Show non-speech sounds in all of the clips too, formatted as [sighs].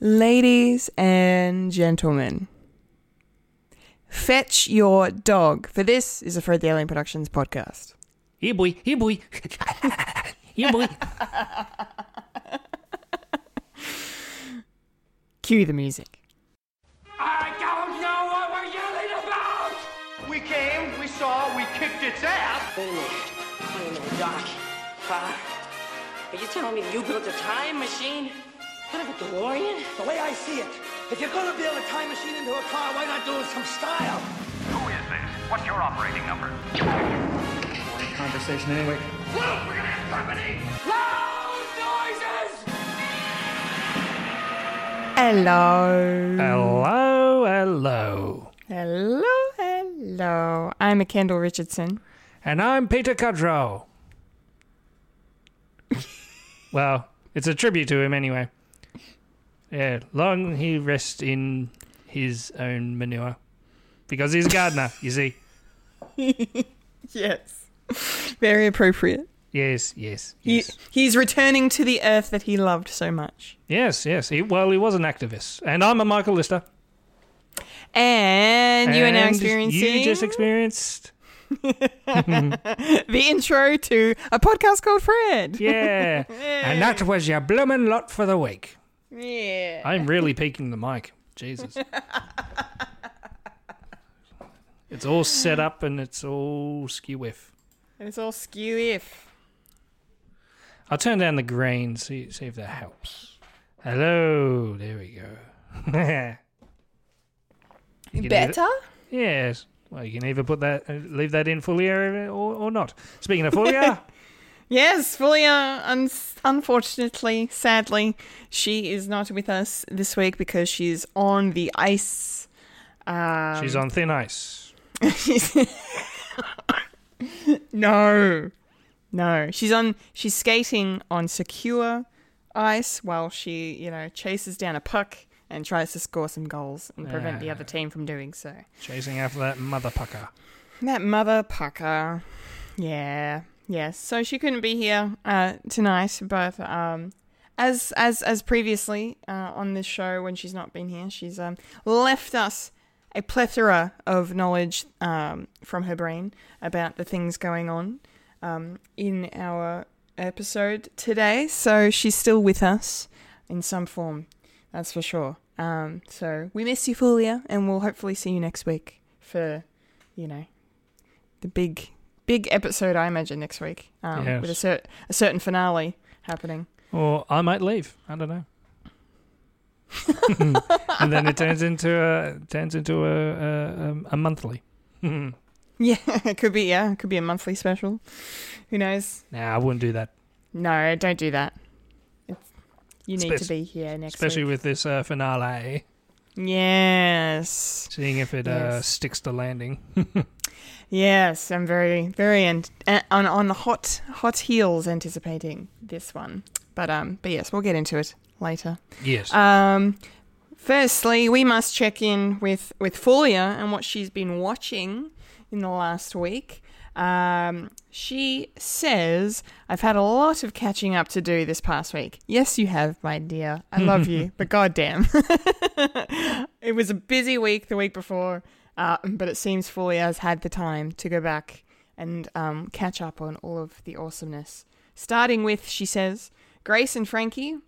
Ladies and gentlemen, fetch your dog, for this is a Fred the Alien Productions podcast. Here, boy. Here, boy. [laughs] Here, boy. Cue the music. I don't know what we're yelling about! We came, we saw, we kicked its ass. Wait a minute. Wait a minute, Doc. Uh, are you telling me you built a time machine? Kind of a DeLorean? The way I see it, if you're gonna build a time machine into a car, why not do it with some style? Who is this? What's your operating number? conversation anyway. Look, we're gonna have company! Loud noises! Hello. Hello, hello. Hello, hello. I'm a Kendall Richardson. And I'm Peter Cudrow. [laughs] well, it's a tribute to him anyway. Yeah, long he rest in his own manure. Because he's a gardener, you see. [laughs] Yes. Very appropriate. Yes, yes, He, he's returning to the earth that he loved so much. Yes, yes. He, well, he was an activist. And I'm a Michael Lister. And you are now And experiencing You just experienced. [laughs] the intro to a podcast called Fred. [laughs] Yeah. and that was your bloomin' lot for the week. Yeah. I'm really peeking the mic. Jesus. [laughs] it's all set up and it's all skew whiff. And it's all skew if. I'll turn down the grain, see, see if that helps. Hello. There we go. [laughs] You Better? Yes. Well, you can either put that, uh, leave that in Fulia or, or not. Speaking of Fulia, [laughs] Yes, Fulia, un- unfortunately, sadly, she is not with us this week because she's on the ice. Um, she's on thin ice. [laughs] no, no, she's on. She's skating on secure ice while she, you know, chases down a puck and tries to score some goals and prevent the other team from doing so. Chasing after that mother pucker. That mother pucker. Yeah. Yes. So she couldn't be here uh, tonight, but um, as as as previously uh, on this show when she's not been here, she's um, left us a plethora of knowledge um, from her brain about the things going on um, in our episode today. So she's still with us in some form. That's for sure. Um, so we miss you, Fulia, and we'll hopefully see you next week for, you know, the big big episode I imagine next week um, Yes. with a, cer- a certain finale happening. Or I might leave. I don't know. [laughs] and then it turns into a turns into a a, a, a monthly. [laughs] Yeah, it could be. Yeah, it could be a monthly special. Who knows? Nah, I wouldn't do that, No, don't do that. It's, you need to be here next especially week. with this uh, finale. yes, Seeing if it uh, sticks to landing. [laughs] yes. I'm very, very an- on on the hot hot heels anticipating this one. But um, but yes, we'll get into it later. yes. Um, firstly, we must check in with with Fulia and what she's been watching in the last week. Um, she says, "I've had a lot of catching up to do this past week." Yes, you have, my dear. I love [laughs] you, but goddamn, [laughs] it was a busy week the week before. Uh, but it seems Fulia has had the time to go back and um, catch up on all of the awesomeness. Starting with, she says, Grace and Frankie,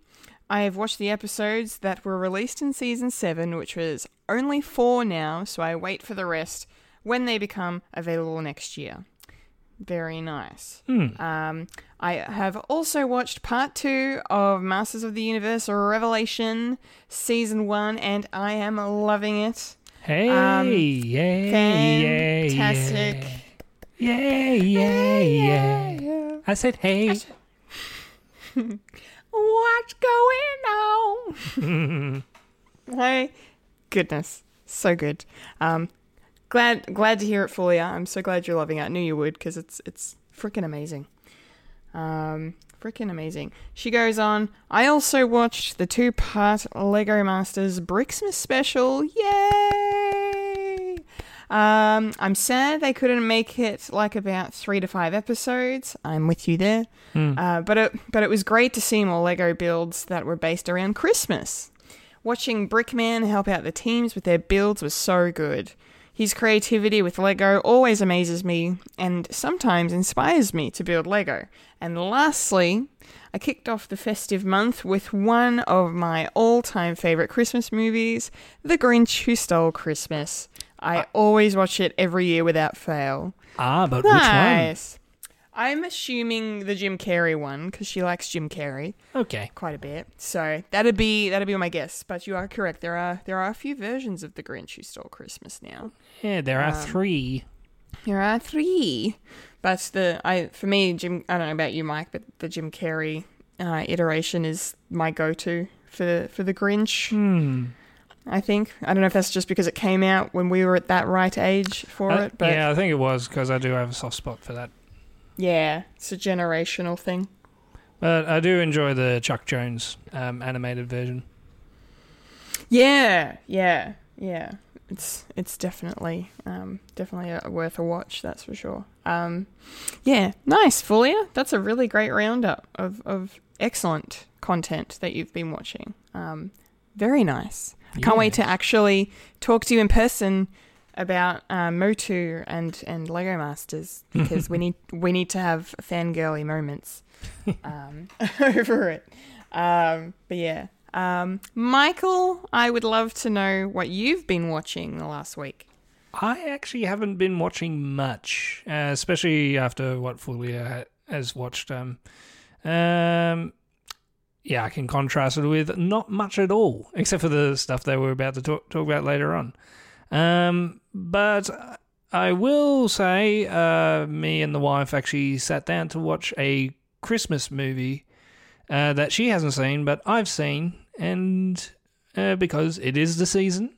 I have watched the episodes that were released in season 7, which was only four now, so I wait for the rest when they become available next year. Very nice. Um, I have also watched part two of Masters of the Universe Revelation season 1, and I am loving it. Hey, um, yeah, Fantastic. yeah, yeah, yeah, yeah. I said, hey. What's going on? [laughs] My goodness, so good. Um, glad glad to hear it, Fulia. I'm so glad you're loving it. I knew you would because it's it's freaking amazing. Um, freaking amazing. She goes on. I also watched the two part Lego Masters Brixmas special. Yay! Um, I'm sad they couldn't make it like about three to five episodes. I'm with you there. Uh, but it but it was great to see more Lego builds that were based around Christmas. Watching Brickman help out the teams with their builds was so good. His creativity with Lego always amazes me and sometimes inspires me to build Lego. And lastly, I kicked off the festive month with one of my all time favourite Christmas movies, The Grinch Who Stole Christmas. I always watch it every year without fail. Ah, but which one? I'm assuming the Jim Carrey one because she likes Jim Carrey Okay. quite a bit. So that'd be that'd be my guess. But you are correct. There are there are a few versions of the Grinch Who Stole Christmas now. Yeah, there are Um, three. There are three, but the I for me Jim. I don't know about you, Mike, but the Jim Carrey uh, iteration is my go-to for for the Grinch. Hmm. I think I don't know if that's just because it came out when we were at that right age for Uh, it, but yeah, I think it was because I do have a soft spot for that. Yeah, it's a generational thing. But I do enjoy the Chuck Jones um, animated version. Yeah, yeah, yeah. It's it's definitely um, definitely a, worth a watch. That's for sure. Um, yeah, nice, Fulia. That's a really great roundup of of excellent content that you've been watching. Um, very nice. I can't wait to actually talk to you in person about uh, Motu and and Lego Masters [laughs] because we need we need to have fangirly moments [laughs] um, [laughs] over it. Um, but yeah, um, Michael, I would love to know what you've been watching the last week. I actually haven't been watching much, uh, especially after what Fulia ha- has watched. Um, um, yeah, I can contrast it with not much at all, except for the stuff that we're about to talk, talk about later on. Um, but I will say, uh, me and the wife actually sat down to watch a Christmas movie uh, that she hasn't seen, but I've seen, and uh, because it is the season.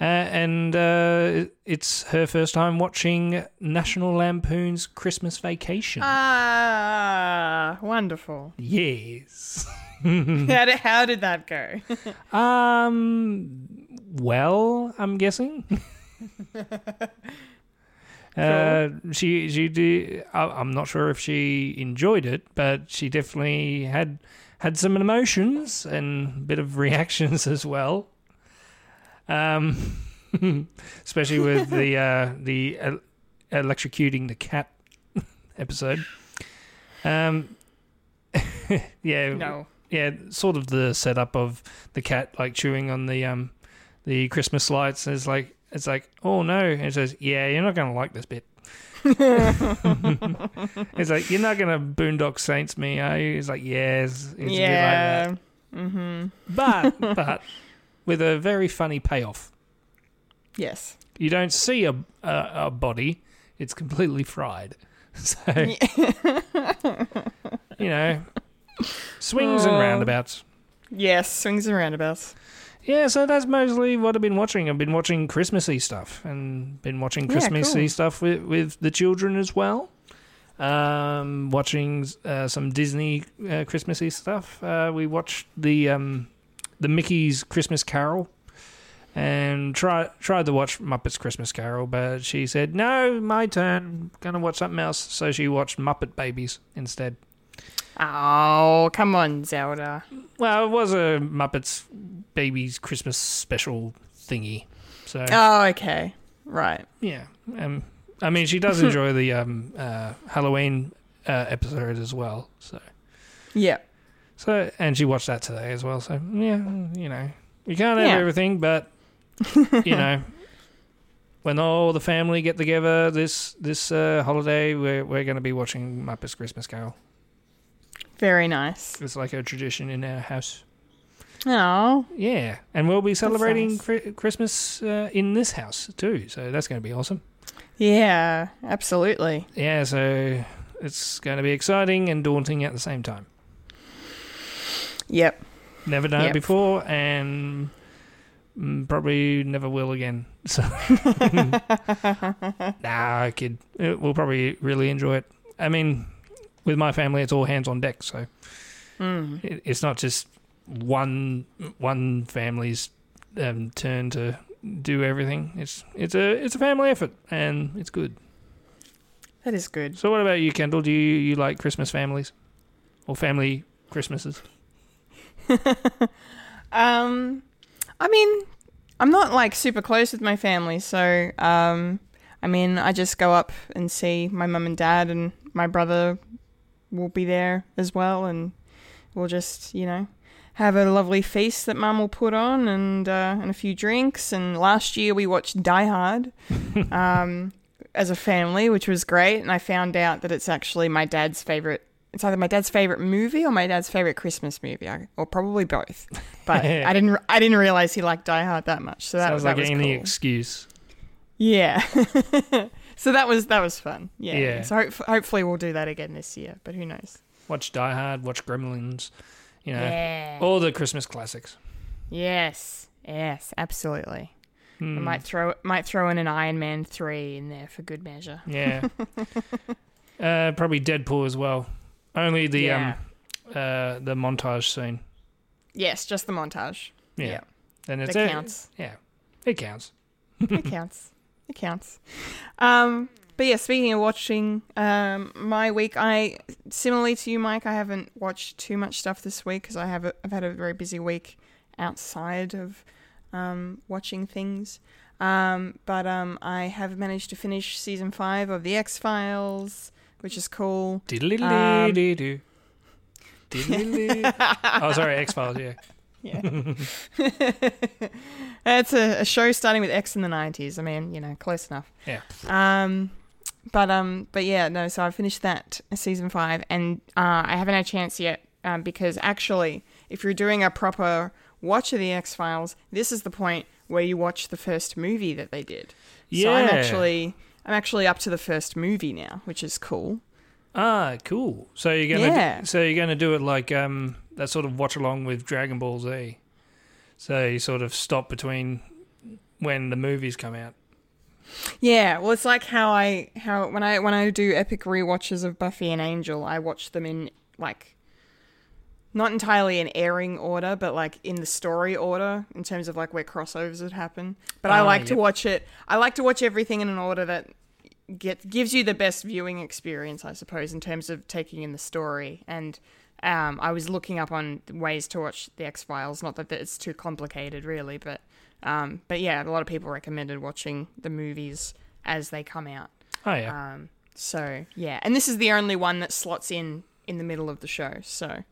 Uh, and uh, it's her first time watching National Lampoon's Christmas Vacation. Ah, wonderful. yes. [laughs] how, did, how did that go? [laughs] Um. Well, I'm guessing. [laughs] [laughs] Uh, she she did. I- I'm not sure if she enjoyed it, but she definitely had had some emotions and a bit of [laughs] reactions as well. Um, [laughs] especially with the uh, the el- electrocuting the cat episode. Um, yeah, no. yeah, sort of the setup of the cat like chewing on the um the Christmas lights is like it's like oh no, and it says yeah, you're not gonna like this bit. [laughs] it's like you're not gonna Boondock Saints me, are you? It's like yes, it's yeah. like that. Mm-hmm. But [laughs] but with a very funny payoff. Yes. You don't see a a, a body; it's completely fried. [laughs] So you know, swings and roundabouts. Yes, swings and roundabouts. Yeah, so that's mostly what I've been watching. I've been watching Christmassy stuff and been watching Yeah, Christmassy cool. stuff with, with the children as well. Um, watching uh, some Disney uh, Christmassy stuff. Uh, we watched the um, the Mickey's Christmas Carol and try, tried to watch Muppets Christmas Carol, but she said, no, my turn. Gonna watch something else. So she watched Muppet Babies instead. Oh, come on, Zelda. Well, it was a Muppets Babies Christmas special thingy. So Oh, okay. Right. yeah, um, I mean, she does [laughs] enjoy the um, uh, Halloween uh, episode as well. So Yeah. so and she watched that today as well. So yeah, you know, you can't have Yeah. everything, but [laughs] you know. When all the family get together this this uh, holiday, we're we're going to be watching Muppets Christmas Carol. Very nice. It's like a tradition in our house. Oh, Yeah, and we'll be celebrating. Chri- Christmas uh, in this house too, so that's going to be awesome. yeah, absolutely. Yeah, so it's going to be exciting and daunting at the same time. Yep. Never done Yep. it before, and mm, probably never will again. [laughs] So, [laughs] nah, kid, we'll probably really enjoy it. I mean, with my family, it's all hands on deck, so it, it's not just one one family's um, turn to do everything. It's it's a it's a family effort, and it's good. That is good. So, what about you, Kendall? Do you, you like Christmas families or family Christmases? [laughs] Um, I mean, I'm not like super close with my family, so um, I mean, I just go up and see my mum and dad, and my brother will be there as well, and we'll just, you know, have a lovely feast that mum will put on, and uh, and a few drinks. And last year we watched Die Hard [laughs] um, as a family, which was great, and I found out that it's actually my dad's favorite. It's either my dad's favorite movie or my dad's favorite Christmas movie, or probably both. But [laughs] I didn't. I didn't realize he liked Die Hard that much. So that, Sounds that like was any cool. excuse. Yeah. [laughs] so that was that was fun. Yeah. Yeah. So hope, hopefully we'll do that again this year, but who knows? Watch Die Hard, watch Gremlins, you know, Yeah. all the Christmas classics. Yes. Yes, absolutely. I Hmm. might throw might throw in an Iron Man 3 in there for good measure. Yeah. [laughs] uh, probably Deadpool as well. Only the Yeah. um uh the montage scene. Yes, just the montage. Yeah. Yeah. And it's That it. counts. Yeah. It counts. it [laughs] counts. It counts. Um, but yeah, speaking of watching, um, my week, I similarly to you, Mike, I haven't watched too much stuff this week because I have a, I've had a very busy week outside of um, watching things. Um, but um, I have managed to finish season five of the X Files, which is cool. Diddly-dee-doo. [laughs] Diddly-dee. oh, sorry, X Files. Yeah. Yeah. [laughs] it's a, a show starting with X in the 90s. I mean, you know, close enough. Yeah. Um, but um, but yeah, no. So I finished that season five, and uh, I haven't had a chance yet um, because actually, if you're doing a proper watch of the X Files, this is the point where you watch the first movie that they did. Yeah. So I'm actually I'm actually up to the first movie now, which is cool. Ah, cool. So you're gonna Yeah. do, so you're gonna do it like um that sort of watch along with Dragon Ball Z. So you sort of stop between when the movies come out. Yeah, well, it's like how I how when I when I do epic rewatches of Buffy and Angel, I watch them in like not entirely in airing order, but like in the story order in terms of like where crossovers would happen. But I Ah, like to watch it. I like to watch everything in an order that get gives you the best viewing experience, I suppose, in terms of taking in the story. And um, I was looking up on ways to watch the X Files. Not that it's too complicated, really, but um, but yeah, a lot of people recommended watching the movies as they come out. Oh yeah. Um, so yeah, and this is the only one that slots in in the middle of the show. So,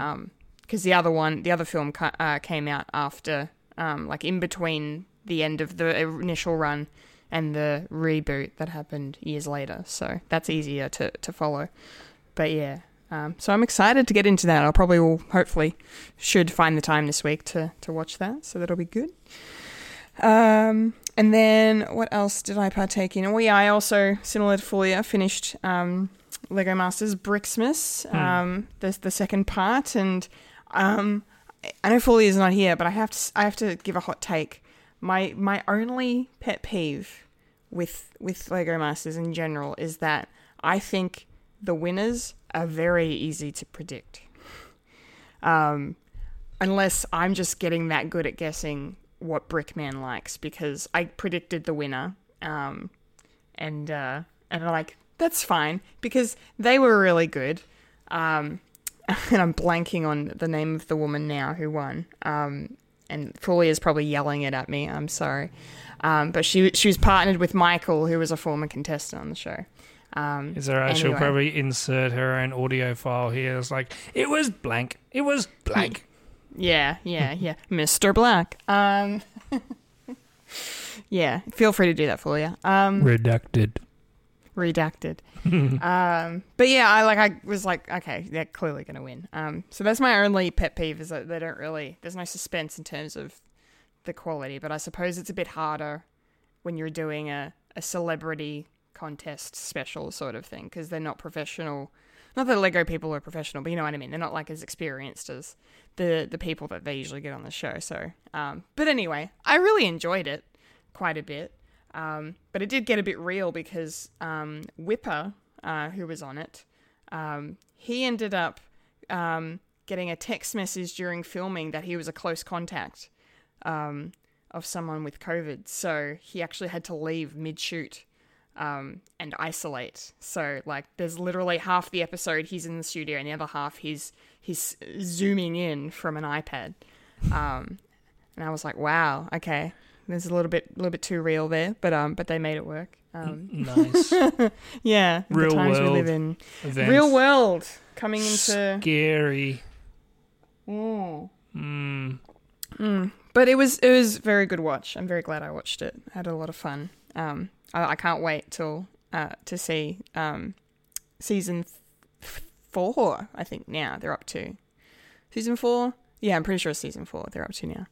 um, because the other one, the other film ca- uh, came out after, um, like in between the end of the initial run and the reboot that happened years later. So that's easier to to follow. But yeah. Um, so I'm excited to get into that. I'll probably will hopefully should find the time this week to to watch that. So that'll be good. Um, and then what else did I partake in? Oh yeah, I also similar to Fulia finished um, Lego Masters Brixmas, um, the the second part, and um, I know Fulia is not here, but I have to I have to give a hot take. My my only pet peeve with with Lego Masters in general is that I think the winners are very easy to predict. Um, unless I'm just getting that good at guessing what Brickman likes because I predicted the winner, um, and uh, and I'm like that's fine because they were really good. Um, [laughs] and I'm blanking on the name of the woman now who won. Um, and Fulia is probably yelling it at me. I'm sorry, um, but she she was partnered with Michael, who was a former contestant on the show. Um, Is there? She'll probably insert her own audio file here. It's like it was blank. It was blank. Yeah, yeah, yeah. [laughs] Mr. Black. Um [laughs] Yeah, feel free to do that for you. Um Redacted. redacted. [laughs] um but yeah, I like I was like, okay, they're clearly gonna win. Um so that's my only pet peeve is that they don't really there's no suspense in terms of the quality, but I suppose it's a bit harder when you're doing a, a celebrity contest special sort of thing because they're not professional. Not that Lego people are professional, but you know what I mean. They're not like as experienced as the the people that they usually get on the show. So, um, but anyway, I really enjoyed it quite a bit. Um, but it did get a bit real because um, Wippa, uh, who was on it, um, he ended up um, getting a text message during filming that he was a close contact um, of someone with COVID. So he actually had to leave mid shoot um, and isolate. So like, there's literally half the episode he's in the studio, and the other half he's he's zooming in from an iPad. Um, and I was like, wow, okay, there's a little bit, a little bit too real there, but um, but they made it work. Um, Nice. [laughs] yeah, the Real times we world live in, Events. real world coming into. Scary. Mm. Mm. But it was it was very good watch. I'm very glad I watched it. I had a lot of fun. Um, I, I can't wait till uh, to see um, season th- four. I think now they're up to season four. Yeah, I'm pretty sure it's season four. They're up to now.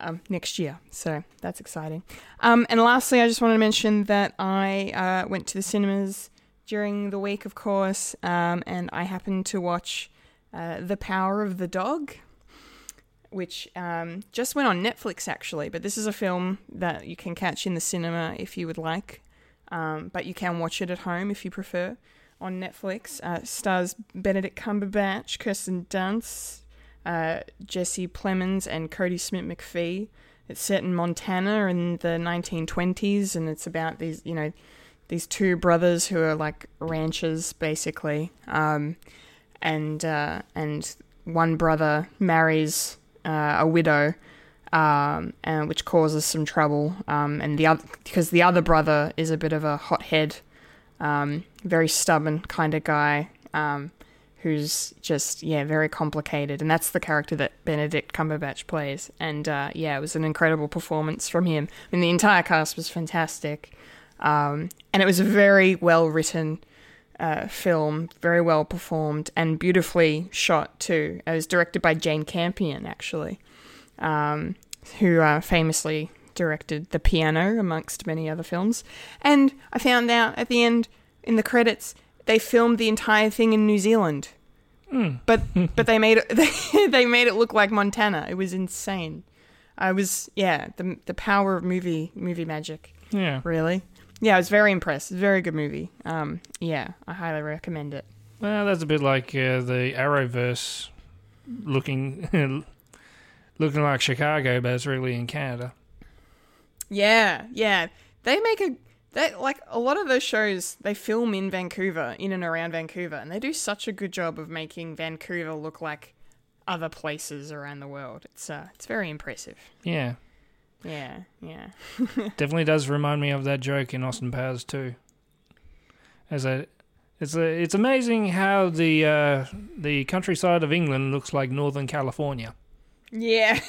Um, next year, so that's exciting. Um, and lastly, I just wanted to mention that I uh, went to the cinemas during the week, of course, um, and I happened to watch uh, The Power of the Dog which um, just went on Netflix actually. But this is a film that you can catch in the cinema if you would like, um, but you can watch it at home if you prefer on Netflix. Uh, stars Benedict Cumberbatch, Kirsten Dunst, uh, Jesse Plemons, and Kodi Smit-McPhee. It's set in Montana in the 1920s, and it's about these, you know, these two brothers who are like ranchers basically, um, and uh, and one brother marries uh, a widow, um, and which causes some trouble. Um, and the other because the other brother is a bit of a hothead, um, very stubborn kind of guy, um, who's just yeah very complicated. And that's the character that Benedict Cumberbatch plays. And uh, yeah, it was an incredible performance from him. I mean, the entire cast was fantastic, um, and it was a very well written uh, film, very well performed and beautifully shot too. It was directed by Jane Campion, actually, um, who uh, famously directed The Piano, amongst many other films. And I found out at the end, in the credits, they filmed the entire thing in New Zealand. But [laughs] but they made it [laughs] they, they made it look like Montana. It was insane. I was yeah the the power of movie movie magic Yeah. really. Yeah, I was very impressed. Very good movie. Um, yeah, I highly recommend it. Well, that's a bit like uh, the Arrowverse looking [laughs] looking like Chicago, but it's really in Canada. Yeah, yeah. They make a they like a lot of those shows. They film in Vancouver, in and around Vancouver, and they do such a good job of making Vancouver look like other places around the world. It's uh, it's very impressive. Yeah. Yeah, yeah. [laughs] Definitely does remind me of that joke in Austin Powers too. As a it's a, it's amazing how the uh, the countryside of England looks like Northern California. Yeah.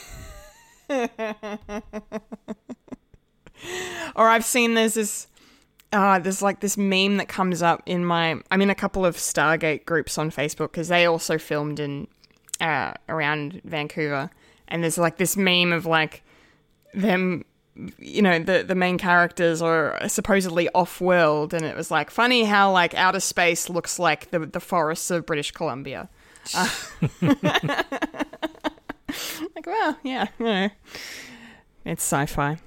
or I've seen there's this uh, there's like this meme that comes up in my I'm in a couple of Stargate groups on Facebook because they also filmed in uh, around Vancouver and there's like this meme of like them you know the the main characters are supposedly off world and it was like funny how like outer space looks like the the forests of British Columbia. Uh, [laughs] [laughs] [laughs] [laughs] like well, yeah, you know, it's sci-fi.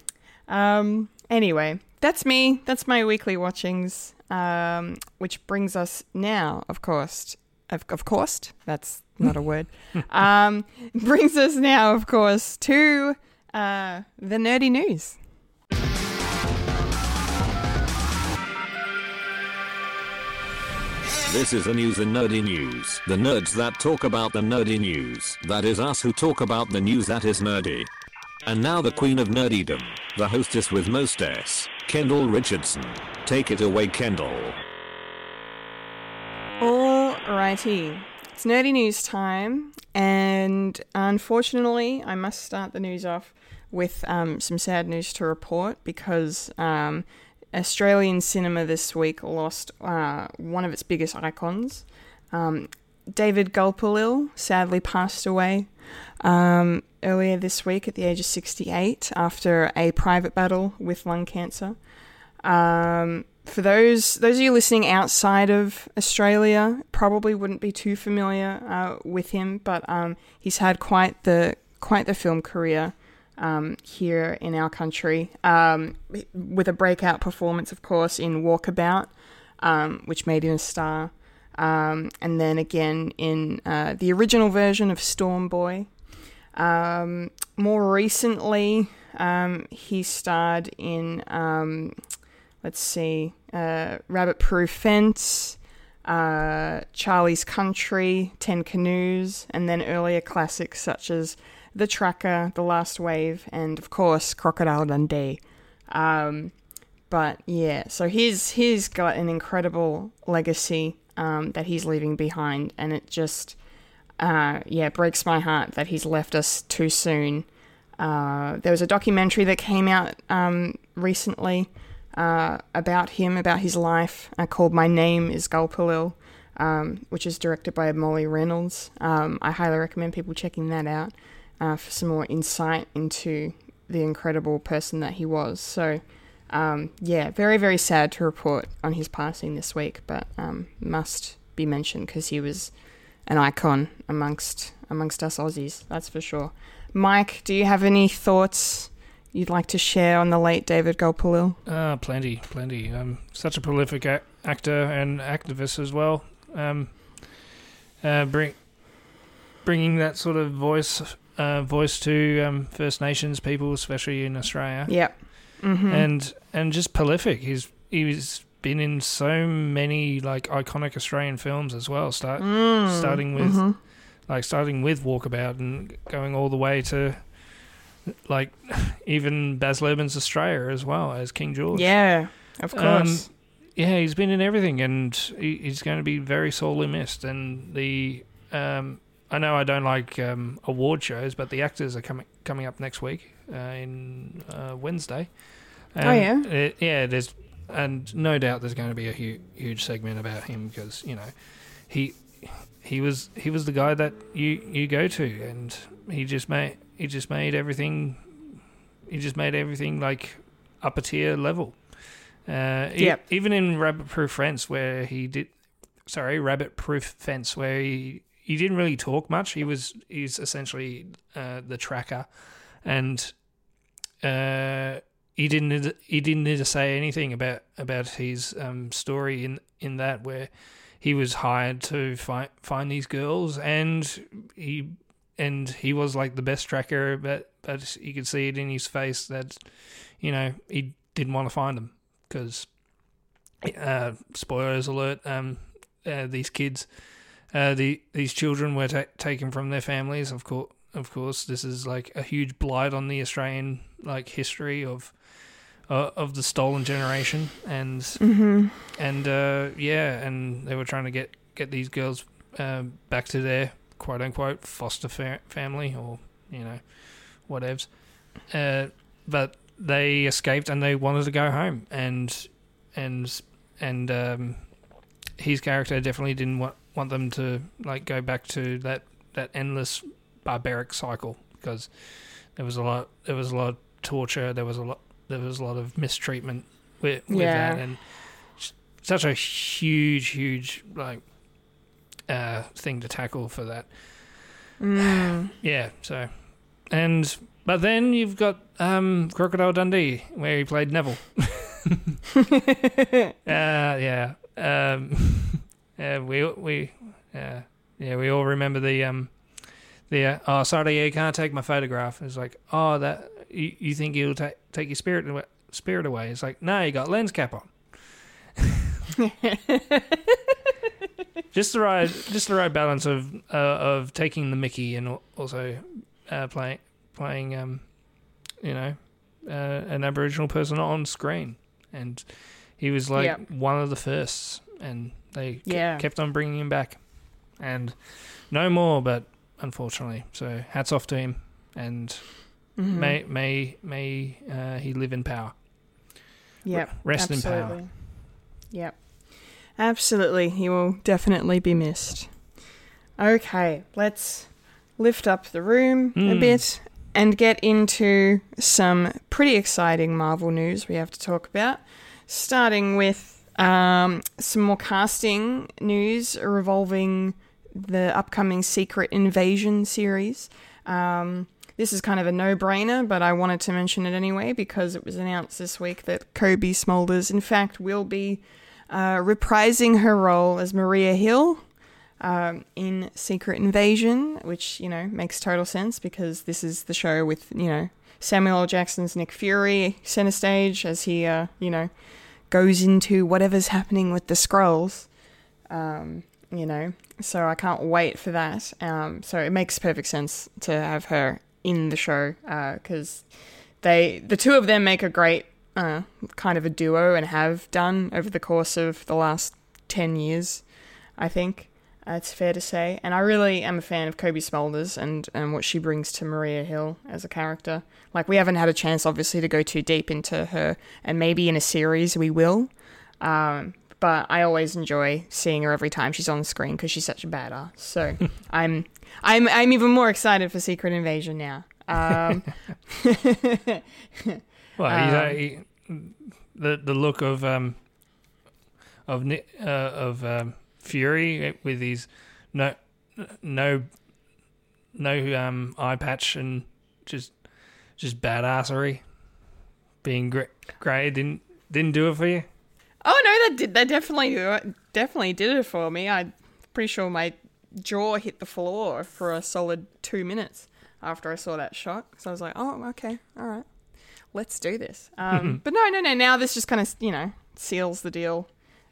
Um anyway, that's me. That's my weekly watchings. Um which brings us now, of course, of, of course, that's not a word. [laughs] um [laughs] brings us now, of course, to uh, the nerdy news. This is the news in nerdy news. The nerds that talk about the nerdy news. That is us who talk about the news that is nerdy. And now the queen of nerdydom, the hostess with most S, Kendall Richardson. Take it away, Kendall. Alrighty. It's nerdy news time, and unfortunately, I must start the news off with um, some sad news to report because um, Australian cinema this week lost uh, one of its biggest icons. Um, David Gulpilil sadly passed away um, earlier this week at the age of 68 after a private battle with lung cancer. Um, for those those of you listening outside of Australia, probably wouldn't be too familiar uh, with him, but um, he's had quite the quite the film career um, here in our country, um, with a breakout performance, of course, in Walkabout, um, which made him a star, um, and then again in uh, the original version of Storm Boy. Um, more recently, um, he starred in, let's see, uh, Rabbit Proof Fence, uh, Charlie's Country, Ten Canoes, and then earlier classics such as The Tracker, The Last Wave, and of course Crocodile Dundee. Um, but yeah, so he's he's got an incredible legacy um, that he's leaving behind, and it just uh, yeah breaks my heart that he's left us too soon. Uh, there was a documentary that came out um, recently uh, about him, about his life, uh, called "My Name Is Gulpilil," um, which is directed by Molly Reynolds. Um, I highly recommend people checking that out uh, for some more insight into the incredible person that he was. So, um, yeah, very very sad to report on his passing this week, but um, must be mentioned because he was an icon amongst amongst us Aussies. That's for sure. Mike, do you have any thoughts you'd like to share on the late David Gulpilil? Uh, plenty, plenty. Um, such a prolific a- actor and activist as well. Um, uh, bring, bringing that sort of voice, uh, voice to um, First Nations people, especially in Australia, Yep. Mm-hmm. and and just prolific. He's he's been in so many like iconic Australian films as well. Start Mm. starting with Mm-hmm. like starting with Walkabout and going all the way to like [laughs] even Baz Luhrmann's Australia as well as King George. Yeah, of course. Um, yeah, he's been in everything, and he, he's going to be very sorely missed. And the um, I know I don't like um, award shows, but the AACTAs are coming coming up next week uh, in uh, Wednesday. Oh, yeah? uh, yeah. There's and no doubt there's going to be a hu- huge segment about him because you know he he was he was the guy that you you go to, and he just made he just made everything he just made everything like upper tier level. Uh, e- Yep. even in Rabbit Proof Fence, where he did, sorry, Rabbit Proof Fence, where he he didn't really talk much. He was he's essentially uh, the tracker, and uh, he didn't need, he didn't need to say anything about about his um, story in in that where he was hired to find find these girls, and he and he was like the best tracker, but but you could see it in his face that you know he didn't want to find them because uh, spoilers alert, um, uh, these kids, uh, the these children were ta- taken from their families. Of course, of course, this is like a huge blight on the Australian like history of uh, of the stolen generation, and and uh, yeah, and they were trying to get get these girls uh, back to their quote unquote foster fa- family or you know whatevs. Uh, but they escaped and they wanted to go home, and and and um, his character definitely didn't want want them to like go back to that that endless barbaric cycle because there was a lot there was a lot of torture there was a lot there was a lot of mistreatment with, with Yeah. that and such a huge huge like uh thing to tackle for that Mm. [sighs] yeah so and but then you've got um crocodile dundee where he played neville [laughs] [laughs] uh yeah um [laughs] yeah we we yeah yeah we all remember the um the uh, oh sorry you can't take my photograph. It's like oh that you, you think you'll ta- take your spirit away, spirit away? It's like no you got lens cap on. [laughs] Just the right just the right balance of uh, of taking the mickey and also uh, playing playing um you know uh, an aboriginal person on screen. And he was like Yep. one of the firsts. And they Yeah. kept on bringing him back and no more but unfortunately so hats off to him and Mm-hmm. may may may uh, he live in power Yep. rest in power. absolutely. Yep. Absolutely. He will definitely be missed. Okay, let's lift up the room a Hmm. bit and get into some pretty exciting Marvel news we have to talk about. Starting with um, some more casting news revolving the upcoming Secret Invasion series. Um, this is kind of a no brainer, but I wanted to mention it anyway because it was announced this week that Cobie Smulders, in fact, will be uh, reprising her role as Maria Hill um, in Secret Invasion, which, you know, makes total sense because this is the show with, you know, Samuel L. Jackson's Nick Fury center stage as he, uh, you know, goes into whatever's happening with the Skrulls. Um, you know, so I can't wait for that. Um, so it makes perfect sense to have her in the show because they the two of them make a great uh, kind of a duo and have done over the course of the last ten years. I think uh, it's fair to say, and I really am a fan of Cobie Smulders and and what she brings to Maria Hill as a character. Like we haven't had a chance, obviously, to go too deep into her, and maybe in a series we will. Um, but I always enjoy seeing her every time she's on screen because she's such a badass. So [laughs] I'm I'm I'm even more excited for Secret Invasion now. Um, [laughs] Well, know, he- the the look of um of uh, of um, Fury with his no no no um eye patch and just just badassery being great great didn't didn't do it for you. oh no, that did that definitely definitely did it for me. I'm pretty sure my jaw hit the floor for a solid two minutes after I saw that shot. So I was like, oh okay, all right, let's do this. [laughs] Um, but no, no, no. Now this just kind of you know seals the deal,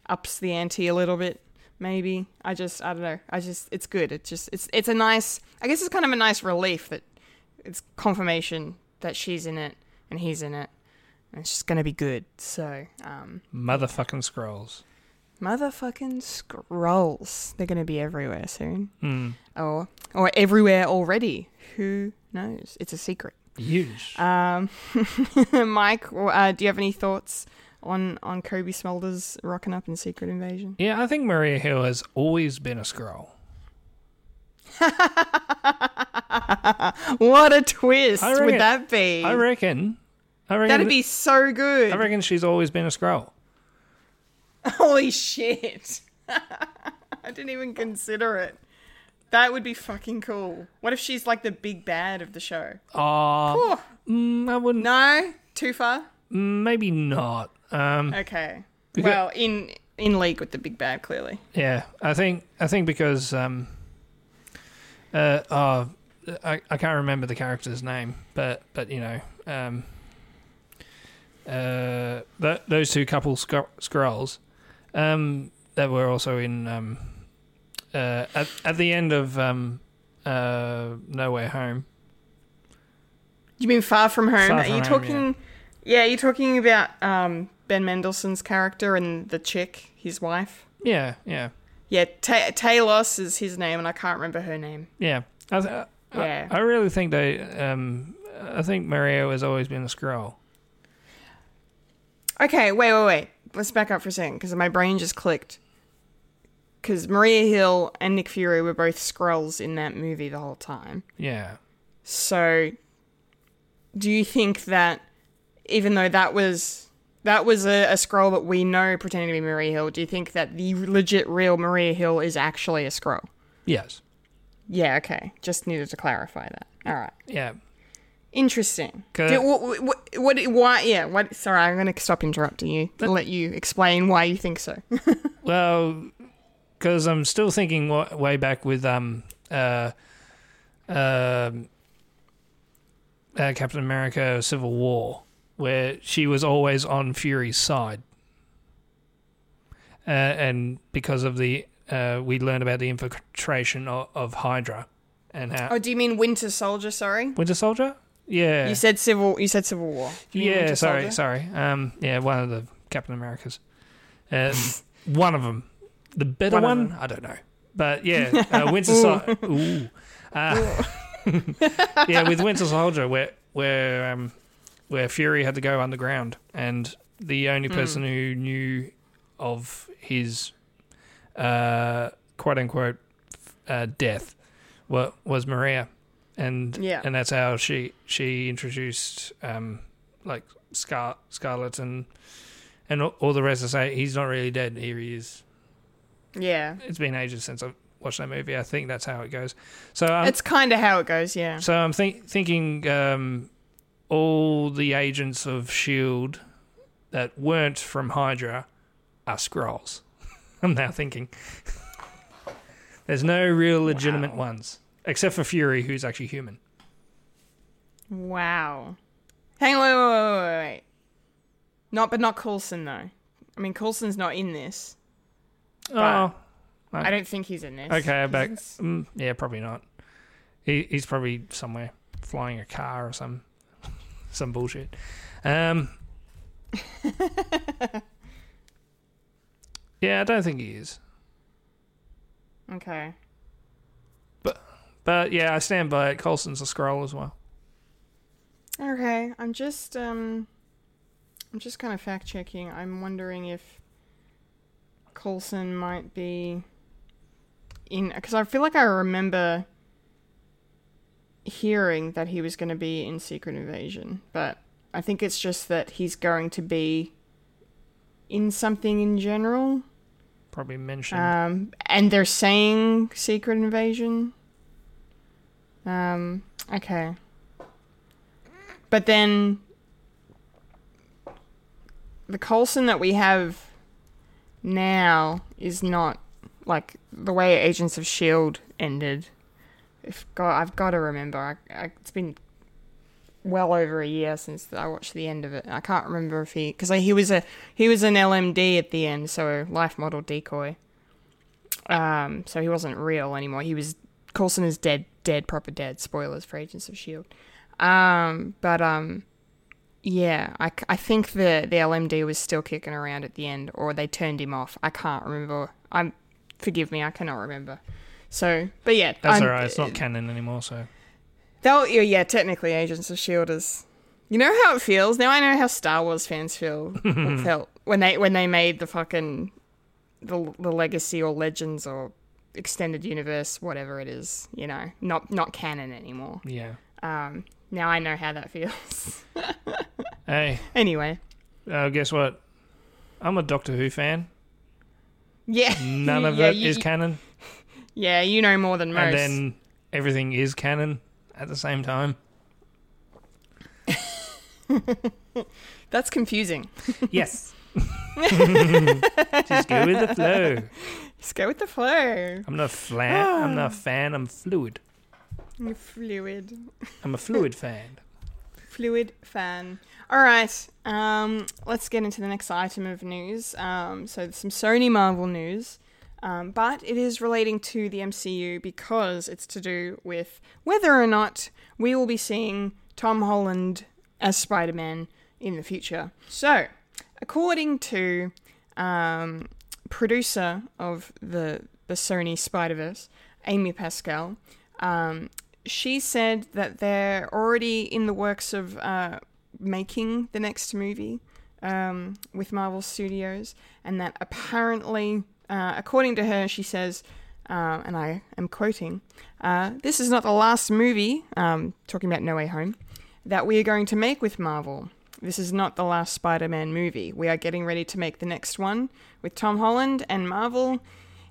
ups the ante a little bit. Maybe I just I don't know. I just it's good. It's just it's it's a nice. I guess it's kind of a nice relief that it's confirmation that she's in it and he's in it. And it's just gonna be good. So, um, Motherfucking Skrulls. motherfucking Skrulls. They're gonna be everywhere soon. Hmm. Or or everywhere already. Who knows? It's a secret. Huge. Um, [laughs] Mike, uh, do you have any thoughts on on Cobie Smulders rocking up in Secret Invasion? yeah, I think Maria Hill has always been a Skrull. [laughs] What a twist reckon- would that be? I reckon. I reckon. That'd be so good. I reckon she's always been a Skrull. [laughs] Holy shit. [laughs] I didn't even consider it. That would be fucking cool. What if she's like the big bad of the show? Oh, Phew. mm, I wouldn't. No? Too far? Maybe not. Um, Okay. Because- Well, in in league with the big bad, clearly. Yeah, I think I think because um, uh, oh, I I can't remember the character's name, but but you know, um, uh, th- those two couple scro- Skrulls, um, that were also in um, uh, at at the end of um, uh, No Way Home. You mean Far From Home? Far Are From you Home, talking? Yeah. You're talking about um, Ben Mendelsohn's character and the chick, his wife. Yeah, yeah, Yeah, Ta- Talos is his name, and I can't remember her name. yeah. I, th- I- Yeah. I, really think they. Um, I think Mario has always been a Skrull. Okay, wait, wait, wait. Let's back up for a second because my brain just clicked. Because Maria Hill and Nick Fury were both Skrulls in that movie the whole time. Yeah. So, do you think that even though that was that was a, a Skrull that we know pretending to be Maria Hill, do you think that the legit real Maria Hill is actually a Skrull? Yes. Yeah, okay. Just needed to clarify that. All right. Yeah. Interesting. Do- what, what, what, why, yeah, what, sorry, I'm going to stop interrupting you. let you explain why you think so. [laughs] Well, because I'm still thinking wa- way back with um uh um uh, Captain America: Civil War, where she was always on Fury's side, uh, and because of the uh, we learned about the infiltration of, of Hydra and how oh, do you mean Winter Soldier, sorry? Winter Soldier. Yeah, You said Civil, you said Civil War. You yeah. Winter Sorry, Soldier? sorry. Um, yeah, one of the Captain Americas. Uh, [laughs] one of them, the better One one. I don't know, but yeah, uh, [laughs] Winter Soldier. Ooh. Uh, [laughs] yeah, with Winter Soldier, where where um, where Fury had to go underground, and the only Hmm. person who knew of his uh, quote unquote uh, death wa- was Maria, and Yeah. and that's how she she introduced um, like Scar- Scarlet and and all, the rest to say he's not really dead. Here he is. Yeah. It's been ages since I've watched that movie. I think that's how it goes. So um, it's kind of how it goes, yeah. so I'm think, thinking um, all the agents of Shield that weren't from Hydra are Skrulls. [laughs] I'm now thinking. There's no real legitimate ones except for Fury, who's actually human. Wow. Hang on, wait, wait, wait, wait, wait. Not, but not Coulson, though. I mean, Coulson's not in this. Oh, I don't think he's in this. okay. I'm back. He's- Mm, yeah, probably not. He, he's probably somewhere. flying a car or some some bullshit. Um, [laughs] yeah, I don't think he is. Okay. But but yeah, I stand by it. Coulson's a Skrull as well. Okay, I'm just um I'm just kind of fact checking. I'm wondering if Coulson might be in because I feel like I remember hearing that he was going to be in Secret Invasion, but I think it's just that he's going to be in something in general. Probably mentioned. Um, and they're saying Secret Invasion. Um, okay. But then the Coulson that we have now is not like the way Agents of Shield ended. If God, I've got to remember. I, I, it's been well over a year since I watched the end of it. I can't remember if he because he was a he was an LMD at the end, so life model decoy. Um, so he wasn't real anymore. He was Coulson is dead, dead, proper dead. Spoilers for Agents of Shield. Um, but um, yeah, I, I think the the LMD was still kicking around at the end, or they turned him off. I can't remember. I'm forgive me, I cannot remember. So, but yeah, That's I'm- alright. It's not canon anymore, so They'll, yeah, yeah, technically, Agents of Shield is. You know how it feels now. I know how Star Wars fans feel [laughs] felt when they when they made the fucking the the legacy or legends or extended universe, whatever it is. You know, not not canon anymore. yeah. Um, now I know how that feels. [laughs] Hey, anyway, uh, guess what? I'm a Doctor Who fan. yeah, None [laughs] of yeah, it you, is canon, Yeah, you know more than most. and then everything is canon at the same time. [laughs] That's confusing. Yes. [laughs] Just go with the flow. Just go with the flow. I'm not flat. I'm not a [sighs] fan. I'm fluid. You're fluid. I'm a fluid fan. [laughs] fluid fan. All right, um, let's get into the next item of news. Um, so some Sony Marvel news, um, but it is relating to the MCU because it's to do with whether or not we will be seeing Tom Holland as Spider-Man in the future. So, according to um, producer of the the Sony Spider-Verse, Amy Pascal, um, she said that they're already in the works of uh, making the next movie um, with Marvel Studios, and that apparently, uh, according to her, she says, uh, and I am quoting, uh, "This is not the last movie, um, talking about No Way Home, that we are going to make with Marvel." This is not the last Spider Man movie. We are getting ready to make the next one with Tom Holland and Marvel.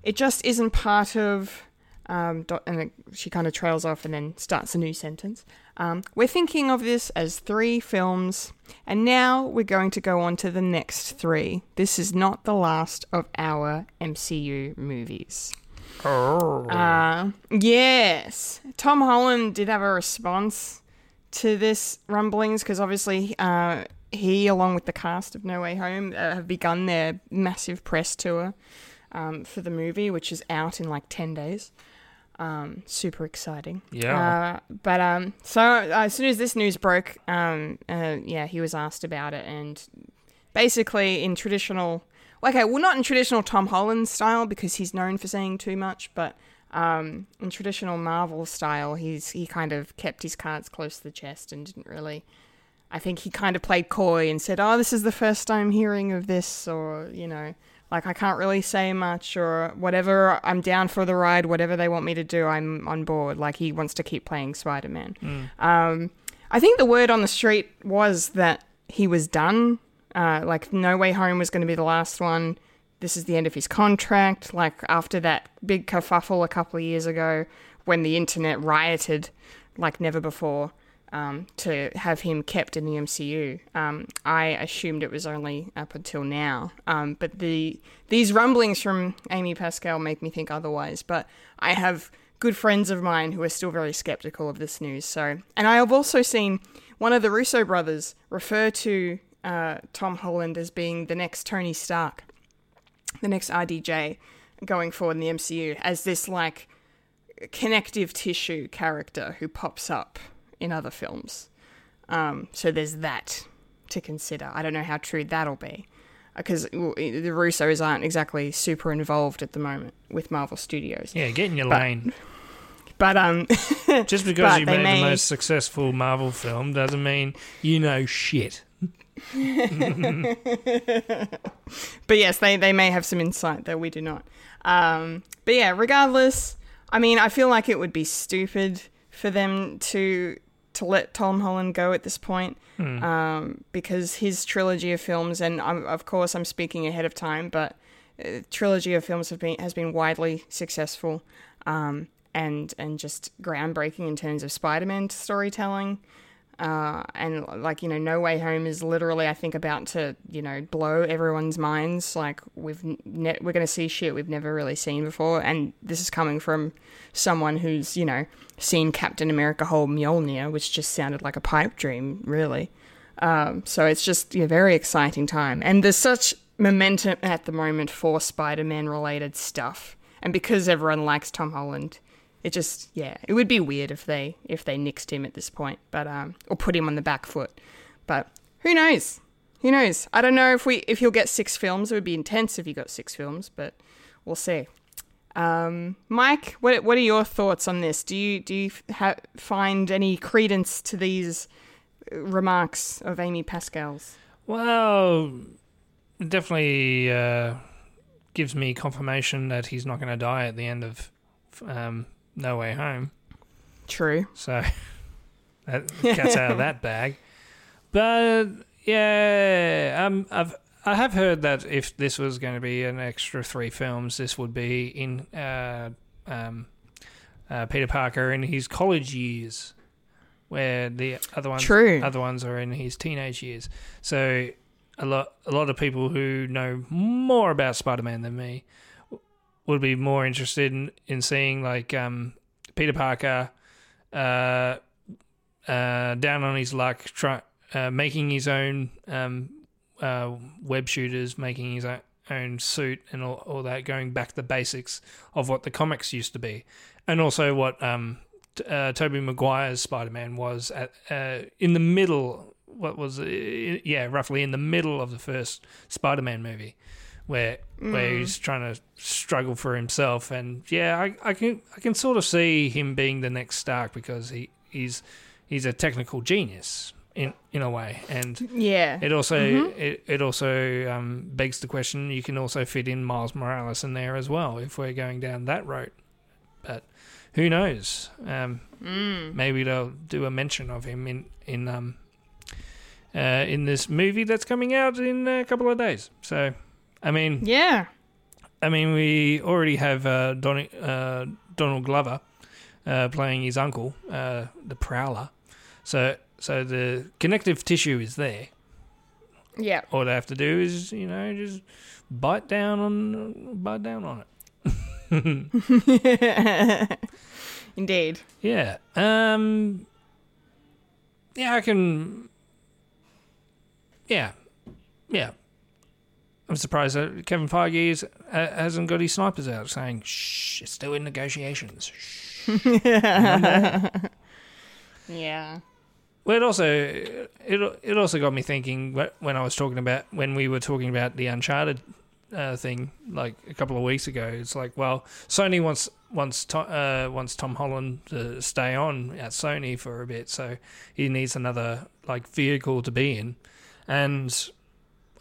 It just isn't part of um, and she kind of trails off and then starts a new sentence. Um, we're thinking of this as three films, and now we're going to go on to the next three. This is not the last of our MCU movies. Uh, yes. Tom Holland did have a response to this rumblings because obviously uh, he, along with the cast of No Way Home, uh, have begun their massive press tour um, for the movie, which is out in like 10 days. Um, super exciting. Yeah. Uh, but um, so uh, as soon as this news broke, um, uh, yeah, he was asked about it, and basically in traditional, okay, well, not in traditional Tom Holland style because he's known for saying too much, but um, in traditional Marvel style, he's he kind of kept his cards close to the chest and didn't really. I think he kind of played coy and said, "Oh, this is the first time hearing of this," or you know, like I can't really say much, or whatever. I'm down for the ride. Whatever they want me to do, I'm on board. Like he wants to keep playing Spider Man. Um, I think the word on the street was that he was done. Uh, like No Way Home was going to be the last one. This is the end of his contract. Like after that big kerfuffle a couple of years ago, when the internet rioted like never before um, to have him kept in the MCU. Um, I assumed it was only up until now, um, but the these rumblings from Amy Pascal make me think otherwise. But I have good friends of mine who are still very skeptical of this news. So, and I have also seen one of the Russo brothers refer to uh, Tom Holland as being the next Tony Stark, the next RDJ going forward in the MCU as this like connective tissue character who pops up in other films. Um, so there's that to consider. I don't know how true that'll be because the Russos aren't exactly super involved at the moment with Marvel Studios. Yeah, get in your But- lane. [laughs] But um, [laughs] Just because you made may- the most successful Marvel film doesn't mean you know shit. [laughs] but yes, they, they may have some insight that we do not. Um, but yeah, regardless, I mean, I feel like it would be stupid for them to to let Tom Holland go at this point um, because his trilogy of films, and I'm, of course I'm speaking ahead of time, but uh, trilogy of films have been has been widely successful um, and and just groundbreaking in terms of Spider-Man storytelling. Uh, and like you know, No Way Home is literally, I think, about to you know blow everyone's minds. Like we've ne- we're gonna see shit we've never really seen before, and this is coming from someone who's you know seen Captain America hold Mjolnir, which just sounded like a pipe dream, really. Um, so it's just a very exciting time, and there's such momentum at the moment for Spider-Man related stuff, and because everyone likes Tom Holland, it just yeah, it would be weird if they if they nixed him at this point, but um, or put him on the back foot. But who knows? Who knows? I don't know if we if he'll get six films. It would be intense if he got six films, but we'll see. Um, Mike, what what are your thoughts on this? Do you do you ha- find any credence to these uh, remarks of Amy Pascal's? Well, definitely uh, gives me confirmation that he's not going to die at the end of um, No Way Home. True. So [laughs] that gets out of that bag. But yeah, um, I've I have heard that if this was going to be an extra three films, this would be in uh, um, uh, Peter Parker in his college years, where the other ones True. other ones are in his teenage years. So a lot a lot of people who know more about Spider Man than me would be more interested in, in seeing like um, Peter Parker uh, uh, down on his luck, try, uh, making his own um, uh, web shooters, making his own suit, and all, all that, going back to the basics of what the comics used to be, and also what um, uh, Tobey Maguire's Spider Man was at uh, in the middle. What was yeah, roughly in the middle of the first Spider Man movie where where he's trying to struggle for himself. And yeah I, I can I can sort of see him being the next Stark because he he's he's a technical genius in in a way. And Yeah. it also it, it also um, begs the question you can also fit in Miles Morales in there as well if we're going down that road. But who knows? Um, maybe they'll do a mention of him in in um uh, in this movie that's coming out in a couple of days. So I mean yeah. I mean, we already have uh, Don- uh, Donald Glover uh, playing his uncle, uh, the Prowler. So, so the connective tissue is there. Yeah. All they have to do is, you know, just bite down on, bite down on it. [laughs] Indeed. Yeah. Um. Yeah, I can. Yeah, yeah. I'm surprised that Kevin Feige is, uh, hasn't got his snipers out, saying, "Shh, it's still in negotiations." Shh. [laughs] Yeah. Well, it also it it also got me thinking wh- when I was talking about when we were talking about the Uncharted uh, thing like a couple of weeks ago. It's like, well, Sony wants wants to, uh, wants Tom Holland to stay on at Sony for a bit, so he needs another like vehicle to be in, and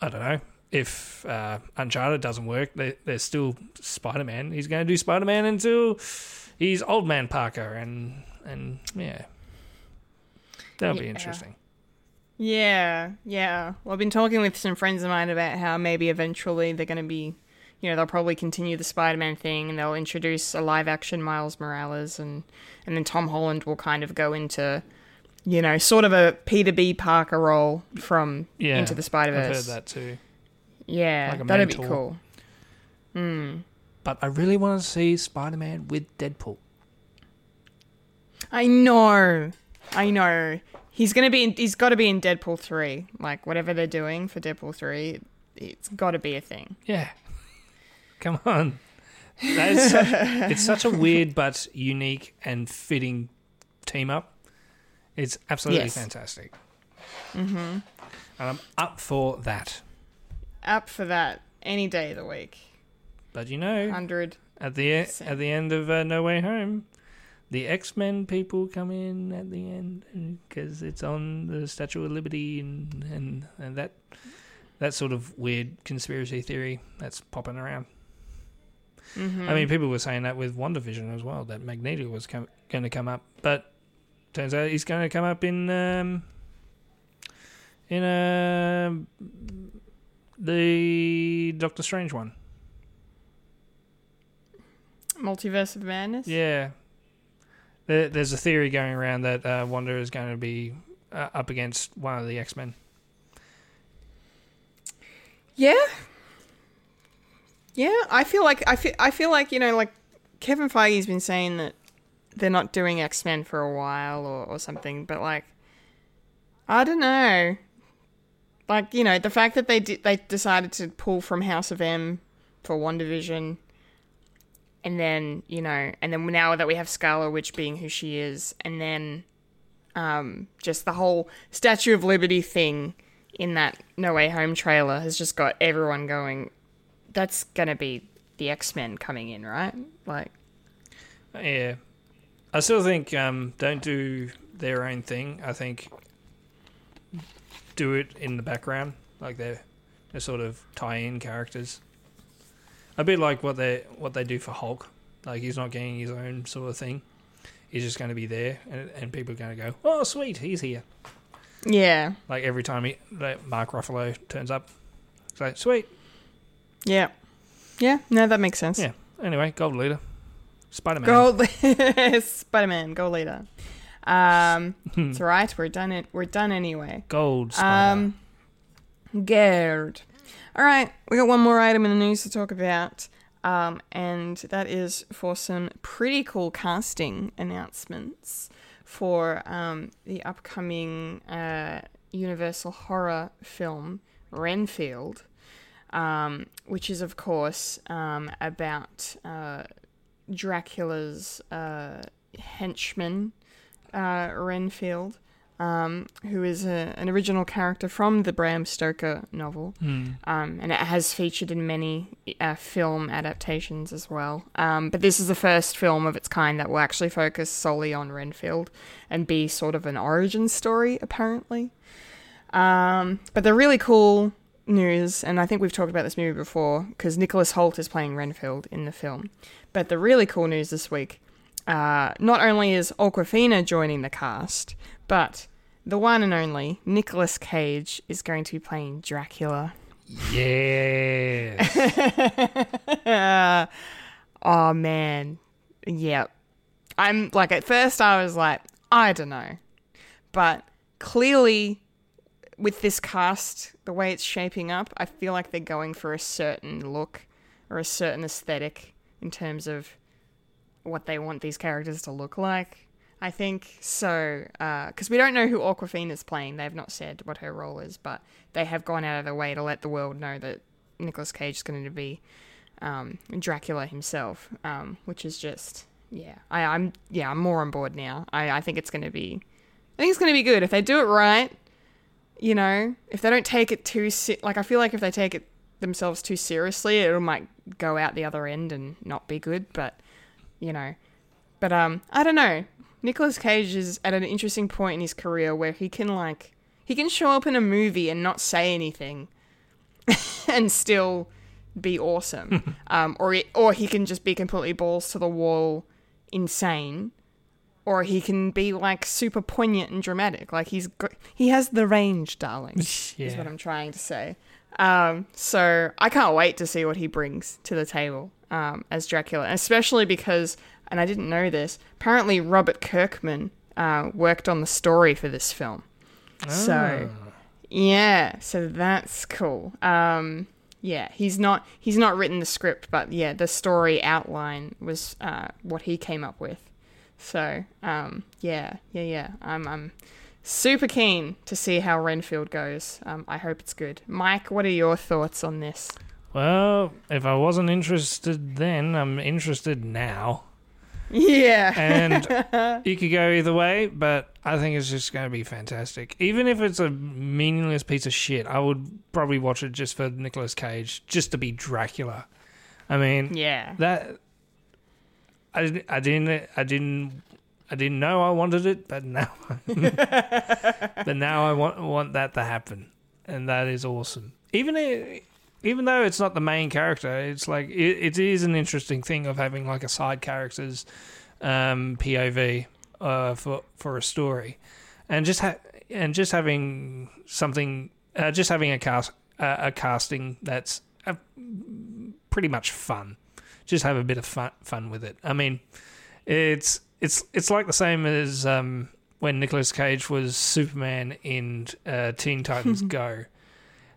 I don't know if uh, Uncharted doesn't work. There, there's still Spider Man. He's going to do Spider Man until he's old man Parker, and and yeah. That'll be interesting. Yeah, yeah. Well, I've been talking with some friends of mine about how maybe eventually they're going to be, you know, they'll probably continue the Spider-Man thing and they'll introduce a live-action Miles Morales and and then Tom Holland will kind of go into, you know, sort of a Peter B. Parker role from Yeah, Into the Spider-Verse. I've heard that too. Yeah, Like a that'd be mentor. cool. But I really want to see Spider Man with Deadpool. I know, I know. He's gonna be. In, he's got to be in Deadpool three. Like whatever they're doing for Deadpool three, it's got to be a thing. Yeah. [laughs] Come on. That is such, [laughs] it's such a weird but unique and fitting team up. It's absolutely Yes. fantastic. Mm-hmm. And I'm up for that. Up for that any day of the week. But you know, 100. at the e- at the end of uh, No Way Home, the X Men people come in at the end because it's on the Statue of Liberty and, and and that that sort of weird conspiracy theory that's popping around. Mm-hmm. I mean, people were saying that with WandaVision as well that Magneto was com- going to come up, but turns out he's going to come up in um, in uh, the Doctor Strange one. Multiverse of Madness? Yeah. There, there's a theory going around that uh, Wanda is going to be uh, up against one of the X Men. Yeah. Yeah, I feel like I feel I feel like you know like Kevin Feige's been saying that they're not doing X Men for a while or, or something, but like I don't know. Like you know the fact that they did they decided to pull from House of M for WandaVision, and then you know and then now that we have Scarlet Witch being who she is, and then um just the whole Statue of Liberty thing in that No Way Home trailer has just got everyone going. That's gonna be the X Men coming in, right? Like, Yeah. I still think um, don't do their own thing. I think do it in the background, like they're they're sort of tie-in characters. A bit like what they what they do for Hulk. Like he's not getting his own sort of thing. He's just going to be there, and, and people are going to go, "Oh, sweet, he's here." yeah, Like every time he, like Mark Ruffalo turns up, it's like, "Sweet, yeah, yeah. No, that makes sense. yeah." Anyway, gold leader, Spider Man. Gold, [laughs] Spider Man, Gold leader. Um, [laughs] it's all right. We're done. It. We're done anyway. Gold Spider. Um, Gerd. All right, we got one more item in the news to talk about, um, and that is for some pretty cool casting announcements for um, the upcoming uh, Universal horror film Renfield, um, which is of course um, about uh, Dracula's uh, henchman uh, Renfield, um, who is a, an original character from the Bram Stoker novel, um, and it has featured in many uh, film adaptations as well. Um, but this is the first film of its kind that will actually focus solely on Renfield and be sort of an origin story, apparently. Um, but the really cool news, and I think we've talked about this movie before, because Nicholas Hoult is playing Renfield in the film. But the really cool news this week, uh, not only is Awkwafina joining the cast, but the one and only Nicolas Cage is going to be playing Dracula. yeah. [laughs] Oh man, yep. I'm like at first I was like, I don't know, but clearly with this cast, the way it's shaping up, I feel like they're going for a certain look or a certain aesthetic in terms of what they want these characters to look like. I think so, because we don't know who Awkwafina is playing. They've not said what her role is, but they have gone out of their way to let the world know that Nicolas Cage is going to be um, Dracula himself, um, which is just yeah. I, I'm yeah, I'm more on board now. I, I think it's going to be, I think it's going to be good if they do it right. You know, if they don't take it too se- like I feel like if they take it themselves too seriously, it might go out the other end and not be good. But you know, but um, I don't know. Nicolas Cage is at an interesting point in his career where he can like he can show up in a movie and not say anything, [laughs] and still be awesome. [laughs] um, or he, or he can just be completely balls to the wall, insane, or he can be like super poignant and dramatic. Like he's got, he has the range, darling. [laughs] Is what I'm trying to say. Um, so I can't wait to see what he brings to the table um, as Dracula, especially because, and I didn't know this. Apparently, Robert Kirkman uh, worked on the story for this film. Oh. So yeah, so that's cool. Um, yeah, he's not he's not written the script, but yeah, the story outline was uh, what he came up with. So um, yeah, yeah, yeah. I'm I'm super keen to see how Renfield goes. Um, I hope it's good. Mike, what are your thoughts on this? Well, if I wasn't interested then, I'm interested now. Yeah. and [laughs] you could go either way, but I think it's just going to be fantastic. Even if it's a meaningless piece of shit, I would probably watch it just for Nicolas Cage, just to be Dracula. I mean, yeah. that I didn't, I didn't, I didn't, I didn't know I wanted it, but now, [laughs] [laughs] but now I want want that to happen, and that is awesome. Even even though it's not the main character, it's like it, it is an interesting thing of having like a side character's um, POV uh, for for a story, and just ha- and just having something, uh, just having a cast uh, a casting that's uh, pretty much fun. Just have a bit of fun fun with it. I mean, it's it's it's like the same as um, when Nicolas Cage was Superman in uh, Teen Titans [laughs] Go.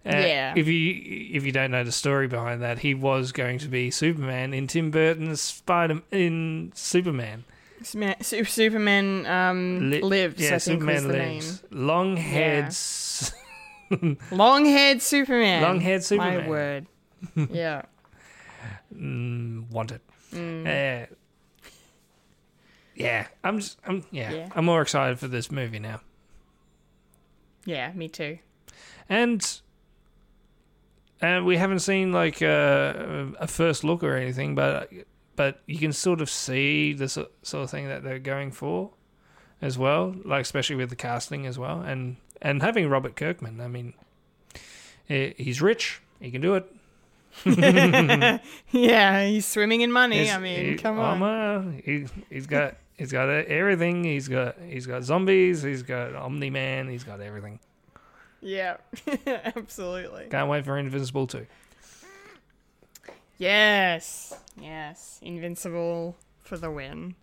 Uh, Yeah. If you if you don't know the story behind that, he was going to be Superman in Tim Burton's Spider Man in Superman. Superman um, Li- lives. Yeah, I think Superman lives. Long haired, name. [laughs] Long-haired Superman. long-haired My Superman. word. [laughs] yeah. Mm, want it. Mm. Uh, yeah, I'm just, I'm, yeah, Yeah. I'm more excited for this movie now. Yeah. Me too. and and we haven't seen like a, a first look or anything, but but you can sort of see the sort of thing that they're going for as well, like especially with the casting as well, and and having Robert Kirkman. I mean, he's rich, he can do it. [laughs] Yeah. He's swimming in money. He's- I mean, he- come on. um, uh, he he's got he's got everything. He's got he's got zombies. He's got Omni Man. He's got everything. Yeah. [laughs] Absolutely. Can't wait for Invincible too. Yes. Yes. Invincible for the win.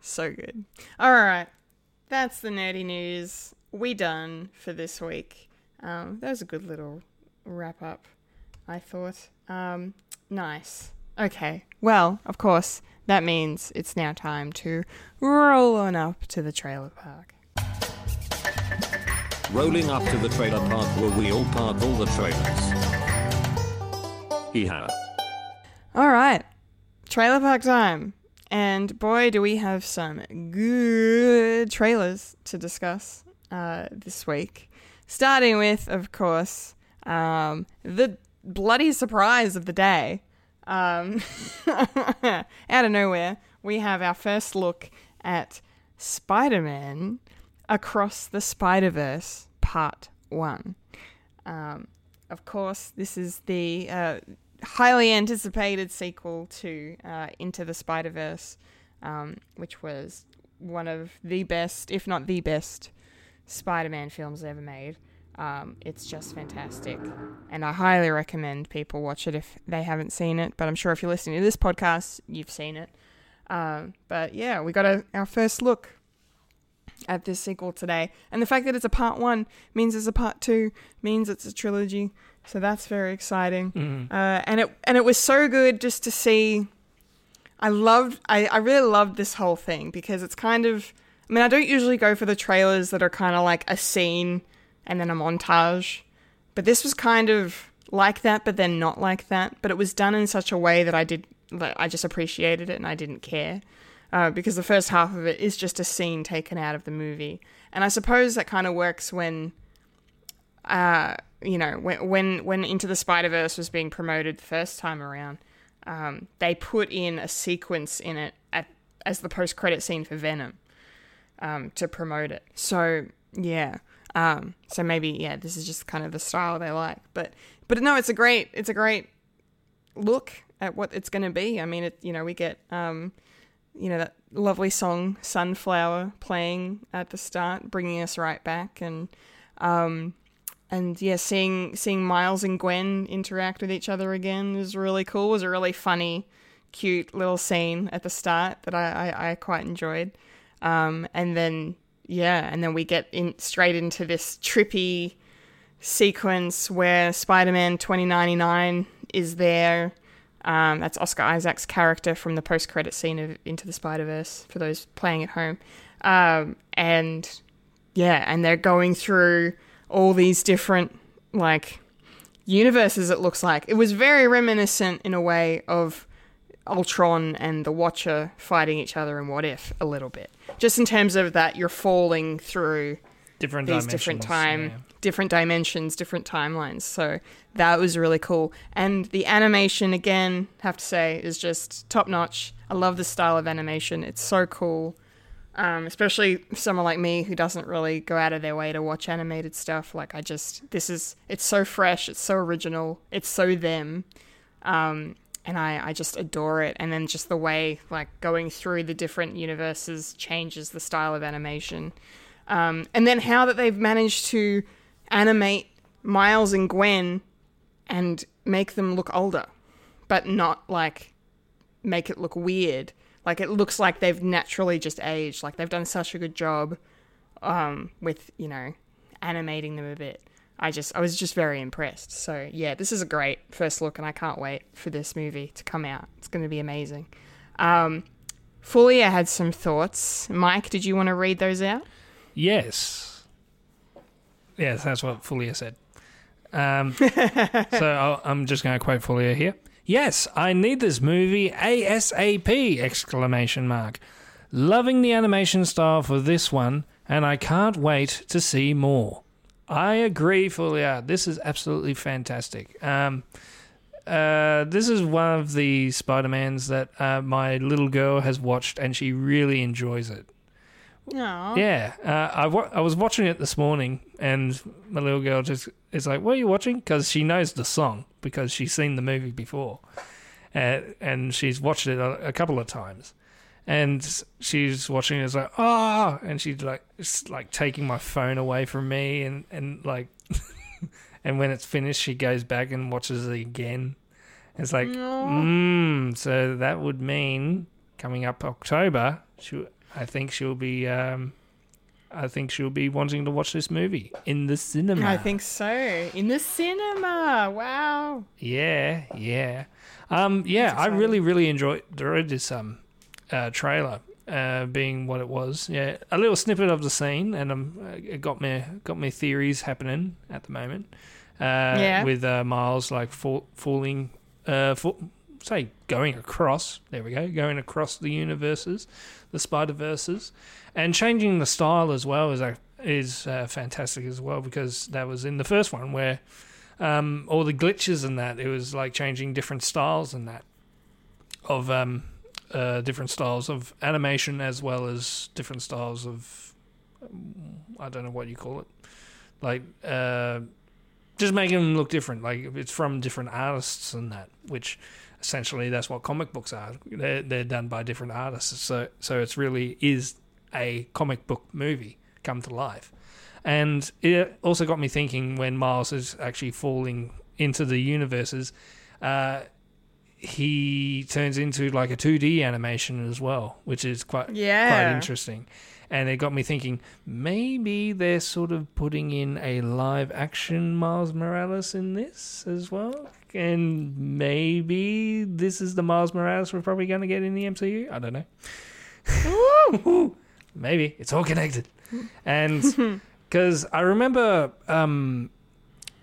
So good. All right. That's the nerdy news. We done for this week. Um, that was a good little wrap up, I thought. Um, nice. Okay. Well, of course, that means it's now time to roll on up to the trailer park. Rolling up to the trailer park where we all park all the trailers. Hee-haw. All right, trailer park time. And boy, do we have some good trailers to discuss uh, this week. Starting with, of course, um, the bloody surprise of the day. Um, [laughs] out of nowhere, we have our first look at Spider Man Across the Spider Verse Part 1. Um, of course, this is the uh, highly anticipated sequel to uh, Into the Spider Verse, um, which was one of the best, if not the best, Spider Man films ever made. Um, it's just fantastic, and I highly recommend people watch it if they haven't seen it. But I'm sure if you're listening to this podcast, you've seen it. Um, but yeah, we got a, our first look at this sequel today. And the fact that it's a part one means it's a part two, means it's a trilogy. So that's very exciting. Uh, and it and it was so good just to see. I loved. I, I really loved this whole thing because it's kind of. I mean, I don't usually go for the trailers that are kind of like a scene and then a montage, but this was kind of like that, but then not like that. But it was done in such a way that I did. That I just appreciated it and I didn't care uh, because the first half of it is just a scene taken out of the movie, and I suppose that kind of works when, uh, you know, when when when Into the Spider Verse was being promoted the first time around, um, they put in a sequence in it at, as the post credit scene for Venom, um, to promote it. So yeah, um, so maybe yeah, this is just kind of the style they like, but but no, it's a great it's a great look at what it's going to be. I mean, it you know we get um, you know that lovely song "Sunflower" playing at the start, bringing us right back, and um, and yeah, seeing seeing Miles and Gwen interact with each other again is really cool. It was a really funny, cute little scene at the start that I I, I quite enjoyed. Um, and then yeah, and then we get in straight into this trippy sequence where Spider-Man 2099 is there. Um, that's Oscar Isaac's character from the post-credit scene of Into the Spider-Verse for those playing at home. Um, and yeah, and they're going through all these different like universes. It looks like it was very reminiscent in a way of Ultron and the Watcher fighting each other in What If a little bit. Just in terms of that, you're falling through different these different time, yeah. different dimensions, different timelines. So that was really cool. And the animation, again, have to say, is just top notch. I love the style of animation. It's so cool. Um, especially someone like me who doesn't really go out of their way to watch animated stuff. Like I just, this is, it's so fresh, it's so original, it's so them, um, and I, I just adore it. And then just the way like going through the different universes changes the style of animation, um, and then how that they've managed to animate Miles and Gwen and make them look older, but not like make it look weird. Like it looks like they've naturally just aged. Like they've done such a good job um, with you know animating them a bit. I just I was just very impressed. So yeah, this is a great first look, and I can't wait for this movie to come out. It's going to be amazing. Um, Fulia had some thoughts. Mike, did you want to read those out? Yes. Yes, that's what Fulia said. Um, [laughs] so I'll, I'm just going to quote Fulia here. Yes, I need this movie ASAP! Exclamation mark. Loving the animation style for this one, and I can't wait to see more. I agree, Fulia. This is absolutely fantastic. Um, uh, this is one of the Spider-Mans that uh, my little girl has watched, and she really enjoys it. No. Yeah, uh, I, wa- I was watching it this morning, and my little girl just is like, "What are you watching?" Because she knows the song because she's seen the movie before, uh, and she's watched it a, a couple of times. And she's watching it, it's like, "Ah!" and she's like, it's like taking my phone away from me, and and like, [laughs] and when it's finished, she goes back and watches it again. It's like, mm, so that would mean coming up October, she, I think she'll be, um, I think she'll be wanting to watch this movie in the cinema. I think so. In the cinema. Wow. Yeah, yeah, um, yeah. I really, really enjoyed enjoyed this um, uh, trailer. Uh, being what it was, yeah, a little snippet of the scene, and um, it got me got me theories happening at the moment. Uh, Yeah. with uh, Miles like fall, falling, uh, fall, say going across. There we go, going across the universes, the Spider Verses, and changing the style as well is is uh, fantastic as well because that was in the first one where um, all the glitches and that it was like changing different styles and that of um, uh, different styles of animation as well as different styles of I don't know what you call it, like uh, just making them look different. Like it's from different artists and that, which essentially that's what comic books are. They're they're done by different artists. So so it's really is a comic book movie come to life. And it also got me thinking when Miles is actually falling into the universes, uh, he turns into like a 2D animation as well, which is quite quite interesting. And it got me thinking maybe they're sort of putting in a live action Miles Morales in this as well. And maybe this is the Miles Morales we're probably going to get in the MCU. I don't know. [laughs] maybe it's all connected. [laughs] And because I remember um,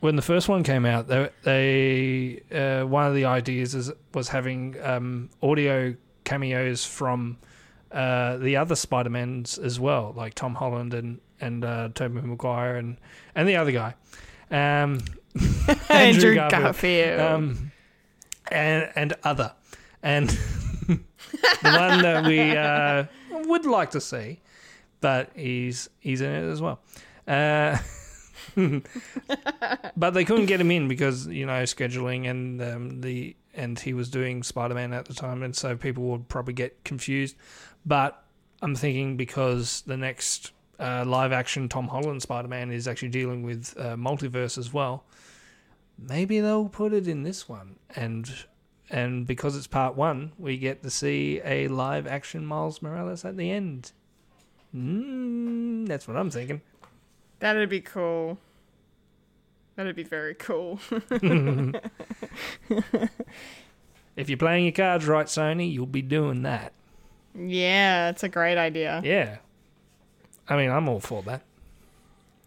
when the first one came out, they, they uh, one of the ideas is, was having um, audio cameos from uh, the other Spider Mans as well, like Tom Holland and and uh, Tobey Maguire and and the other guy, um, [laughs] Andrew Garfield. um, and and other, and [laughs] the one that we uh, would like to see, but he's he's in it as well. Uh, [laughs] but they couldn't get him in because you know scheduling and um, the and he was doing Spider Man at the time, and so people would probably get confused. But I'm thinking because the next uh, live action Tom Holland Spider Man is actually dealing with uh, multiverse as well, maybe they'll put it in this one and. And because it's part one, we get to see a live action Miles Morales at the end. Mm, that's what I'm thinking. That'd be cool. That'd be very cool. [laughs] If you're playing your cards right, Sony, you'll be doing that. yeah, it's a great idea. Yeah. I mean, I'm all for that.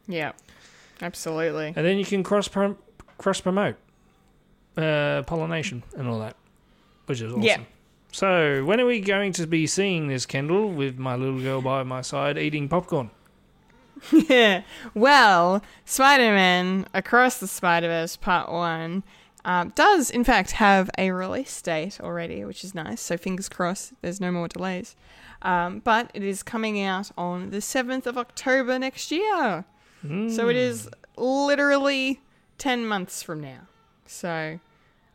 Yeah, absolutely. And then you can cross prom- cross promote uh, pollination and all that, which is awesome. Yeah. So, when are we going to be seeing this, Kendall, with my little girl by my side eating popcorn? Yeah. [laughs] Well, Spider Man Across the Spider Verse Part 1 um, does, in fact, have a release date already, which is nice. So, fingers crossed, there's no more delays. Um, but it is coming out on the 7th of October next year. So, it is literally 10 months from now. So,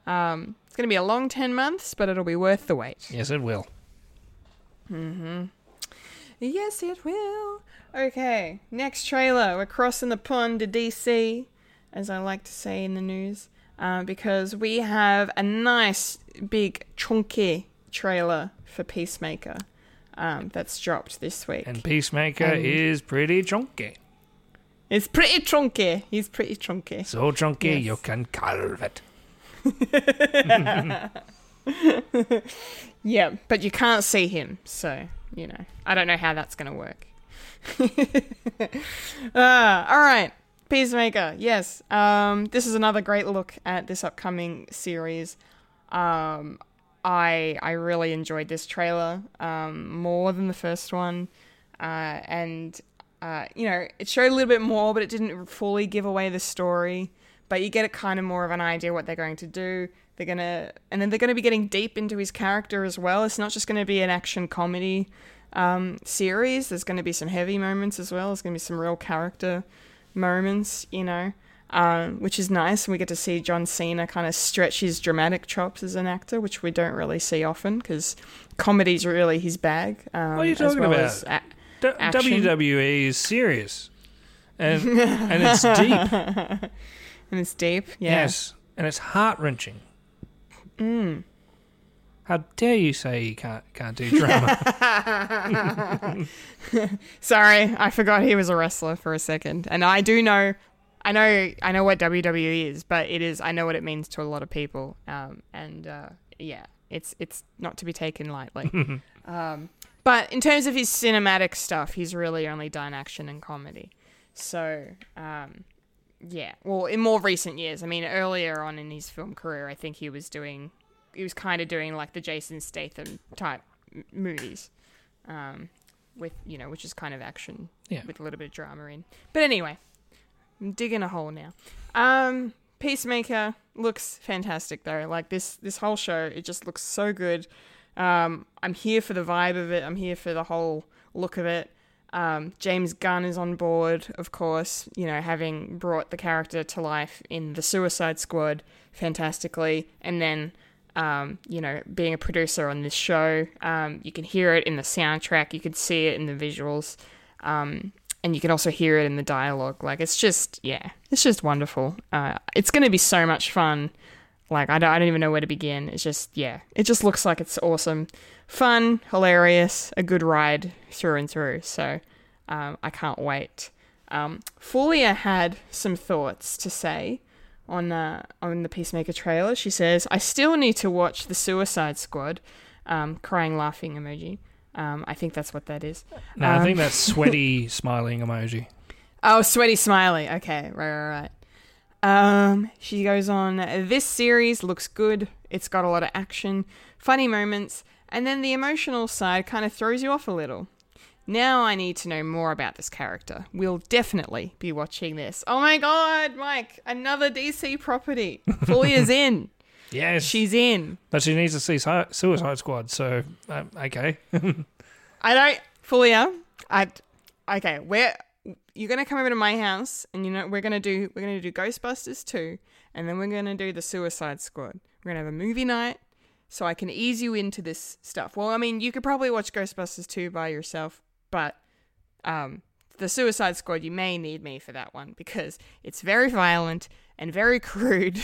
um, it's going to be a long 10 months, but it'll be worth the wait. Yes, it will. Yes, it will. Okay, next trailer. We're crossing the pond to DC, as I like to say in the news, uh, because we have a nice, big, chunky trailer for Peacemaker um, that's dropped this week. And Peacemaker And- is pretty chunky. It's pretty chunky. He's pretty chunky. So chunky Yes. you can carve it. [laughs] Yeah, but you can't see him, so you know I don't know how that's gonna work. uh, [laughs] all right, Peacemaker. Yes, um, this is another great look at this upcoming series. Um, I I really enjoyed this trailer um, more than the first one, uh, and uh, you know it showed a little bit more, but it didn't fully give away the story. But you get a kind of more of an idea what they're going to do. They're gonna, and then they're gonna be getting deep into his character as well. It's not just gonna be an action comedy um, series. There's gonna be some heavy moments as well. There's gonna be some real character moments, you know, um, which is nice. And we get to see John Cena kind of stretch his dramatic chops as an actor, which we don't really see often because comedy's really his bag. Um, What are you as talking well about? As a- D- Action. WWE is serious. And, [laughs] and it's deep. and it's deep. Yeah. Yes. And it's heart wrenching. Mm. How dare you say you can't can't do drama? [laughs] [laughs] Sorry, I forgot he was a wrestler for a second. And I do know, I know, I know what WWE is, but it is, I know what it means to a lot of people. Um, and uh, yeah, it's it's not to be taken lightly. um, but in terms of his cinematic stuff, he's really only done action and comedy. So um, yeah, well, in more recent years, I mean, earlier on in his film career, I think he was doing, he was kind of doing like the Jason Statham type m- movies. Um, with you know, which is kind of action Yeah. with a little bit of drama in. But anyway, I'm digging a hole now. Um, Peacemaker looks fantastic though. Like this, this whole show, it just looks so good. Um, I'm here for the vibe of it. I'm here for the whole look of it. Um, James Gunn is on board, of course. You know, having brought the character to life in the Suicide Squad fantastically, and then um, you know, being a producer on this show. Um, you can hear it in the soundtrack, you can see it in the visuals, um, and you can also hear it in the dialogue. Like, it's just, yeah, it's just wonderful. Uh, it's going to be so much fun. Like, I don't, I don't even know where to begin. It's just, yeah, it just looks like it's awesome. Fun, hilarious, a good ride through and through. So, um, I can't wait. Um, Fulia had some thoughts to say on uh, on the Peacemaker trailer. She says, "I still need to watch the Suicide Squad." Um, crying, laughing emoji. Um, I think that's what that is. no, I Um, think that's sweaty [laughs] smiling emoji. Oh, sweaty smiley. Okay, right, right, right. Um, she goes on. This series looks good. It's got a lot of action, funny moments, and then the emotional side kind of throws you off a little. Now I need to know more about this character. We'll definitely be watching this. Oh my god, Mike! Another DC property. Fulia's [laughs] in. Yes. She's in. but she needs to see Su- Suicide Squad, so um, okay. [laughs] I don't Fulia. I okay. We're you're gonna come over to my house, and you know we're gonna do we're gonna do Ghostbusters two, and then we're gonna do the Suicide Squad. We're gonna have a movie night, so I can ease you into this stuff. Well, I mean, you could probably watch Ghostbusters two by yourself, but um, the Suicide Squad, you may need me for that one because it's very violent and very [laughs] crude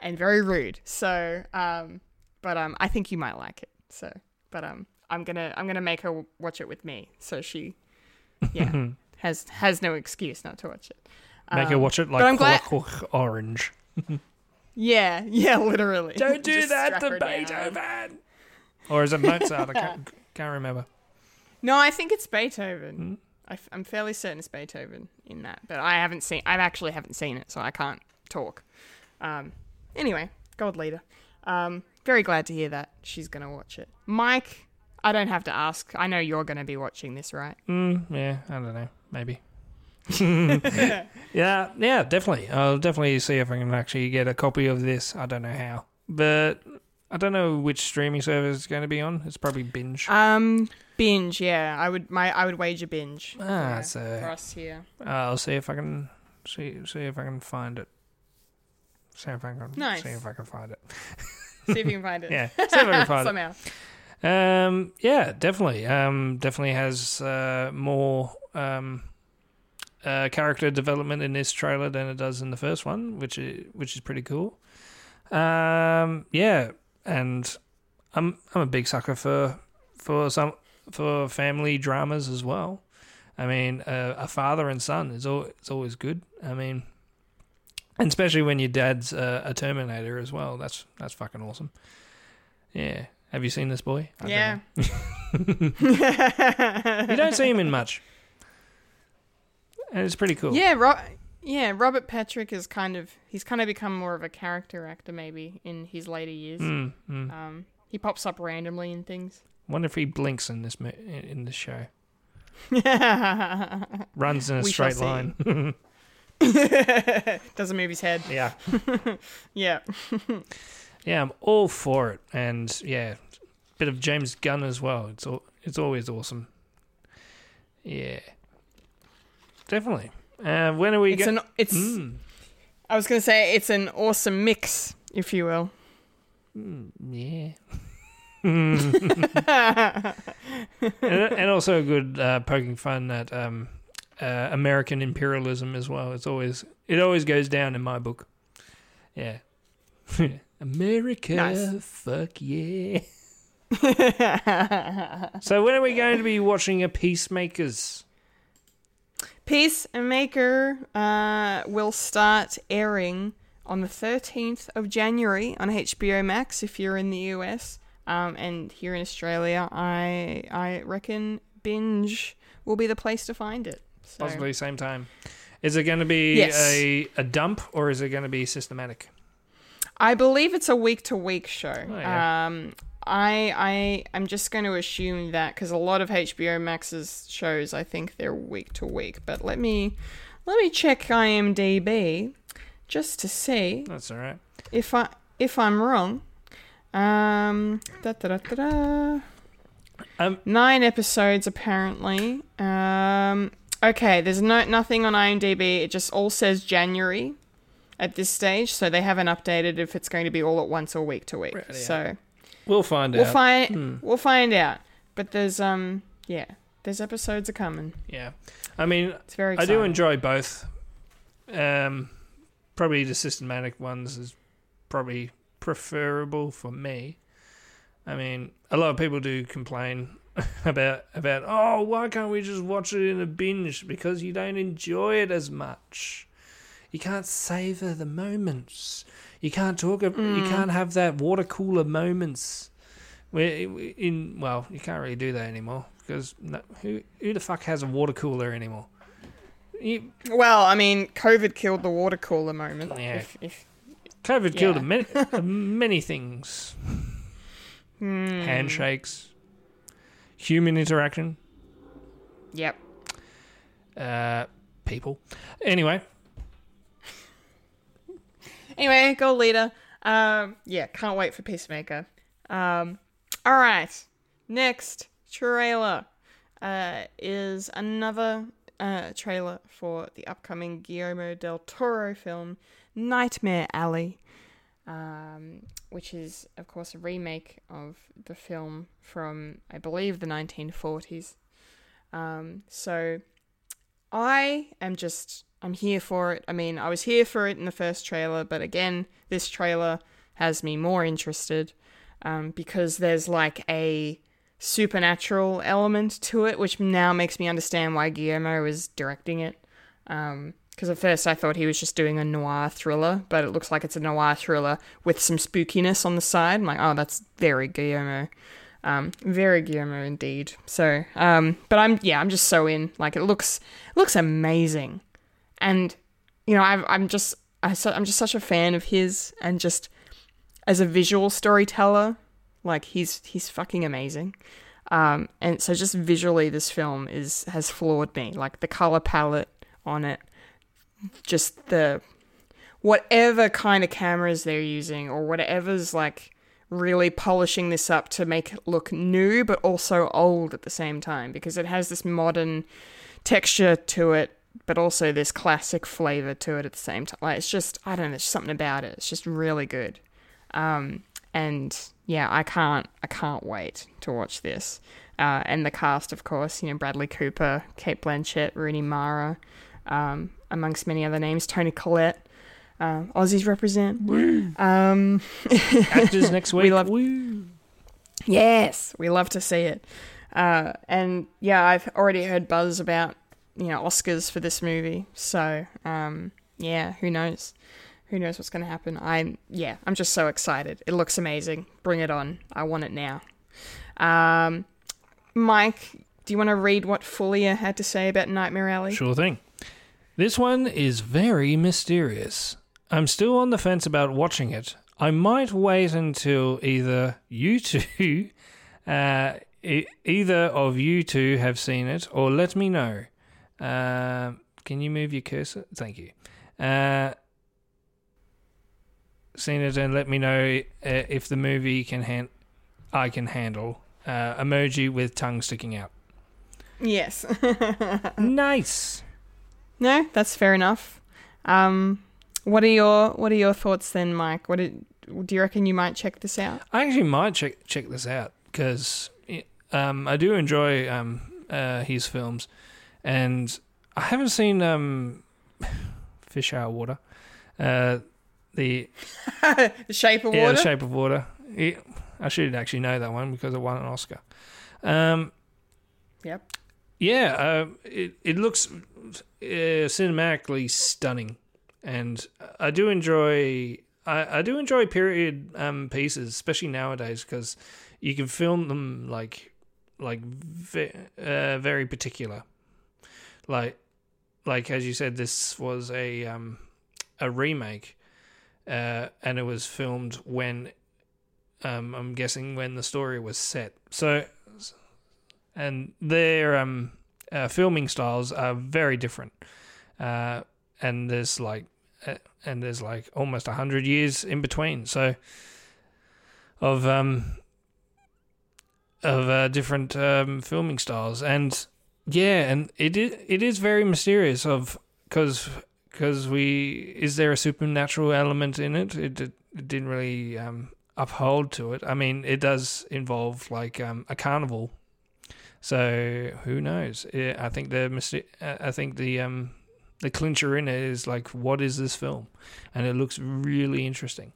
and very rude. So, um, but um, I think you might like it. So, but um, I'm gonna I'm gonna make her watch it with me, so she, yeah, [laughs] has has no excuse not to watch it. Make her Um, watch it but I'm like glad- Clockwork Orange. [laughs] Yeah, yeah, literally. Don't [laughs] do that to. Beethoven. Or is it Mozart? I [laughs] can't, can't remember. No, I think it's Beethoven. Hmm? I f- I'm fairly certain it's Beethoven in that, but I haven't seen. I actually haven't seen it, so I can't talk. Um, anyway, God leader. Um, very glad to hear that she's going to watch it. Mike, I don't have to ask. I know you're going to be watching this, right? Mm, yeah, I don't know. Maybe. [laughs] yeah, yeah, definitely. I'll definitely see if I can actually get a copy of this. I don't know how, but I don't know which streaming service it's going to be on. It's probably Binge. Um, binge. Yeah, I would. My I would wager binge. Ah, for, so- for us here. I'll see if I can see see if I can find it. See if I can Nice. see if I can find it. See if you can find it. Yeah, see if I can find it. [laughs] somehow. Um, yeah, definitely. Um, definitely has uh, more um, uh, character development in this trailer than it does in the first one, which is which is pretty cool. Um, yeah, and I'm I'm a big sucker for for some for family dramas as well. I mean, uh, a father and son is al- it's always good. I mean, and especially when your dad's uh, a Terminator as well. That's that's fucking awesome. Yeah. Have you seen this boy? I don't Yeah. [laughs] [laughs] You don't see him in much. And it's pretty cool. Yeah, Ro- yeah, Robert Patrick is kind of he's kind of become more of a character actor maybe in his later years. Mm, mm. Um, he pops up randomly in things. Wonder if he blinks in this mo- in this show. [laughs] Runs in a We straight line. [laughs] [laughs] Doesn't move his head. yeah. Yeah. Yeah, I'm all for it. And yeah, bit of James Gunn as well. It's all, it's always awesome. Yeah. Definitely. Uh, when are we It's going? an it's Mm, I was going to say it's an awesome mix, if you will. yeah. [laughs] and, and also a good uh, poking fun at um, uh, American imperialism as well. It's always it always goes down in my book. Yeah, [laughs] America, Nice. fuck yeah. [laughs] so when are we going to be watching a Peacemakers? Peacemaker uh, will start airing on the 13th of January on HBO Max if you're in the US. Um, and here in Australia, I I reckon Binge will be the place to find it. So, Possibly same time. Is it going to be Yes. a a dump or is it going to be systematic? I believe it's a week to week show. Oh, yeah. Um, I I I'm just going to assume that because a lot of HBO Max's shows, I think they're week to week. But let me let me check IMDb just to see That's all right. if I if I'm wrong. Um, da, da, da, da, da. Um, nine episodes apparently. Um, okay, there's no nothing on IMDb. It just all says January at this stage, so they haven't updated if it's going to be all at once or week to week. Right, yeah. So we'll find we'll out. find we'll find out. But there's um yeah, there's episodes are coming. yeah, I mean, It's very I do enjoy both. Um, probably the systematic ones is probably preferable for me. I mean, a lot of people do complain [laughs] about about oh, why can't we just watch it in a binge because you don't enjoy it as much. You can't savor the moments. You can't talk. ab- You can't have that water cooler moments. Where in well, you can't really do that anymore because no, who who the fuck has a water cooler anymore? You, Well, I mean, COVID killed the water cooler moment. Yeah. If, if, COVID killed Yeah. many, [laughs] many things. Hmm. Handshakes, human interaction, yep. uh, people. Anyway, Anyway, go leader. Um, yeah, can't wait for Peacemaker. Um, all right, next trailer uh, is another uh, trailer for the upcoming Guillermo del Toro film Nightmare Alley, um, which is, of course, a remake of the film from, I believe, the 1940s. Um, so I am just I'm here for it. I mean, I was here for it in the first trailer, but again, this trailer has me more interested um, because there's like a supernatural element to it, which now makes me understand why Guillermo is directing it. Because at first I thought he was just doing a noir thriller, but it looks like it's a noir thriller with some spookiness on the side. I'm like, oh, that's very Guillermo. Um, very Guillermo indeed. So, um, but I'm yeah, I'm just so in. Like it looks it looks amazing, and you know I've, I'm just I, I'm just such a fan of his, and just as a visual storyteller, like he's he's fucking amazing. Um, and so just visually, this film is has floored me. Like the color palette on it, just the whatever kind of cameras they're using or whatever's like really polishing this up to make it look new but also old at the same time because it has this modern texture to it but also this classic flavor to it at the same time like it's just i don't know there's something about it it's just really good um and yeah i can't i can't wait to watch this uh, and the cast of course you know bradley cooper cate blanchett rooney mara um, amongst many other names toni collette um, aussies represent um [laughs] AACTAs next week. We love- Woo. Yes, we love to see it. Uh, and yeah, I've already heard buzz about you know Oscars for this movie. So um, yeah, who knows? Who knows what's going to happen? I'm yeah, I'm just so excited. It looks amazing. Bring it on. I want it now. Um, Mike, do you want to read what Fulia had to say about Nightmare Alley? Sure thing. This one is very mysterious. I'm still on the fence about watching it. I might wait until either you two, [laughs] uh, e- either of you two have seen it, or let me know. Uh, can you move your cursor? Thank you. Uh, it and let me know uh, if the movie can hand I can handle. Uh, emoji with tongue sticking out. Yes. [laughs] Nice. no, that's fair enough. Um, what are your what are your thoughts then, Mike? What did, do you reckon you might check this out? I actually might check check this out because um, I do enjoy um, uh, his films, and I haven't seen um, Fish Out of Water, uh, the The [laughs] Shape of yeah, Water. The Shape of Water. It, I should actually know that one because it won an Oscar. Um, Yep. yeah, uh, it it looks uh, cinematically stunning, and I do enjoy I, I do enjoy period um, pieces, especially nowadays, because you can film them like like ve- uh, very particular, like like as you said, this was a um, a remake, uh, and it was filmed when um, I'm guessing when the story was set. So and their um, uh, filming styles are very different. Uh, and there's like, uh, and there's like almost a hundred years in between. So, of um, of uh, different um, filming styles, and yeah, and it is, it is very mysterious. Of because because we is there a supernatural element in it? It, it, it didn't really um, uphold to it. I mean, it does involve like um, a carnival so who knows? Yeah, I think the I think the um the clincher in it is like what is this film, and it looks really interesting.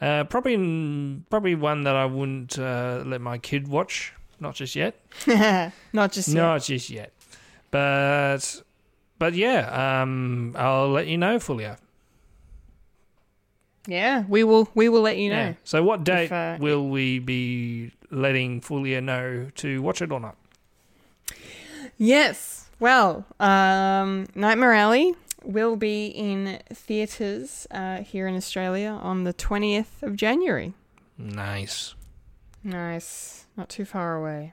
Uh, probably probably one that I wouldn't uh, let my kid watch. Not just yet. [laughs] Not just yet. Not just yet. But but yeah, um, I'll let you know, Fulia. Yeah, we will. We will let you know. Yeah. So what date uh, will we be letting Fulia know to watch it or not? Yes. Well, um, Nightmare Alley will be in theaters uh, here in Australia on the twentieth of January. Nice. Nice. Not too far away.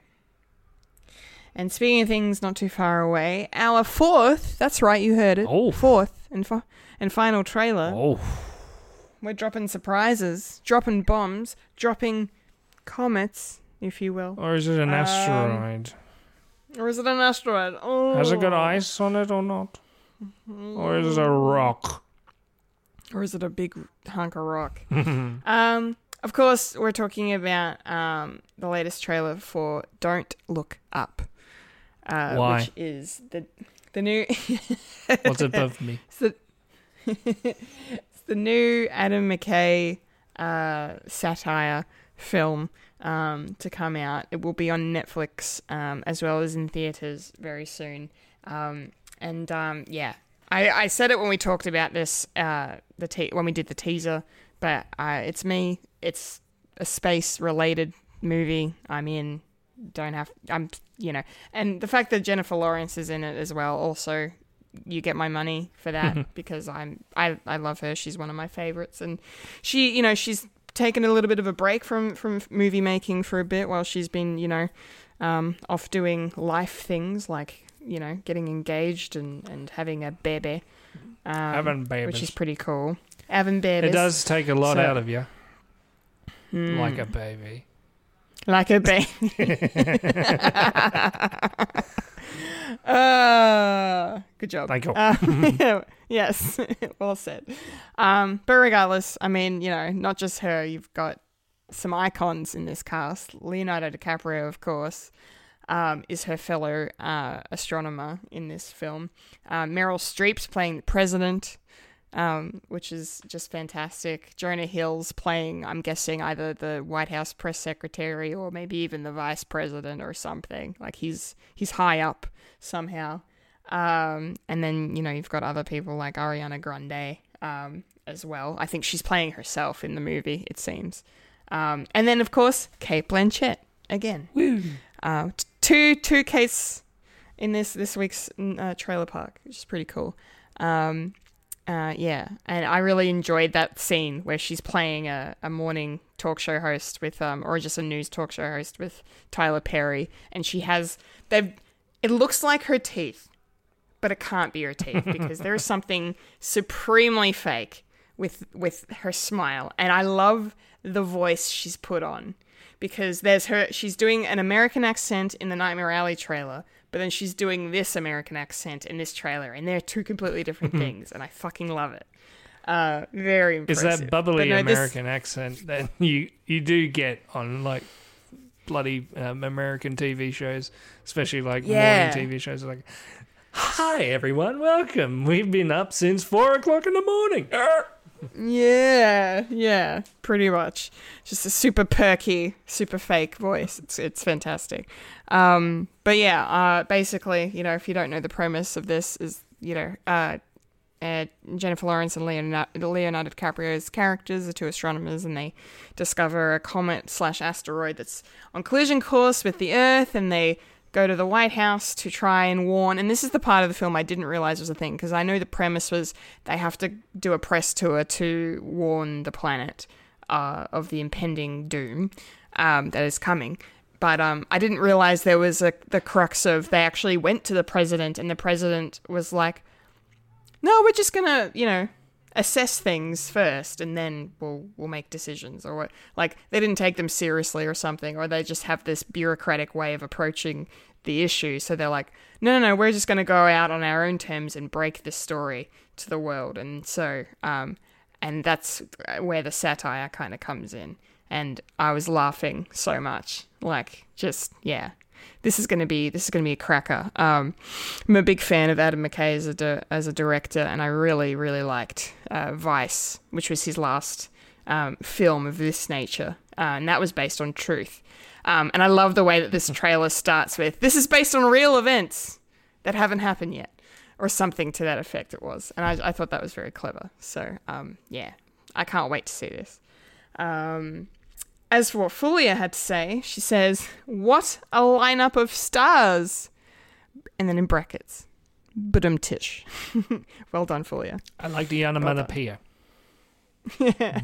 And speaking of things not too far away, our fourth, that's right, you heard it. Oh. Fourth and, fi- and final trailer. Oh. We're dropping surprises, dropping bombs, dropping comets, if you will. Or is it an Um, asteroid? Or is it an asteroid? Oh. Has it got ice on it or not? Or is it a rock? Or is it a big hunk of rock? [laughs] um, of course, we're talking about um, the latest trailer for Don't Look Up. Uh, Why? Which is the the new [laughs] What's above me? it's the, [laughs] it's the new Adam McKay uh, satire film um, to come out. It will be on Netflix um, as well as in theaters very soon. Um, and um, yeah, I, I said it when we talked about this uh, the te- when we did the teaser, but uh, it's me. It's a space related movie. I'm in. Don't have. I'm. You know, and the fact that Jennifer Lawrence is in it as well also you get my money for that [laughs] because I'm I I love her. She's one of my favorites, and she you know she's taken a little bit of a break from from movie making for a bit while she's been you know um, off doing life things like you know getting engaged and and having a baby, um, Having which is pretty cool. Having babies, It does take a lot So- out of you, Hmm. like a baby. like a [laughs] baby. [laughs] uh, good job. Thank you. Uh, [laughs] yes, well said. Um, but regardless, I mean, you know, not just her. You've got some icons in this cast. Leonardo DiCaprio, of course, um, is her fellow uh, astronomer in this film. Uh, Meryl Streep's playing the president, um, which is just fantastic. Jonah Hill's playing, I'm guessing, either the White House press secretary or maybe even the vice president or something. Like he's he's high up somehow. Um, and then you know you've got other people like Ariana Grande um, as well. I think she's playing herself in the movie. It seems. Um, and then of course Cate Blanchett again. Uh, t- two two Kates in this this week's uh, trailer park, which is pretty cool. Um, uh, yeah, and I really enjoyed that scene where she's playing a, a morning talk show host with, um, or just a news talk show host with Tyler Perry, and she has they've. It looks like her teeth, but it can't be her teeth [laughs] because there is something supremely fake with with her smile, and I love the voice she's put on because there's her she's doing an American accent in the Nightmare Alley trailer, but then she's doing this American accent in this trailer, and they're two completely different things, and I fucking love it. Uh, very Is impressive. that bubbly no, this- American accent that [laughs] you you do get on like bloody um, American TV shows, especially like Yeah. morning TV shows? Like, hi everyone, welcome. We've been up since four o'clock in the morning. Arr! Yeah, yeah, pretty much. Just a super perky, super fake voice. It's it's fantastic. Um, but yeah, uh, basically, you know, if you don't know the premise of this, is you know, uh, uh, Jennifer Lawrence and Leonardo, Leonardo DiCaprio's characters are two astronomers, and they discover a comet slash asteroid that's on collision course with the Earth, and they go to the White House to try and warn. And this is the part of the film I didn't realize was a thing because I know the premise was they have to do a press tour to warn the planet uh, of the impending doom um, that is coming. But um, I didn't realize there was a the crux of they actually went to the president, and the president was like, "No, we're just gonna, you know, assess things first, and then we'll we'll make decisions." Or what? Like they didn't take them seriously or something, or they just have this bureaucratic way of approaching the issue. So they're like, "No, no, no, we're just gonna go out on our own terms and break this story to the world." And so, um, and that's where the satire kind of comes in. And I was laughing so much, like just yeah this is going to be this is going to be a cracker. Um, I'm a big fan of Adam McKay as a di- as a director, and I really really liked uh, Vice, which was his last um, film of this nature, uh, and that was based on truth. Um, and I love the way that this trailer starts with "This is based on real events that haven't happened yet," or something to that effect. It was, and I, I thought that was very clever. So um, yeah, I can't wait to see this. Um, as for what Fulia had to say, she says, What a lineup of stars! And then in brackets, Budum Tish. [laughs] well done, Fulia. I like the onomatopoeia.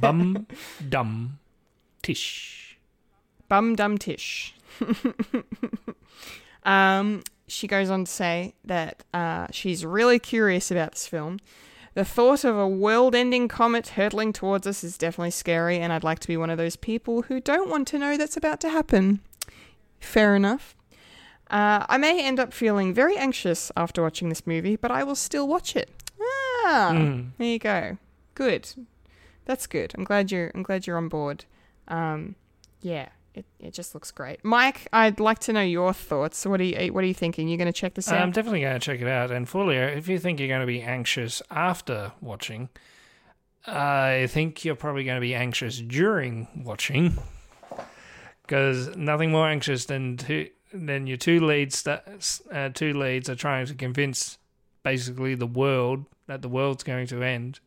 Bum dum tish. Bum Dum Tish. [laughs] um, she goes on to say that uh, she's really curious about this film. The thought of a world ending comet hurtling towards us is definitely scary, and I'd like to be one of those people who don't want to know that's about to happen. Fair enough. Uh, I may end up feeling very anxious after watching this movie, but I will still watch it. Ah, Mm. there you go. Good. That's good. I'm glad you're. I'm glad you're on board. Um, yeah, it, it just looks great. Mike, I'd like to know your thoughts. What are you What are you thinking? You're going to check this out? I'm definitely going to check it out. And Fulia, if you think you're going to be anxious after watching, I think you're probably going to be anxious during watching. Because nothing more anxious than two, than your two leads. That uh, two leads are trying to convince basically the world that the world's going to end,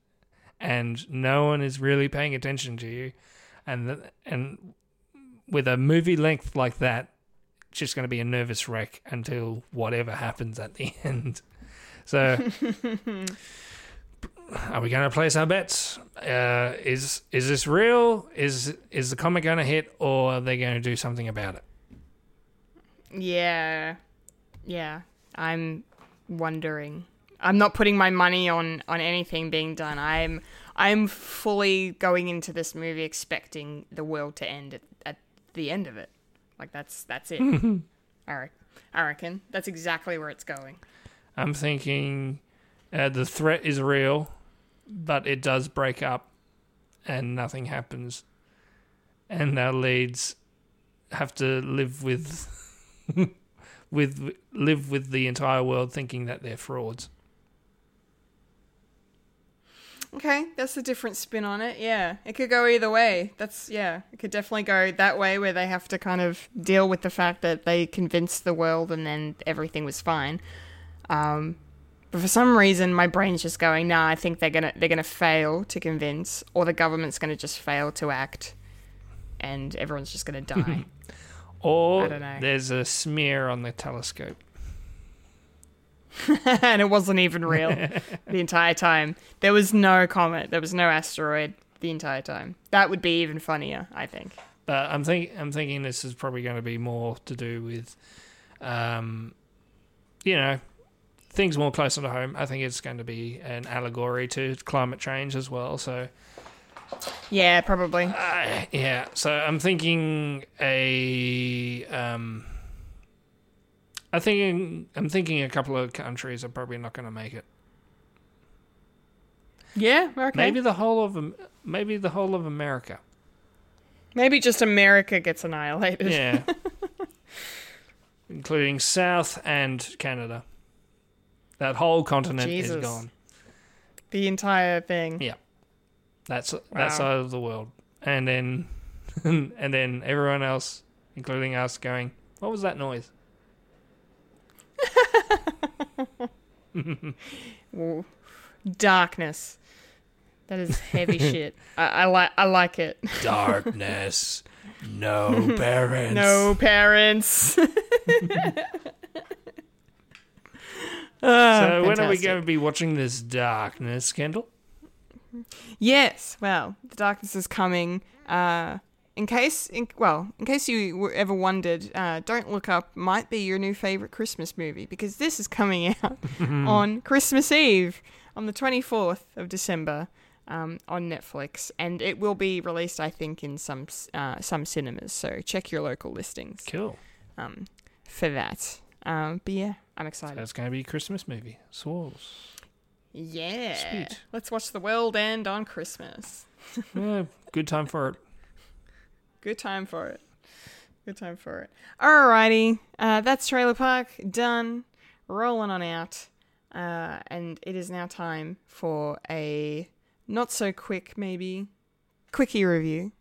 and no one is really paying attention to you, and th- and with a movie length like that, it's just going to be a nervous wreck until whatever happens at the [laughs] end. So, [laughs] are we going to place our bets? Uh, is is this real? Is is the comic going to hit, or are they going to do something about it? Yeah. Yeah. I'm wondering. I'm not putting my money on on anything being done. I'm I'm fully going into this movie expecting the world to end at, the end of it. Like that's that's it. [laughs] I, re- I reckon that's exactly where it's going. I'm thinking uh, the threat is real, but it does break up, and nothing happens, and our leads have to live with [laughs] with live with the entire world thinking that they're frauds. Okay, that's a different spin on it. Yeah, it could go either way. That's yeah, it could definitely go that way where they have to kind of deal with the fact that they convinced the world and then everything was fine. Um, but for some reason, my brain's just going, nah. I think they're gonna they're gonna fail to convince, or the government's gonna just fail to act, and everyone's just gonna die. [laughs] Or I don't know. there's a smear on the telescope. [laughs] and it wasn't even real [laughs] the entire time. There was no comet. There was no asteroid the entire time. That would be even funnier, I think. But I'm think I'm thinking this is probably going to be more to do with, um, you know, things more closer to home. I think it's going to be an allegory to climate change as well. So Yeah, probably. uh, yeah, so I'm thinking a um, I think I'm thinking a couple of countries are probably not going to make it. Yeah, okay. Maybe the whole of maybe the whole of America. Maybe just America gets annihilated. Yeah. [laughs] Including South and Canada. That whole continent is gone. The entire thing. Yeah. That's Wow. that side of the world. And then [laughs] and then everyone else, including us, going, What was that noise? [laughs] Ooh. Darkness. That is heavy [laughs] shit. I, I like. I like it. [laughs] Darkness. No parents. No parents. So when are we going to be watching this darkness, Kendall? Yes. Well, the darkness is coming. Uh, in case, in, well, in case you ever wondered, uh, don't look up. Might be your new favorite Christmas movie because this is coming [laughs] out [laughs] on Christmas Eve on the twenty fourth of December. Um, on Netflix, and it will be released, I think, in some uh, some cinemas. So check your local listings Cool. um, for that. Um, but yeah, I'm excited. That's going to be a Christmas movie. Swallows. yeah, Sweet. let's watch the world end on Christmas. [laughs] Yeah, good time for it. Good time for it. Good time for it. Alrighty, uh, that's Trailer Park done. Rolling on out, uh, and it is now time for a not so quick, maybe quickie review.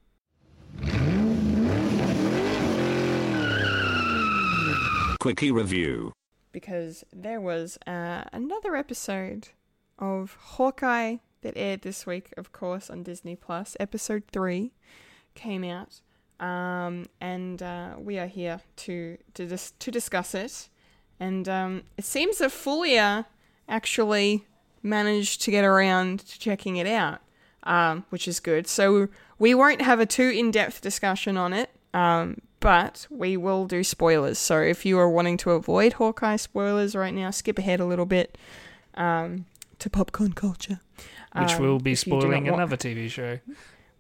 Quickie review. because there was uh, another episode of Hawkeye that aired this week, of course, on Disney Plus. Episode three came out, um, and uh, we are here to to dis- to discuss it. And um, it seems that Fulia actually managed to get around to checking it out, um, which is good. So we won't have a too in depth discussion on it, um, but we will do spoilers. So if you are wanting to avoid Hawkeye spoilers right now, skip ahead a little bit um, to popcorn culture. Which Um, will be do not spoiling another TV show. [laughs]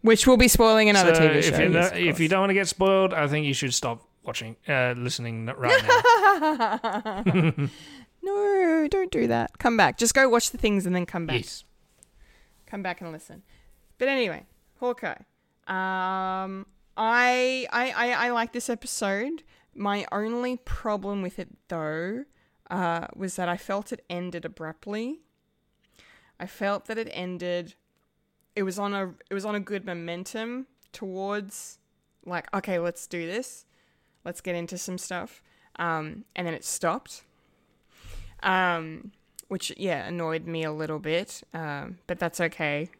Which will be spoiling another so TV show. If, you yes, don't- if you don't want to get spoiled, I think you should stop watching, uh, listening right now. [laughs] No, don't do that. Come back. Just go watch the things and then come back. yes. come back and listen. But anyway, Hawkeye. Um, I, I I I like this episode. My only problem with it though, uh, was that I felt it ended abruptly. I felt that it ended. It was on a it was on a good momentum towards like okay, let's do this, let's get into some stuff. Um, and then it stopped. Um, which yeah annoyed me a little bit. Um, but that's okay.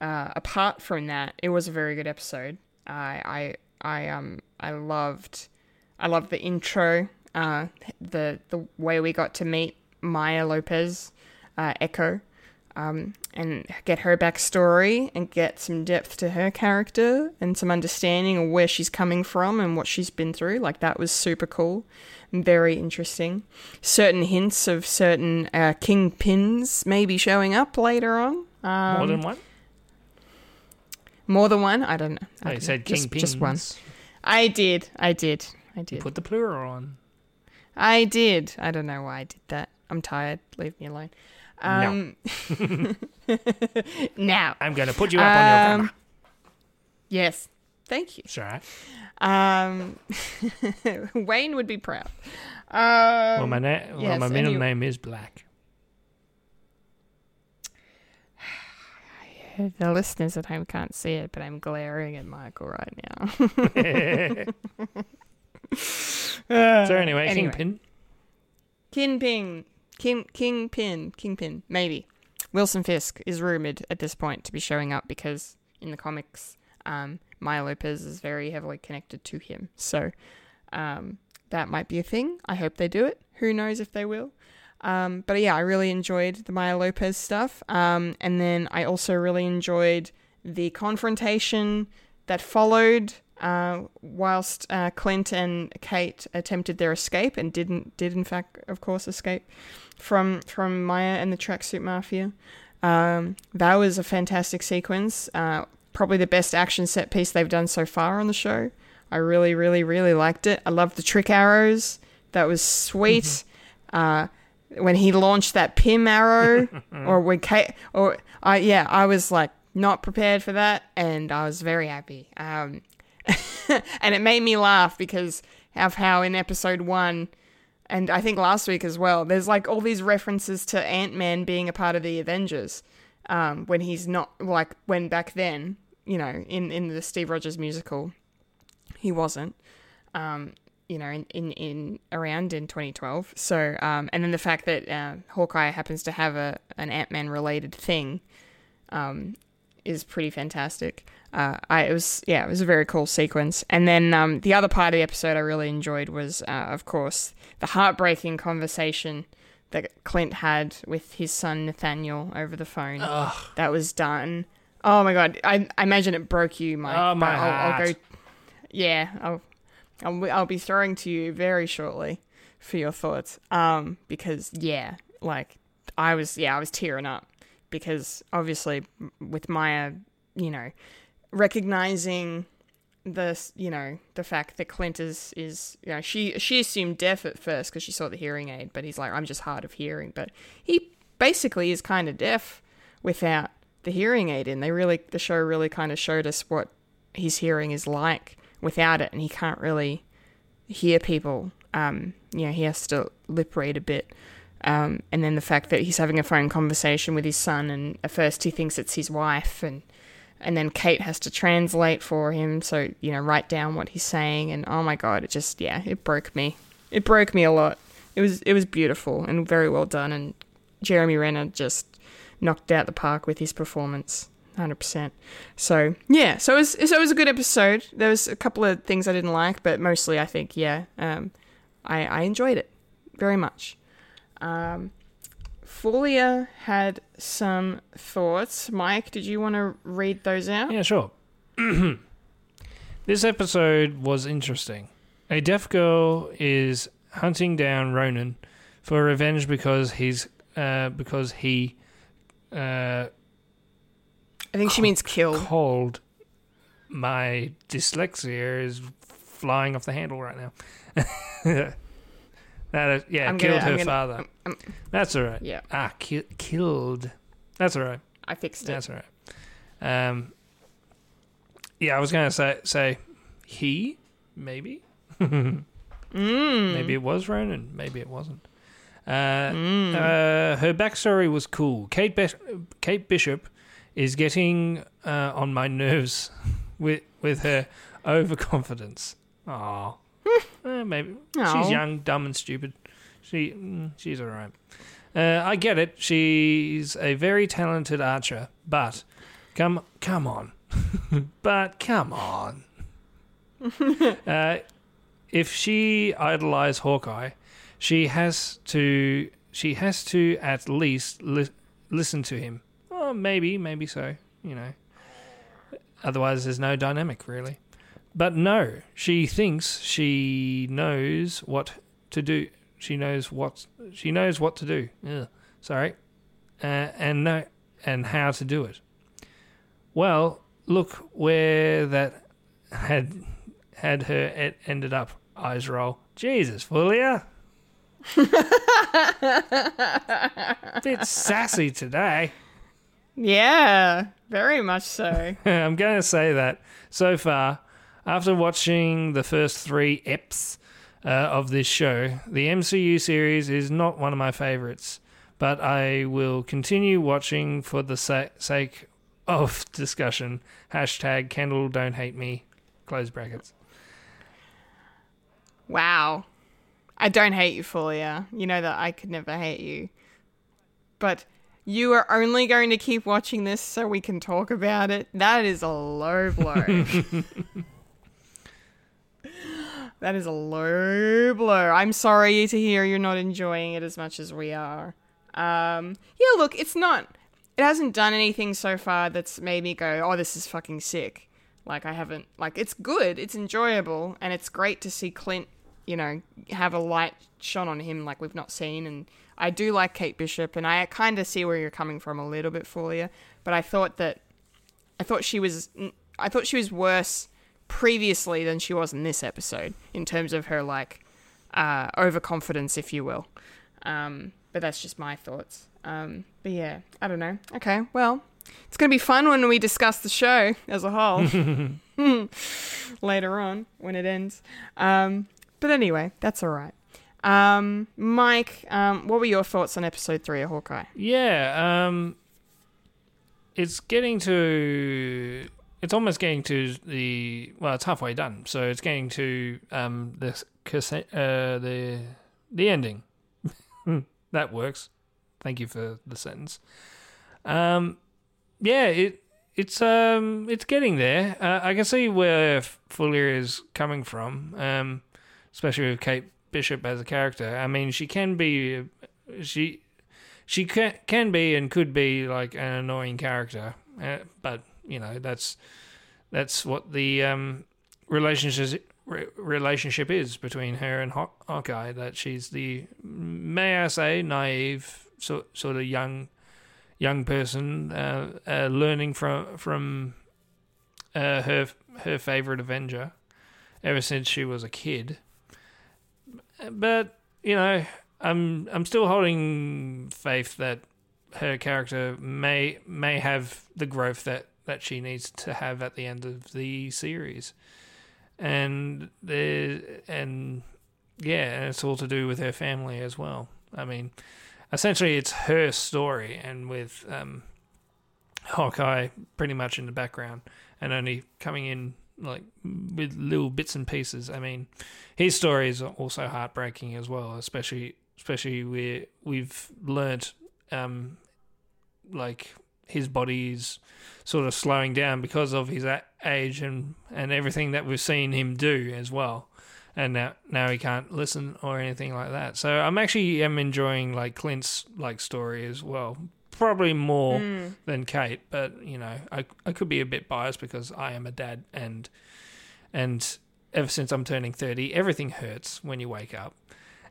Uh, apart from that it was a very good episode. I i i um i loved i loved the intro uh the the way we got to meet Maya Lopez, uh, Echo, um, and get her backstory and get some depth to her character and some understanding of where she's coming from and what she's been through. Like that was super cool and very interesting. Certain hints of certain uh, kingpins maybe showing up later on. Um, More than one? more than one. I don't know. I Oh, you said know. Just- kingpins. Just one. I did. I did. I did. Put the plural on. I did. I don't know why I did that. I'm tired. Leave me alone. Um, [laughs] now, I'm going to put you up on your Um, camera. yes. Thank you. Right. Um, [laughs] Wayne would be proud. Um, Well, my, na- well, yes, my middle anyway. name is Black. [sighs] the listeners at home can't see it, but I'm glaring at Michael right now. [laughs] So anyway, anyway. Kingpin. Kingpin, King, Kingpin, Kingpin, maybe. Wilson Fisk is rumored at this point to be showing up because in the comics, um, Maya Lopez is very heavily connected to him. So um, that might be a thing. I hope they do it. Who knows if they will? Um, but yeah, I really enjoyed the Maya Lopez stuff. Um, and then I also really enjoyed the confrontation that followed uh, whilst uh, Clint and Kate attempted their escape and didn't did in fact of course escape from from Maya and the tracksuit mafia. Um, that was a fantastic sequence. Uh, probably the best action set piece they've done so far on the show. I really, really, really liked it. I loved the trick arrows. That was sweet. Uh, when he launched that Pym arrow, [laughs] or when Kate, or I, yeah, I was like not prepared for that, and I was very happy. Um, [laughs] and it made me laugh because of how in episode one, and I think last week as well, there's like all these references to Ant Man being a part of the Avengers, um, when he's not like when back then, you know, in in the Steve Rogers musical, he wasn't. Um, you know, in, in, in around in 2012. So, um, and then the fact that uh, Hawkeye happens to have a an Ant Man related thing, um, is pretty fantastic. Uh, I it was yeah, it was a very cool sequence. And then um, the other part of the episode I really enjoyed was, uh, of course, the heartbreaking conversation that Clint had with his son Nathaniel over the phone. That was done. Oh my god, I, I imagine it broke you, Mike. Oh, my I'll, I'll heart. go. Yeah, I'll, I'll I'll be throwing to you very shortly for your thoughts. Um, because yeah, like I was yeah I was tearing up because obviously with Maya, you know, recognizing the you know the fact that Clint is is you know she she assumed deaf at first because she saw the hearing aid, but he's like I'm just hard of hearing, but he basically is kind of deaf without the hearing aid in. They really the show really kind of showed us what his hearing is like without it, and he can't really hear people. Um, you know, he has to lip read a bit. Um, and then the fact that he's having a phone conversation with his son, and at first he thinks it's his wife, and and then Kate has to translate for him, so you know, write down what he's saying, and oh my god, it just yeah, it broke me. It broke me a lot. It was it was beautiful and very well done, and Jeremy Renner just knocked out the park with his performance. Hundred percent. So yeah, so it was so it was a good episode. There was a couple of things I didn't like, but mostly I think yeah, um, I I enjoyed it very much. Um, Fulia had some thoughts. Mike, did you want to read those out? Yeah, sure. [clears throat] this episode was interesting. A deaf girl is hunting down Ronin for revenge because he's uh, because he uh, I think she means kill. called my dyslexia is flying off the handle right now. [laughs] that is, yeah, I'm killed gonna- her gonna- father. I'm- I'm- That's all right. Yeah. Ah, ki- killed. That's all right. I fixed it. That's all right. Um, yeah, I was gonna say say he maybe. Mm. Maybe it was Ronin. Maybe it wasn't. Uh, uh, her backstory was cool. Kate Be- Kate Bishop is getting uh, on my nerves [laughs] with with her overconfidence. Aw. [laughs] Eh, maybe Aw. she's young, dumb, and stupid. She mm, she's all right. Uh, I get it. She's a very talented archer, but come come on, [laughs] but come on. [laughs] uh, if she idolized Hawkeye, she has to she has to at least li- listen to him. Oh, maybe, maybe so. You know. Otherwise, there's no dynamic really. But no, she thinks she knows what to do. She knows what she knows what to do. Ugh, sorry, uh, and no, and how to do it. Well, look where that had had her et- ended up. Eyes roll. Jesus, Fulia. [laughs] Bit sassy today. Yeah, very much so. [laughs] I'm going to say that so far, after watching the first three eps uh, of this show, the MCU series is not one of my favorites, but I will continue watching for the sa- sake of discussion. Hashtag Kendall don't hate me. Close brackets. Wow. I don't hate you, Fulia. You know that I could never hate you. But you are only going to keep watching this so we can talk about it. That is a low blow. [laughs] that is a low blow. I'm sorry to hear you're not enjoying it as much as we are. Um, yeah, look, it's not. It hasn't done anything so far that's made me go, "Oh, this is fucking sick." Like I haven't. Like it's good. It's enjoyable, and it's great to see Clint. You know, have a light shone on him like we've not seen, and I do like Kate Bishop, and I kind of see where you're coming from a little bit, Fulia. But I thought that, I thought she was, I thought she was worse previously than she was in this episode in terms of her like uh, overconfidence, if you will. Um, but that's just my thoughts. Um, but yeah, I don't know. Okay, well, it's gonna be fun when we discuss the show as a whole [laughs] [laughs] later on when it ends. Um, but anyway, that's all right. Um, Mike, um, what were your thoughts on episode three of Hawkeye? Yeah, um, it's getting to. It's almost getting to the well. It's halfway done, so it's getting to um the uh the the ending. [laughs] that works. Thank you for the sentence. Um, yeah, it it's um it's getting there. Uh, I can see where Fulia is coming from. Um, especially with Kate Bishop as a character. I mean, she can be she she can can be and could be like an annoying character, uh, but you know that's that's what the um, relationship re- relationship is between her and Haw- Hawkeye. That she's the may I say naive so, sort of young young person uh, uh, learning from from uh, her her favorite Avenger ever since she was a kid. But you know, I'm I'm still holding faith that her character may may have the growth that, that she needs to have at the end of the series, and the and yeah, and it's all to do with her family as well. I mean, essentially, it's her story, and with um, Hawkeye pretty much in the background and only coming in like with little bits and pieces. I mean, his story is also heartbreaking as well, especially especially where we've learnt um, like his body's sort of slowing down because of his age and and everything that we've seen him do as well. And now, now he can't listen or anything like that. So I'm actually am enjoying like Clint's like story as well. Probably more hmm. than Kate, but you know, I I could be a bit biased because I am a dad and and ever since I'm turning 30, everything hurts when you wake up.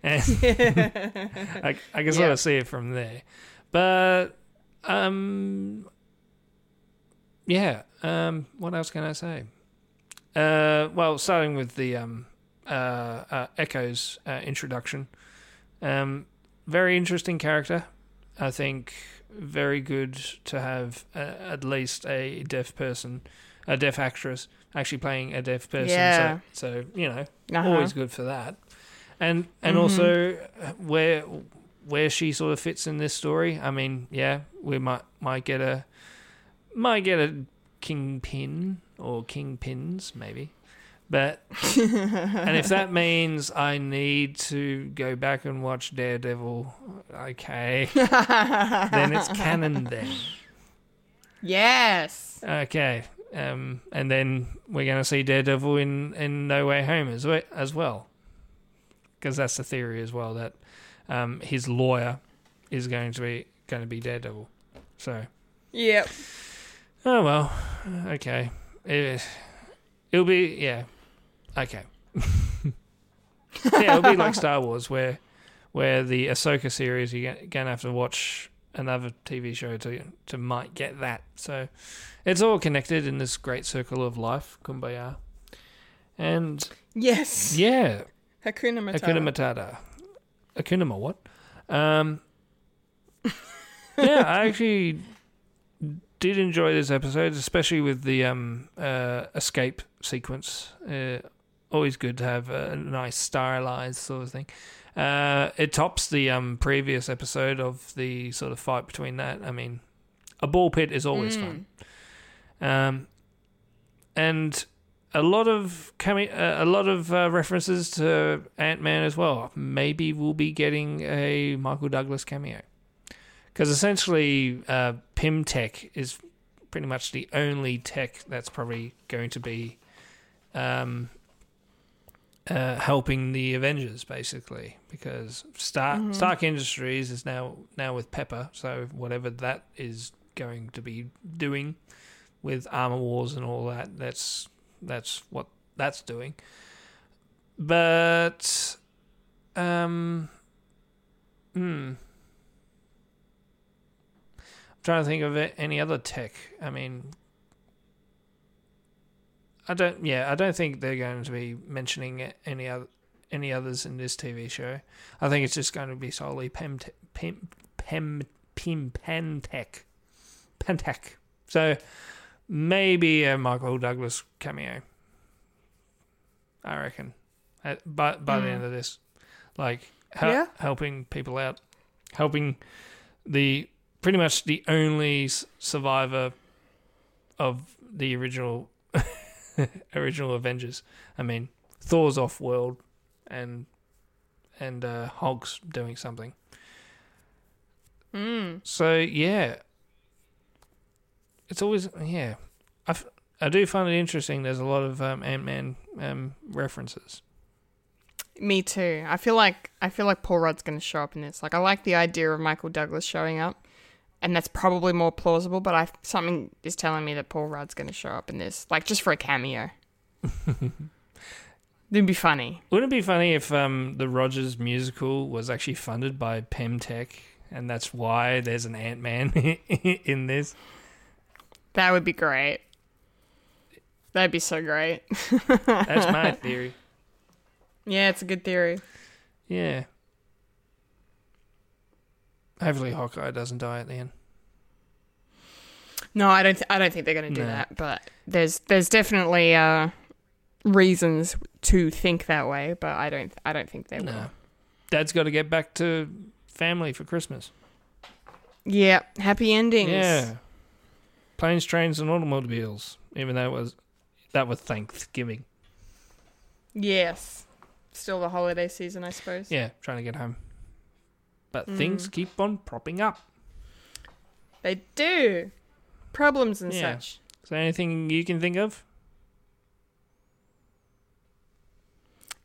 And [laughs] [laughs] I, I can sort Yeah. of see it from there. But, um, yeah, um, what else can I say? Uh, well, starting with the um, uh, uh, Echo's uh, introduction, um, very interesting character. I think very good to have uh, at least a deaf person, a deaf actress, actually playing a deaf person. Yeah. So, so you know, Uh-huh. always good for that. And and also uh, where where she sort of fits in this story. I mean, yeah, we might might get a might get a kingpin or kingpins maybe. But [laughs] and if that means I need to go back and watch Daredevil, okay, then it's canon then. [laughs] Yes. Okay, um, and then we're going to see Daredevil in, in No Way Home as we- as well, because that's the theory as well that um, his lawyer is going to be going to be Daredevil. So Yep. oh well, okay. It, it'll be yeah, okay. [laughs] yeah, it'll be like [laughs] Star Wars, where where the Ahsoka series you're gonna have to watch another TV show to to might get that. So it's all connected in this great circle of life, kumbaya. And Yes. yeah, Hakuna Matata. Akuna Matata. Akuna Ma what? Um, yeah, I actually did enjoy this episode, especially with the um, uh, escape sequence. Uh, always good to have a nice stylized sort of thing. Uh, it tops the um, previous episode of the sort of fight between that. I mean, a ball pit is always fun. Um, and a lot of came- uh, a lot of uh, references to Ant Man as well. Maybe we'll be getting a Michael Douglas cameo. Because essentially uh, Pym Tech is pretty much the only tech that's probably going to be um, uh, helping the Avengers basically. Because Stark Stark Industries is now now with Pepper, so whatever that is going to be doing with Armor Wars and all that, that's that's what that's doing. But um hmm I'm trying to think of it, any other tech. I mean I don't yeah, I don't think they're going to be mentioning any other any others in this TV show. I think it's just going to be solely Pem te- Pem Pem Pim Pentech. Pentech. So maybe a Michael Douglas cameo. I reckon. At, by by the end of this, like hel- Yeah. helping people out, helping the pretty much the only survivor of the original [laughs] original Avengers. I mean, Thor's off world, and and uh, Hulk's doing something. Mm. So yeah, it's always yeah. I, f- I do find it interesting. There's a lot of um, Ant Man um, references. Me too. I feel like I feel like Paul Rudd's going to show up in this. Like I like the idea of Michael Douglas showing up, and that's probably more plausible. But I something is telling me that Paul Rudd's going to show up in this, like just for a cameo. [laughs] It'd be funny. Wouldn't it be funny if um, the Rogers musical was actually funded by Pym Tech, and that's why there's an Ant Man [laughs] in this? That would be great. That'd be so great. [laughs] That's my [laughs] theory. yeah, it's a good theory. Yeah. Hopefully, Hawkeye doesn't die at the end. No, I don't. Th- I don't think they're going to do No. that. But there's there's definitely uh, reasons to think that way. But I don't. I don't think they will. Dad's got to get back to family for Christmas. Yeah, happy endings. Yeah. Planes, trains, and automobiles. Even though it was that was Thanksgiving. Yes. Still the holiday season, I suppose. Yeah, trying to get home. But Mm. things keep on propping up. They do. Problems and Yeah. such. Is there anything you can think of?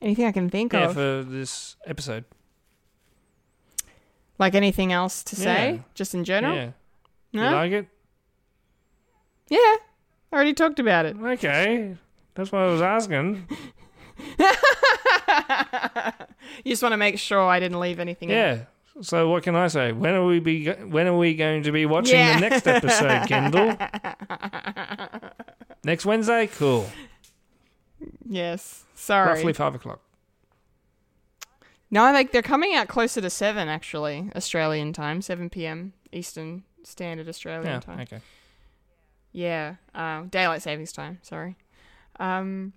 Anything I can think Yeah, of. for this episode. like anything else to say? Just in general? Yeah. No? You like it? Yeah. I already talked about it. Okay. That's what I was asking. [laughs] You just want to make sure I didn't leave anything out. Yeah. So what can I say? When are we be when are we going to be watching Yeah. the next episode, Kendall? [laughs] Next Wednesday? Cool. Yes. Sorry. Roughly five o'clock. No, I think they're coming out closer to 7, actually. Australian time. 7 p.m. Eastern Standard Australian Yeah, time. okay. Yeah, uh, daylight savings time. Sorry. Um,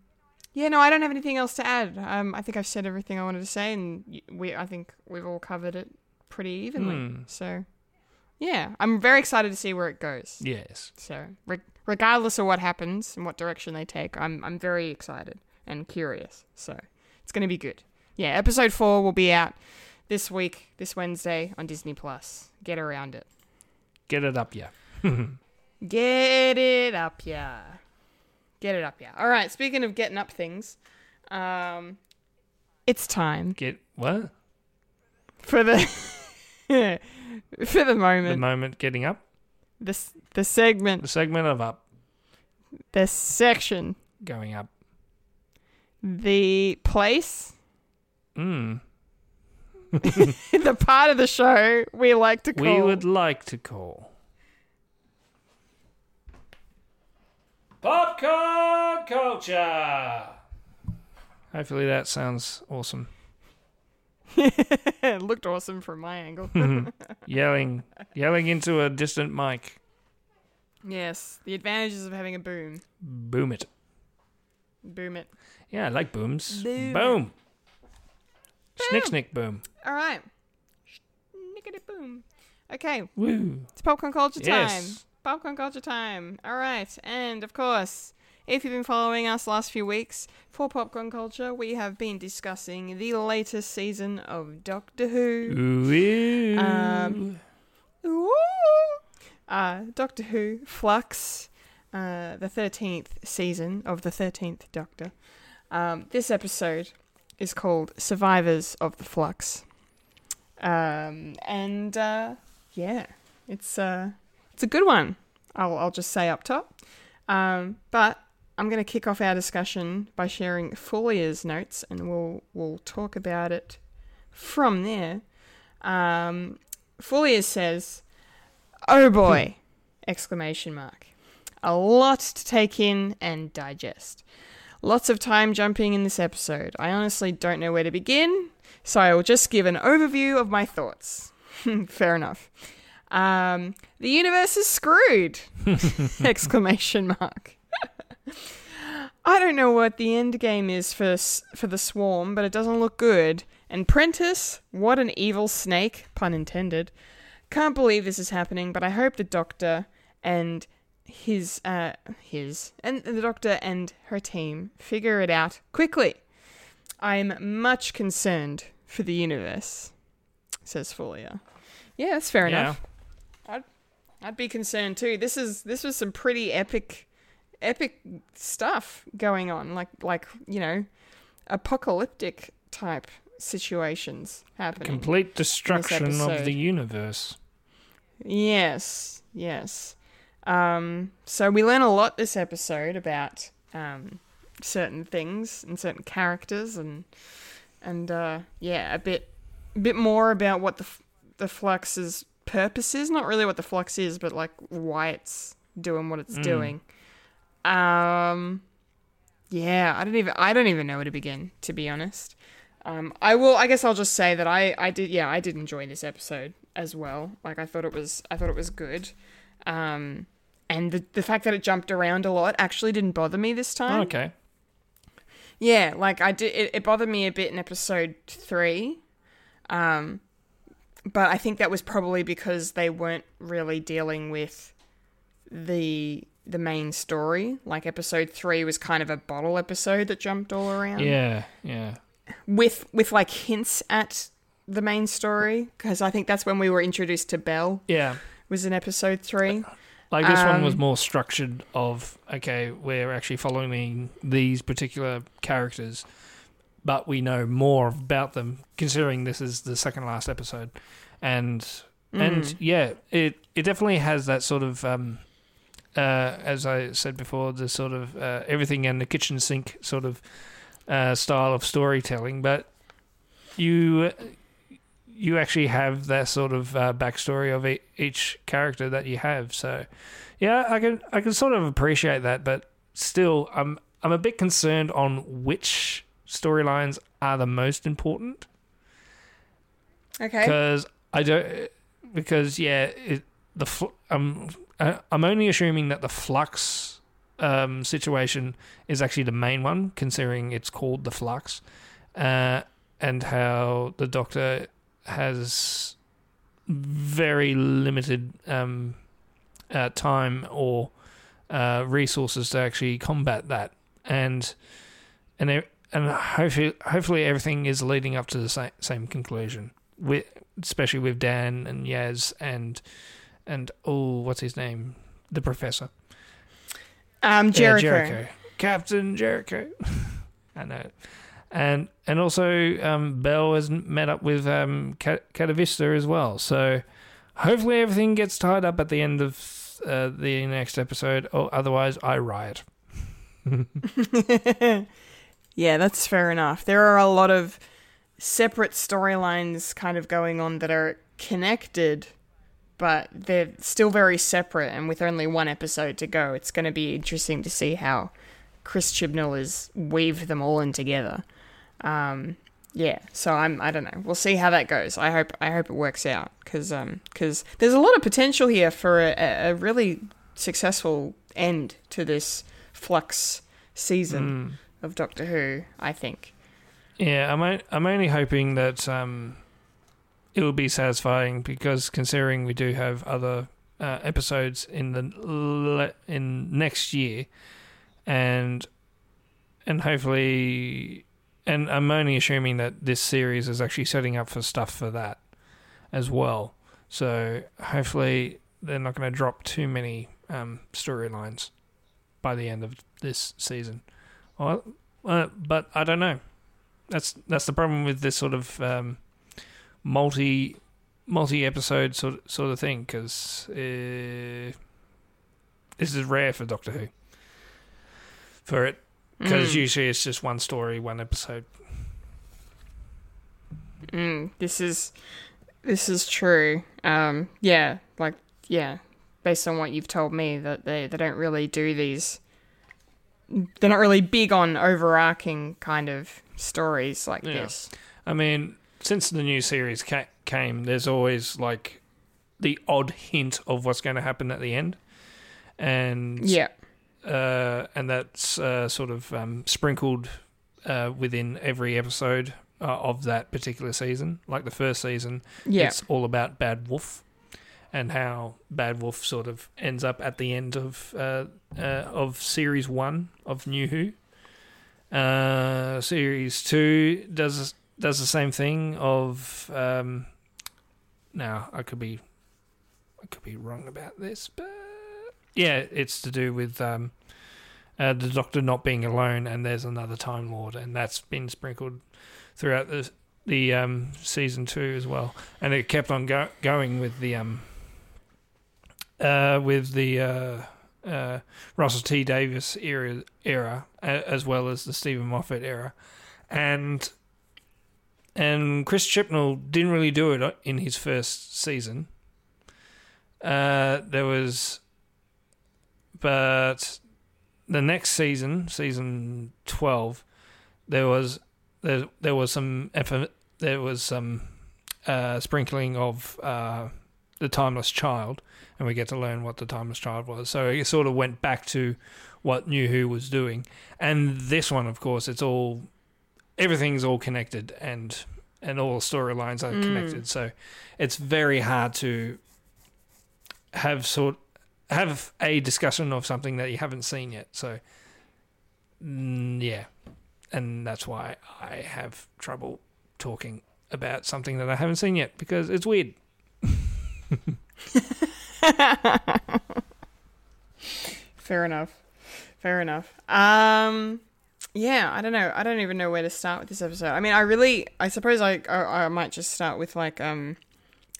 yeah, no, I don't have anything else to add. Um, I think I've said everything I wanted to say, and we, I think we've all covered it pretty evenly. Hmm. So, yeah, I'm very excited to see where it goes. Yes. So, re- regardless of what happens and what direction they take, I'm I'm very excited and curious. So, it's gonna be good. Yeah, episode four will be out this week, this Wednesday on Disney Plus. Get around it. Get it up, yeah. [laughs] Get it up, yeah. Get it up, yeah. All right. Speaking of getting up things, um, it's time Get what? for the [laughs] For the moment The moment, moment getting up, this the segment, the segment of up the section, going up. the place, Mm. [laughs] the part of the show we like to call We would like to call. Popcorn culture. Hopefully that sounds awesome. it [laughs] looked awesome from my angle. [laughs] [laughs] Yelling, yelling into a distant mic. yes, the advantages of having a boom. Boom it. Boom it. Yeah, I like booms. Boom. Boom. Snick, snick, boom. All right. Snickety boom. Okay, Woo. it's popcorn culture time. Yes. Popcorn culture time. All right, and of course, if you've been following us last few weeks for popcorn culture, we have been discussing the latest season of Doctor Who. Ooh. Um, Ooh. Uh, Doctor Who Flux, uh, the 13th season of the 13th Doctor. Um, this episode is called Survivors of the Flux. Um, and uh, yeah, it's uh, it's a good one. I'll, I'll just say up top. Um, but I'm going to kick off our discussion by sharing Fulia's notes, and we'll we'll talk about it from there. Um, says, "Oh boy!" [laughs] exclamation mark. A lot to take in and digest. Lots of time jumping in this episode. I honestly don't know where to begin, so I will just give an overview of my thoughts. [laughs] Fair enough. Um, the universe is screwed! [laughs] exclamation mark. [laughs] I don't know what the end game is for for the swarm, but it doesn't look good. And Prentiss, what an evil snake, pun intended. Can't believe this is happening, but I hope the doctor and his uh his and the doctor and her team figure it out quickly. I'm much concerned for the universe, says Fulia. Yeah, that's fair Yeah. enough. I'd be concerned too. This is this was some pretty epic epic stuff going on. Like like, you know, apocalyptic type situations happening. Complete destruction of the universe. Yes, yes. Um, so we learn a lot this episode about um, certain things and certain characters, and and uh, yeah, a bit bit more about what the f- the flux's purpose is. Not really what the flux is, but like why it's doing what it's doing. Um, yeah, I don't even I don't even know where to begin, to be honest. Um, I will. I guess I'll just say that I, I did. Yeah, I did enjoy this episode as well. Like I thought it was. I thought it was good. Um, and the the fact that it jumped around a lot actually didn't bother me this time. Oh, okay. Yeah, like I did. It, it bothered me a bit in episode three. Um, but I think that was probably because they weren't really dealing with the the main story. Like episode three was kind of a bottle episode that jumped all around Yeah, yeah. with with like hints at the main story because I think that's when we were introduced to Belle Yeah. was in episode three. Like this one was Um, more structured of okay, we're actually following these particular characters, but we know more about them considering this is the second last episode. And and yeah, it it definitely has that sort of um uh as I said before, the sort of uh, everything in the kitchen sink sort of uh style of storytelling, but you you actually have that sort of uh, backstory of e- each character that you have. So, yeah, I can I can sort of appreciate that, but still, I'm I'm a bit concerned on which storylines are the most important Okay. because I don't because yeah, it, the fl- I'm I- I'm only assuming that the flux um, situation is actually the main one, considering it's called the flux, uh, and how the Doctor has very limited um, uh, time or uh, resources to actually combat that, and and and hopefully hopefully everything is leading up to the same same conclusion. With especially with Dan and Yaz and and oh, what's his name? The professor. Um, Yeah, Jericho. Jericho. Captain Jericho. [laughs] I know. and and also um, Bell has met up with um, Cat- Catavista as well. So hopefully everything gets tied up at the end of uh, the next episode, or otherwise I riot. [laughs] [laughs] Yeah, that's fair enough. There are a lot of separate storylines kind of going on that are connected, but they're still very separate. And with only one episode to go, it's going to be interesting to see how Chris Chibnall is weave them all in together. Um, yeah, so I'm I don't know. We'll see how that goes. I hope I hope it works out because um because there's a lot of potential here for a, a really successful end to this flux season of Doctor Who. I think. Yeah, I'm o- I'm only hoping that um, it will be satisfying because considering we do have other uh, episodes in the le- in next year, and and hopefully, and I'm only assuming that this series is actually setting up for stuff for that as well. So hopefully, they're not going to drop too many um, storylines by the end of this season. Well, uh, but I don't know that's that's the problem with this sort of um, multi multi episode sort sort of thing because uh, this is rare for Doctor Who. For it, because usually it's just one story, one episode. Mm, this is this is true. Um, yeah, like yeah, based on what you've told me, that they they don't really do these. They're not really big on overarching kind of stories like Yeah. this. I mean, since the new series ca- came, there's always like the odd hint of what's going to happen at the end, and Yeah, uh, and that's uh, sort of um, sprinkled uh, within every episode uh, of that particular season. Like the first season, yeah, it's all about Bad Wolf and how Bad Wolf sort of ends up at the end of uh, uh, of series one of New Who. Uh, series two does does the same thing. Of um, now, I could be I could be wrong about this, but yeah, it's to do with um, uh, the Doctor not being alone, and there's another Time Lord, and that's been sprinkled throughout the the um, season two as well, and it kept on go- going with the um, uh, with the uh, uh, Russell T Davies era era as well as the Steven Moffat era, and and Chris Chibnall didn't really do it in his first season. Uh, there was, but the next season, season twelve, there was there there was some there was some uh, sprinkling of uh, the timeless child, and we get to learn what the timeless child was. So it sort of went back to what New Who was doing, and this one, of course, it's all everything's all connected, and and all storylines are connected. So it's very hard to have sort have a discussion of something that you haven't seen yet. So mm, yeah, and that's why I have trouble talking about something that I haven't seen yet because it's weird. [laughs] [laughs] [laughs] fair enough, fair enough. Um, yeah, I don't know. I don't even know where to start with this episode. I mean, I really, I suppose I, I, I might just start with like, um,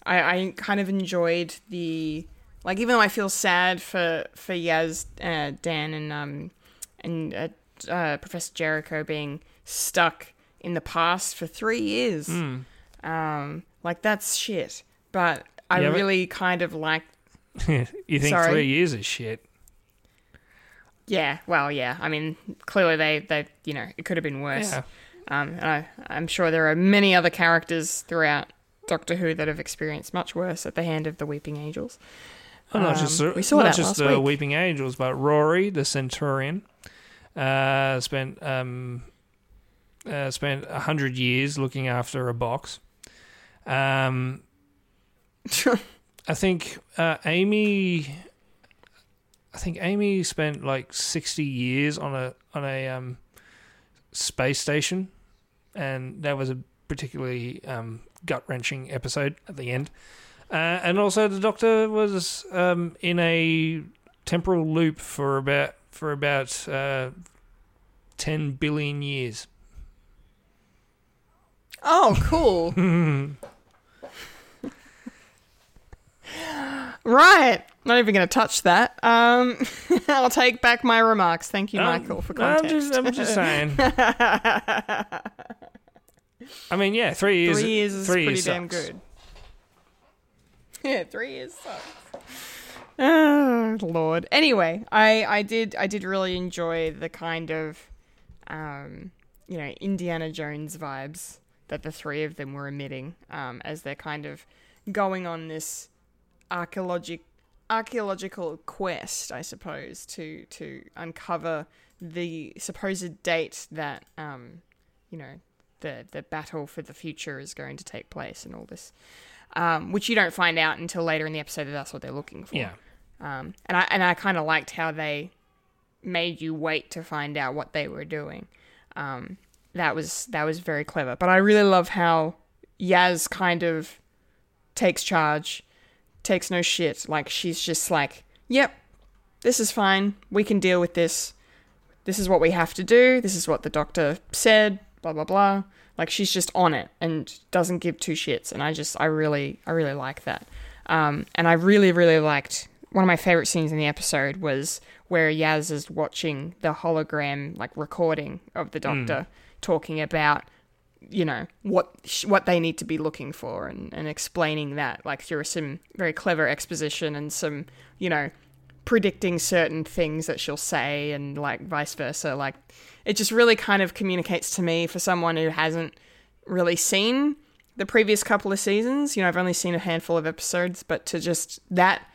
I, I kind of enjoyed the, like, even though I feel sad for for Yaz, uh, Dan, and um, and uh, uh, Professor Jericho being stuck in the past for three years. Um, like that's shit. But I Yeah, but- really kind of like [laughs] you think Sorry. three years is shit? Yeah, well, yeah. I mean, clearly they, they you know, it could have been worse. Yeah. Um, and I, I'm sure there are many other characters throughout Doctor Who that have experienced much worse at the hand of the Weeping Angels. Well, not just Um, the, we saw not just the week. Weeping Angels, but Rory, the Centurion, uh, spent um, uh, spent a hundred years looking after a box. Um, [laughs] I think uh, Amy. I think Amy spent like sixty years on a on a um, space station, and that was a particularly um, gut wrenching episode at the end. Uh, and also, the Doctor was um, in a temporal loop for about for about uh, ten billion years. Oh, cool. [laughs] right. Not even going to touch that. Um, [laughs] I'll take back my remarks. Thank you, Michael, for I'm just, I'm just saying. [laughs] I mean, yeah, three years. three years is three pretty years damn good. [laughs] Yeah, three years sucks. Oh [sighs] Lord. Anyway, I I did I did really enjoy the kind of, um, you know, Indiana Jones vibes that the three of them were emitting, um, as they're kind of going on this archaeologic archaeological quest, I suppose, to to uncover the supposed date that um, you know, the the battle for the future is going to take place and all this. Um, which you don't find out until later in the episode that that's what they're looking for. Yeah. Um, and I and I kind of liked how they made you wait to find out what they were doing. Um, that was that was very clever. But I really love how Yaz kind of takes charge, takes no shit. Like she's just like, "Yep, this is fine. We can deal with this. This is what we have to do. This is what the doctor said. Blah blah blah." Like she's just on it and doesn't give two shits. And I just I really I really like that. Um, and I really really liked one of my favorite scenes in the episode was where Yaz is watching the hologram like recording of the doctor talking about you know what what they need to be looking for and, and explaining that like through some very clever exposition and some you know predicting certain things that she'll say and like vice versa. Like it just really kind of communicates to me for someone who hasn't really seen the previous couple of seasons you know i've only seen a handful of episodes but to just that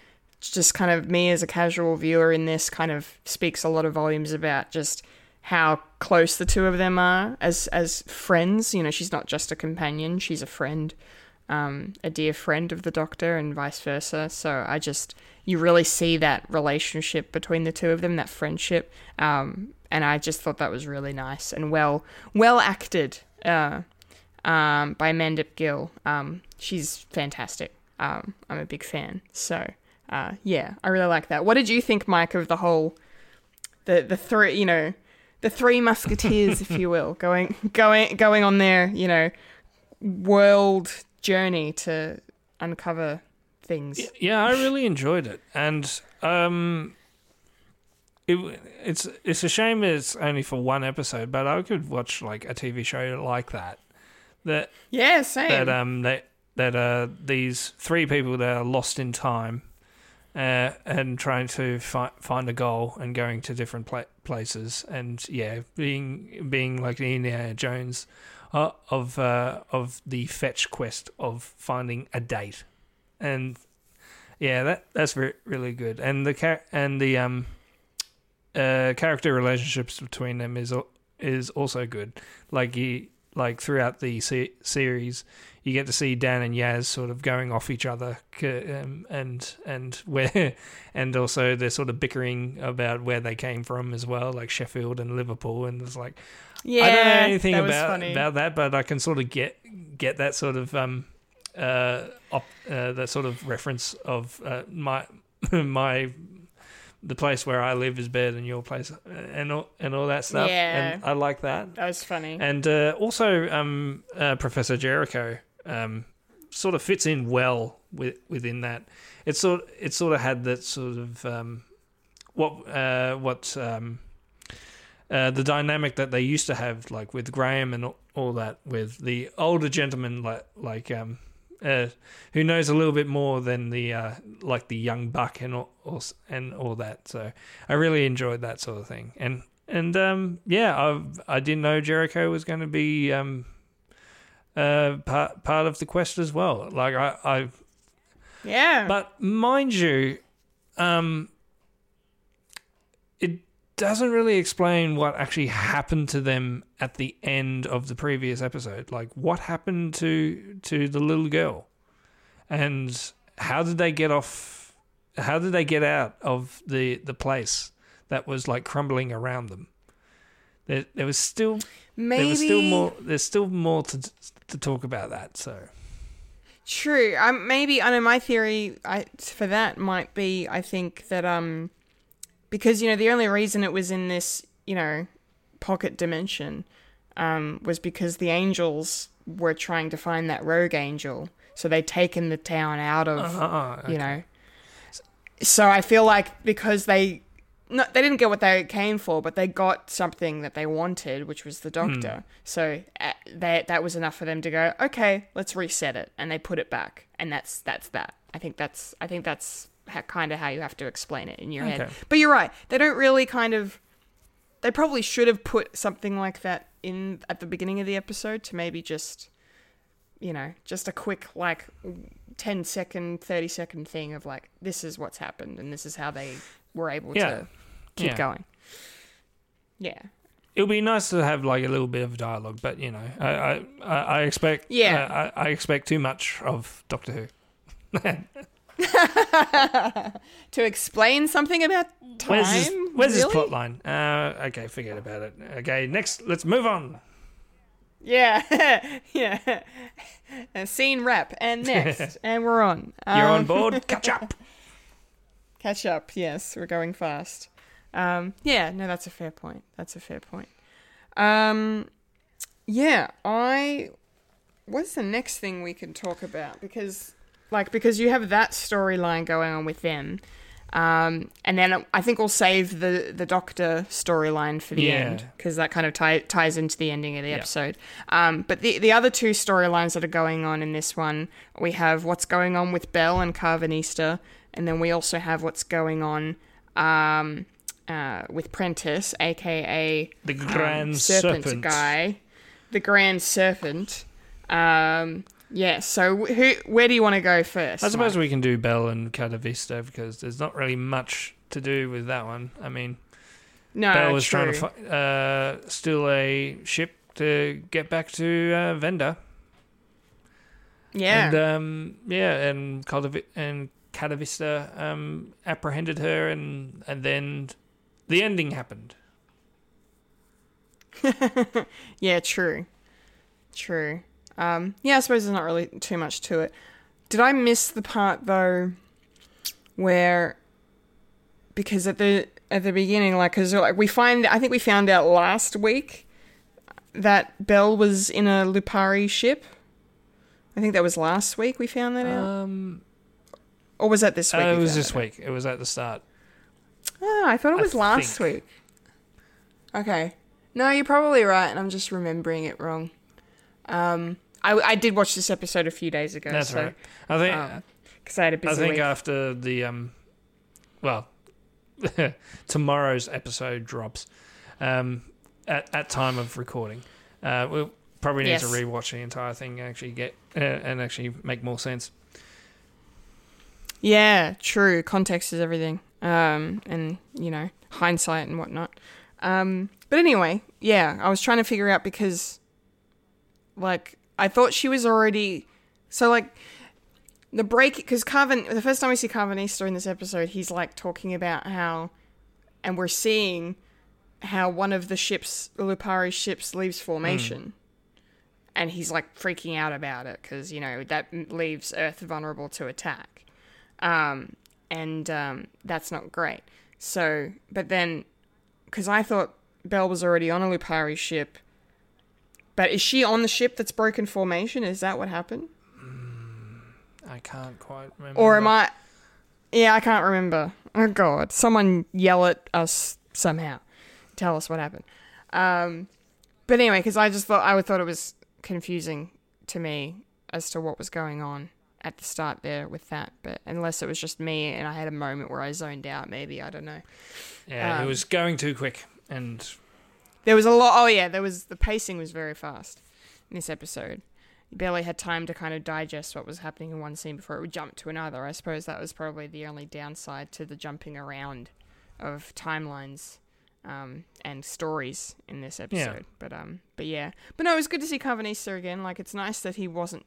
just kind of me as a casual viewer in this kind of speaks a lot of volumes about just how close the two of them are as as friends. You know, she's not just a companion; she's a friend, um, a dear friend of the Doctor, and vice versa. So I just you really see that relationship between the two of them, that friendship, um, and I just thought that was really nice and well well acted uh, um, by Mandip Gill. Um, she's fantastic. Um, I'm a big fan. So uh, yeah, I really like that. What did you think, Mike, of the whole the the three you know the three musketeers, if you will, [laughs] going going going on their you know world journey to uncover things. Yeah, I really enjoyed it, and um, it it's it's a shame it's only for one episode, but I could watch like a TV show like that. That Yeah, same. that um that that uh these three people that are lost in time, uh, and trying to fi- find a goal and going to different pla- places, and yeah, being being like the Indiana Jones. Uh, of uh, of the fetch quest of finding a date, and yeah, that that's re- really good. And the char- and the um uh character relationships between them is is also good. Like you like throughout the se- series, you get to see Dan and Yaz sort of going off each other, um, and and [laughs] where and also they're sort of bickering about where they came from as well, like Sheffield and Liverpool, and it's like yeah, I don't know anything about funny. about that, but I can sort of get get that sort of um uh, op, uh that sort of reference of uh, my [laughs] my the place where I live is better than your place uh, and all and all that stuff. Yeah. and I like that. that was funny. And uh, also, um, uh, Professor Jericho um, sort of fits in well with, within that. It sort it sort of had that sort of um, what uh, what um, uh, the dynamic that they used to have, like with Graham and all, that, with the older gentleman like like um, uh, who knows a little bit more than the uh, like the young buck and all, all and all that. So I really enjoyed that sort of thing. And and um, yeah, I I didn't know Jericho was going to be um, uh, part part of the quest as well. Like I, I yeah, but mind you, um, it doesn't really explain what actually happened to them at the end of the previous episode. Like what happened to to the little girl, and how did they get off? How did they get out of the the place that was like crumbling around them? There, there was still maybe there was still more. There's still more to to talk about that. So True. Um, maybe I know my theory I, for that might be I think that um because you know the only reason it was in this you know pocket dimension um was because the angels were trying to find that rogue angel, so they'd taken the town out of Oh, you know. So I feel like because they no, they didn't get what they came for, but they got something that they wanted, which was the doctor. So uh, they, that was enough for them to go, okay, let's reset it, and they put it back, and that's that's that. I think that's I think that's ha- kind of how you have to explain it in your head. But you're right; they don't really kind of. They probably should have put something like that in at the beginning of the episode to maybe just, you know, just a quick like 10 second, 30 second thing of like, this is what's happened and this is how they were able Yeah. to keep Yeah. going. Yeah. It would be nice to have like a little bit of dialogue, but you know, I I, I I expect Yeah. I, I expect too much of Doctor Who. [laughs] To explain something about time? Where's this, where's this really? plot line? Uh, okay, forget about it. Okay, next, let's move on. Yeah. [laughs] yeah. A scene wrap. And next. [laughs] and we're on. You're on Um, board. Catch up. Catch up. Yes, we're going fast. Um, yeah, no, that's a fair point. That's a fair point. Um, yeah, I. What's the next thing we can talk about? Because, like, because you have that storyline going on with them, um, and then I think we'll save the the Doctor storyline for the Yeah. end because that kind of tie, ties into the ending of the episode. Um, but the the other two storylines that are going on in this one, we have what's going on with Bell and Karvanista, and then we also have what's going on um, uh, with Prentiss, aka The um, Grand serpent, Serpent. guy, the Grand Serpent. Um, yeah. So who? Where do you want to go first? I suppose Mike? we can do Bell and Catavista because there's not really much to do with that one. I mean, no, Bell was true. trying to fi- uh, steal a ship to get back to uh, Vinder. Yeah. And um, yeah, and and Catavista um, apprehended her, and and then the ending happened. [laughs] Yeah, true. True. Um, yeah, I suppose there's not really too much to it. Did I miss the part though where because at the at the beginning like cuz like we find I think we found out last week that Bell was in a Lupari ship. I think that was last week we found that out. Um, Or was that this week? uh, it was this out? week. It was at the start. Oh, I thought it I was last think. week. Okay. No, you're probably right, and I'm just remembering it wrong. Um, I, I did watch this episode a few days ago. That's so, right. I think Um, because I had a busy I think week. after the um, well, [laughs] tomorrow's episode drops, um, at at time of recording, uh, we'll probably need to Yes. rewatch the entire thing and actually get uh, and actually make more sense. Yeah, true. Context is everything. Um, and you know, hindsight and whatnot. Um, but anyway, yeah, I was trying to figure out because, like, I thought she was already so like the break because Carvin. The first time we see Karvanista in this episode, he's like talking about how, and we're seeing how one of the ships, the Lupari ships, leaves formation. And he's like freaking out about it because you know that leaves Earth vulnerable to attack um, and um, that's not great. So, but then, because I thought Belle was already on a Lupari ship, but is she on the ship that's broken formation? Is that what happened, I can't quite remember. or am I? Yeah, I can't remember. Oh God, someone yell at us somehow, tell us what happened. Um, but anyway, because I just thought I would thought it was confusing to me as to what was going on at the start there with that. But unless it was just me and I had a moment where I zoned out, maybe I don't know. Yeah, it um, was going too quick, and There was a lot. Oh yeah, there was the pacing was very fast in this episode. You barely had time to kind of digest what was happening in one scene before it would jump to another. I suppose that was probably the only downside to the jumping around of timelines um, and stories in this episode. But um, but yeah, but no, it was good to see Karvanista again. Like it's nice that he wasn't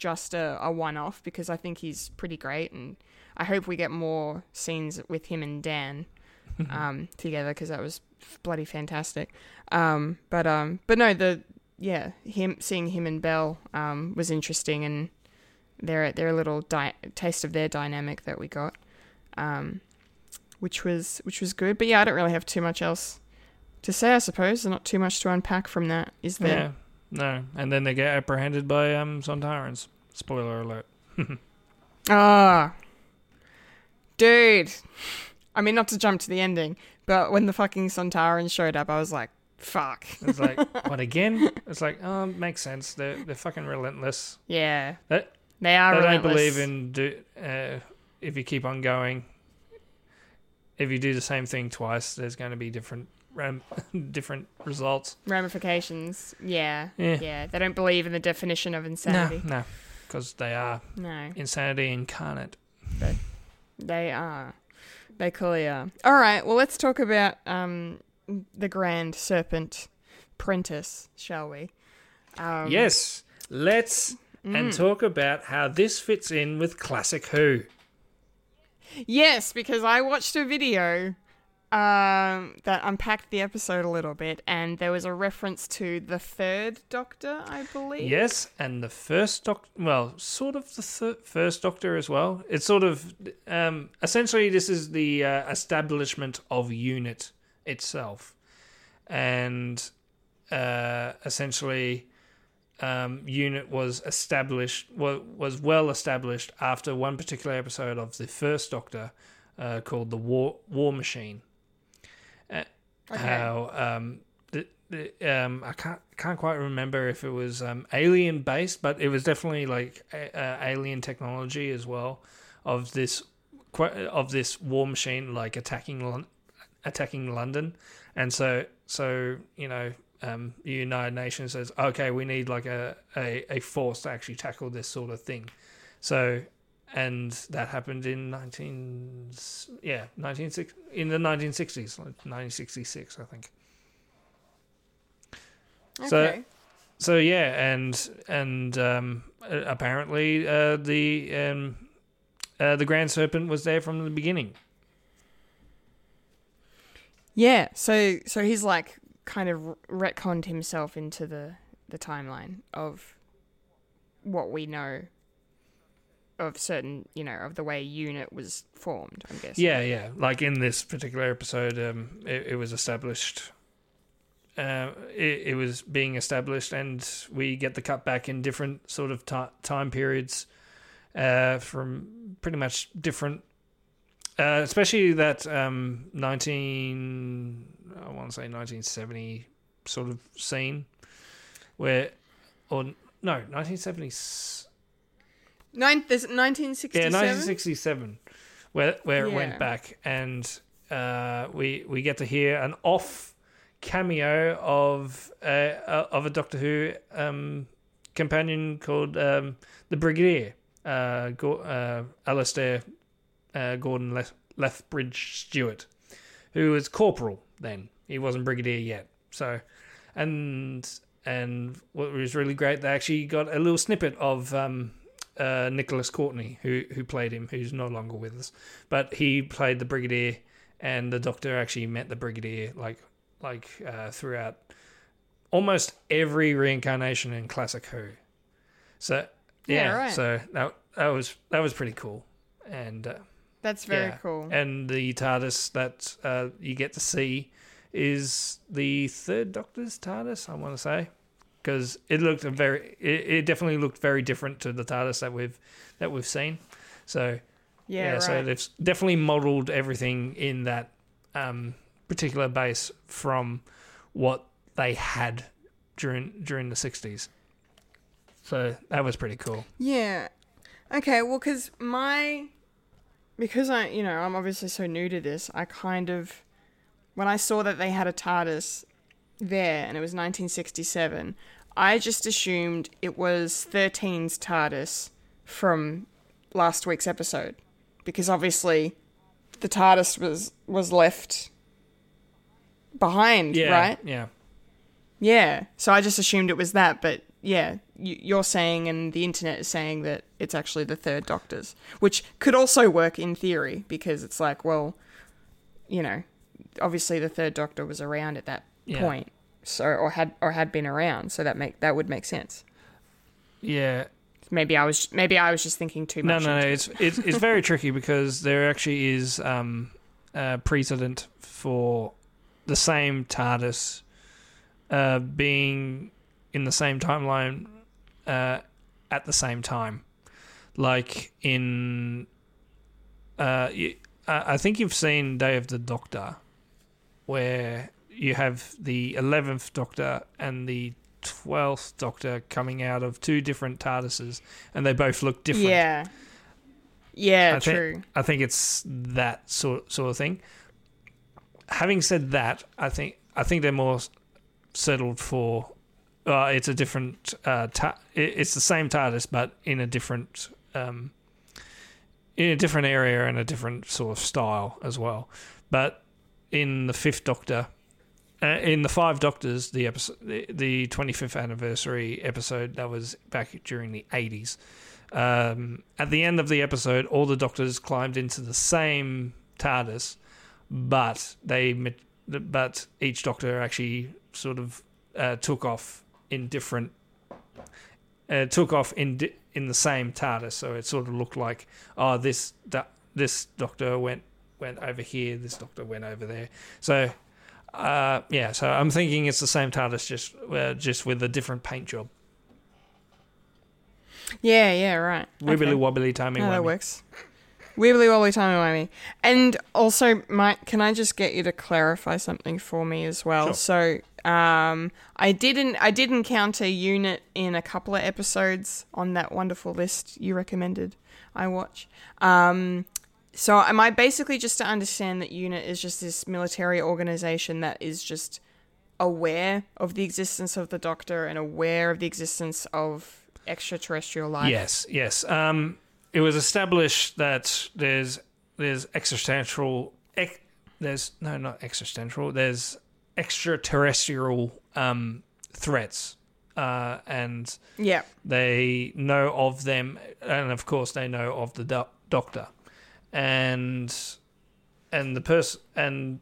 just a, a one-off because I think he's pretty great, and I hope we get more scenes with him and Dan [laughs] um, together because that was bloody fantastic. Um, but um, but no, the yeah, him seeing him and Belle um, was interesting, and their their little di- taste of their dynamic that we got, um, which was which was good. But yeah, I don't really have too much else to say. I suppose there's not too much to unpack from that, is there? No, and then they get apprehended by um Sontarans. Spoiler alert. [laughs] Ah. Dude. I mean, not to jump to the ending, but when the fucking Sontarans showed up, I was like, fuck. It's like [laughs] what again? It's like oh, makes sense. They're they're fucking relentless. Yeah. They, They are they don't believe in do uh, if you keep on going. If you do the same thing twice, there's going to be different ram- [laughs] different results. ramifications. Yeah. Yeah. Yeah. They don't believe in the definition of insanity. no, because they are No. insanity incarnate. They are. They clearly are. All right. Well, let's talk about um, the Grand Serpent Prentiss, shall we? Um, yes, let's and talk about how this fits in with classic Who. Yes, because I watched a video um, that unpacked the episode a little bit, and there was a reference to the third Doctor, I believe. Yes, and the first doctor, well, sort of the thir- first doctor as well. It's sort of, um, essentially, this is the uh, establishment of unit itself. And uh, essentially, um, unit was established, wa- was well established after one particular episode of the first doctor uh, called the War, War Machine. Uh, How um, the, the, um, I can't can't quite remember if it was um, alien based, but it was definitely like a, uh, alien technology as well of this of this war machine like attacking attacking London, and so so you know um, the United Nations says okay we need like a, a a force to actually tackle this sort of thing, so and that happened in 19 yeah 1960 in the 1960s like 1966 I think. So Okay. so so yeah, and and um, apparently uh, the um, uh, the Grand Serpent was there from the beginning. yeah. So so he's like kind of retconned himself into the the timeline of what we know of certain, you know, of the way unit was formed. I'm guessing. Yeah, yeah. Like in this particular episode, um, it, it was established. Uh, it, it was being established, and we get the cut back in different sort of t- time periods uh, from pretty much different. Uh, especially that um, 19, I want to say 1970 sort of scene where, or no, 1970s. 1967? Yeah, 1967, where, where yeah. it went back. And uh, we, we get to hear an off cameo of, uh, uh, of a Doctor Who um, companion called um, the Brigadier, uh, Go- uh, Alastair uh, Gordon Leth- Lethbridge Stewart, who was corporal then. He wasn't brigadier yet. So, and and what was really great, they actually got a little snippet of um, uh, Nicholas Courtney, who who played him, who's no longer with us, but he played the brigadier, and the doctor actually met the brigadier like like uh, throughout almost every reincarnation in classic Who. So yeah, Yeah, right. so that that was that was pretty cool, and. Uh, That's very yeah. cool. And the TARDIS that uh, you get to see is the third Doctor's TARDIS, I want to say, because it looked a very, it, it definitely looked very different to the TARDIS that we've that we've seen. So yeah, yeah, right. so they've definitely modelled everything in that um, particular base from what they had during during the sixties. So that was pretty cool. Yeah. Okay, well, because my. Because I, you know, I'm obviously so new to this, I kind of. When I saw that they had a TARDIS there and it was 1967, I just assumed it was 13's TARDIS from last week's episode. Because obviously the TARDIS was, was left behind, Yeah, right? Yeah. Yeah. So I just assumed it was that, but yeah, you, you're saying, and the internet is saying that it's actually the third Doctor's, which could also work in theory because it's like, well, you know, obviously the third Doctor was around at that Yeah. point, so or had or had been around, so that make that would make sense. Yeah, Maybe I was maybe I was just thinking too much. no, no. into it. It's it's it's very [laughs] tricky because there actually is um, a precedent for the same TARDIS uh, being in the same timeline uh, at the same time. Like in, uh, you, I think you've seen Day of the Doctor, where you have the eleventh Doctor and the twelfth Doctor coming out of two different TARDISes, and they both look different. Yeah. Yeah, I thi- true. I think it's that sort sort of thing. Having said that, I think I think they're more settled for. Uh, it's a different. Uh, ta- it's the same TARDIS, but in a different. Um, in a different area and a different sort of style as well. But in the fifth Doctor, uh, in the Five Doctors, the episode, the, the 25th anniversary episode that was back during the 80s. Um, at the end of the episode, all the Doctors climbed into the same TARDIS, but they but each Doctor actually sort of uh, took off in different uh, took off in di- in the same TARDIS, so it sort of looked like oh this do- this Doctor went went over here, this Doctor went over there. So uh, yeah, so I'm thinking it's the same TARDIS, just uh, just with a different paint job. Yeah, yeah, right. Wibbly Okay. wobbly, timey No, that works. Wibbly wobbly timey wimey. And also, Mike, can I just get you to clarify something for me as well? Sure. So, um, I didn't, I did encounter Unit in a couple of episodes on that wonderful list you recommended I watch. Um, so am I basically just to understand that Unit is just this military organization that is just aware of the existence of the Doctor and aware of the existence of extraterrestrial life? Yes, yes. Um, it was established that there's there's extraterrestrial. Ex, there's no, not existential. There's extraterrestrial um, threats, uh, and Yeah. they know of them, and of course they know of the doc- doctor, and and the person and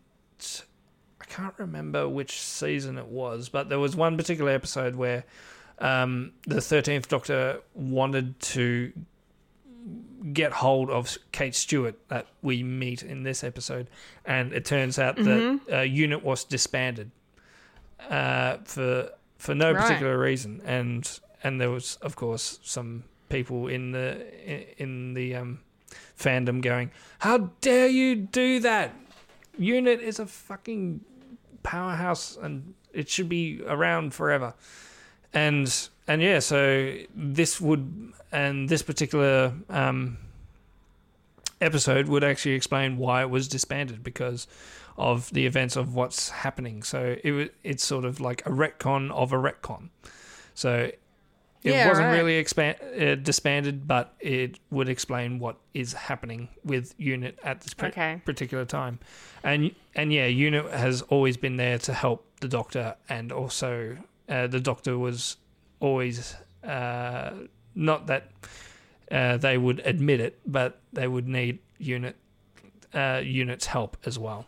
I can't remember which season it was, but there was one particular episode where um, the thirteenth Doctor wanted to get hold of Kate Stewart that we meet in this episode, and it turns out that uh, unit was disbanded uh, for for no Right. particular reason, and and there was of course some people in the in the um, fandom going, "How dare you do that? Unit is a fucking powerhouse, and it should be around forever." And and yeah, so this would and this particular um, episode would actually explain why it was disbanded because of the events of what's happening. So it it's sort of like a retcon of a retcon. So it Yeah, wasn't right. really expand, uh, disbanded, but it would explain what is happening with Unit at this par- Okay. particular time. And and yeah, Unit has always been there to help the Doctor, and also uh, the Doctor was always uh, not that uh, they would admit it, but they would need Unit uh, Unit's help as well.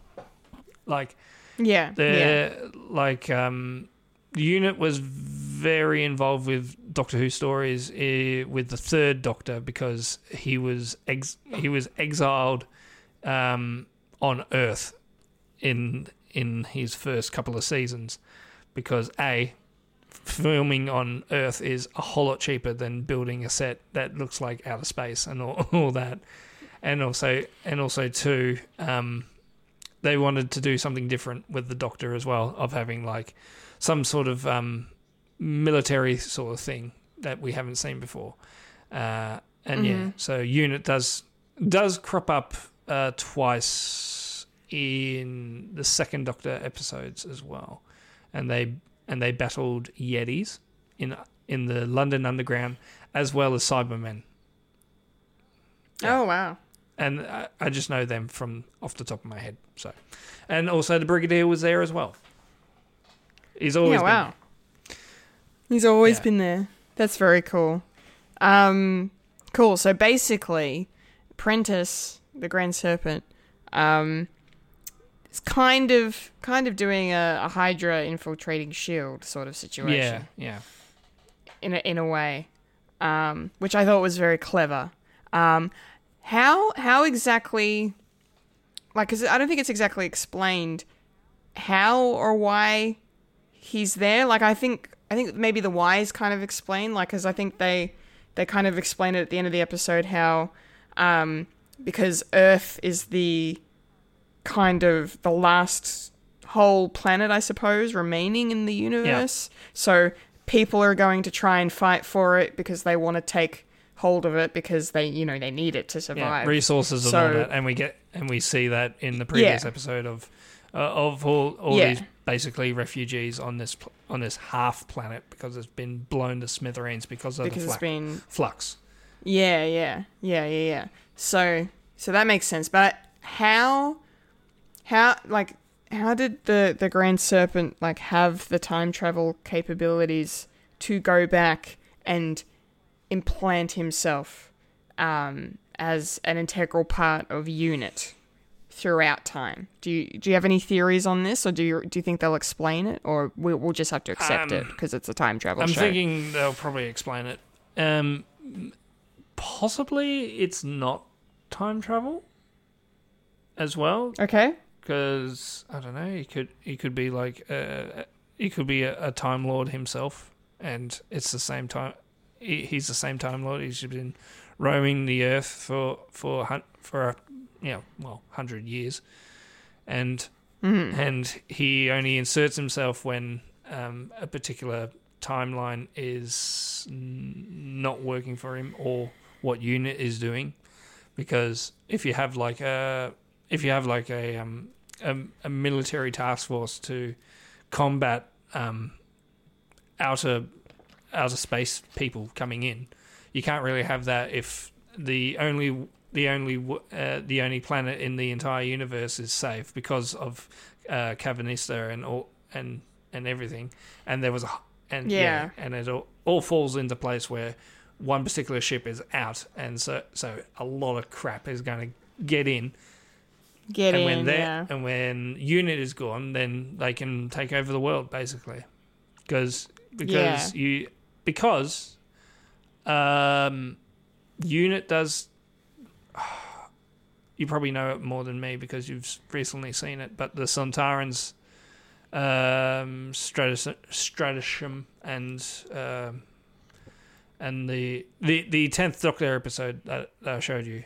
Like Yeah. the yeah. like um unit was very involved with Doctor Who stories uh, with the third Doctor because he was ex- he was exiled um, on Earth in in his first couple of seasons because a filming on Earth is a whole lot cheaper than building a set that looks like outer space and all, [laughs] all that. And also and also two um, they wanted to do something different with the Doctor as well, of having like some sort of um, military sort of thing that we haven't seen before. Uh, and yeah, so Unit does does crop up uh, twice in the second Doctor episodes as well, and they and they battled Yetis in in the London Underground as well as Cybermen. Oh wow. and I, I just know them from off the top of my head. So, and also the Brigadier was there as well. He's always yeah, wow. He's always Yeah. been there. That's very cool. Um, cool. So basically, Prentiss, the Grand Serpent, um, is kind of kind of doing a, a Hydra infiltrating Shield sort of situation Yeah, yeah, in a, in a way, um, which I thought was very clever. Um, how how exactly, like, 'cause I don't think it's exactly explained how or why he's there. Like, I think I think maybe the why is kind of explained, like, because I think they they kind of explain it at the end of the episode how um, because Earth is the kind of the last whole planet, I suppose, remaining in the universe. Yeah. So people are going to try and fight for it because they want to take hold of it because they, you know, they need it to survive yeah, resources and So- all that, and we get and we see that in the previous Yeah. episode of uh, of all, all Yeah. these basically refugees on this pl- on this half planet because it's been blown to smithereens because of because the it's flux. been flux. Yeah, yeah, yeah, yeah, yeah. So, so that makes sense. But how, how, like, how did the the Grand Serpent like have the time travel capabilities to go back and implant himself um, as an integral part of Unit throughout time? Do you do you have any theories on this, or do you do you think they'll explain it, or we, we'll just have to accept it Um, because it's a time travel I'm show? thinking they'll probably explain it. Um, possibly it's not time travel as well okay. because I don't know. He could he could be like uh, he could be a, a time lord himself, and it's the same time. He, he's the same time lord. He's been roaming the earth for for for a you know well hundred years, and and he only inserts himself when um, a particular timeline is n- not working for him or what unit is doing. Because if you have like a if you have like a um a, a military task force to combat um outer outer space people coming in you can't really have that if the only the only uh, the only planet in the entire universe is safe because of uh Karvanista and all and and everything. And there was a and yeah, Yeah. and it all, all falls into place where one particular ship is out. And so so a lot of crap is going to get in. Get and in, when yeah. and when unit is gone then they can take over the world basically. Because because you because um unit does [sighs] you probably know it more than me because you've recently seen it but the Sontarans um Stratus, and um and the the the 10th doctor episode that, that I showed you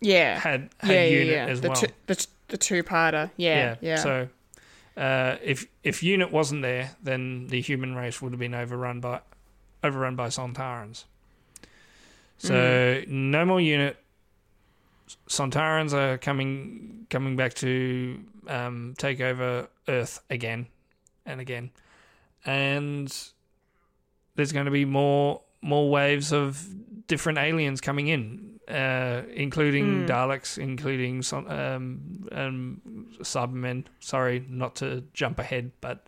Yeah. had had yeah, unit yeah, yeah. as the well Two, the the two parter, Yeah, yeah. So, uh, if if unit wasn't there, then the human race would have been overrun by overrun by Sontarans. So Mm. no more unit. Sontarans are coming coming back to um, take over Earth again and again, and there's going to be more more waves of different aliens coming in, uh, including Hmm. Daleks, including um, um, Cybermen. Sorry, not to jump ahead, but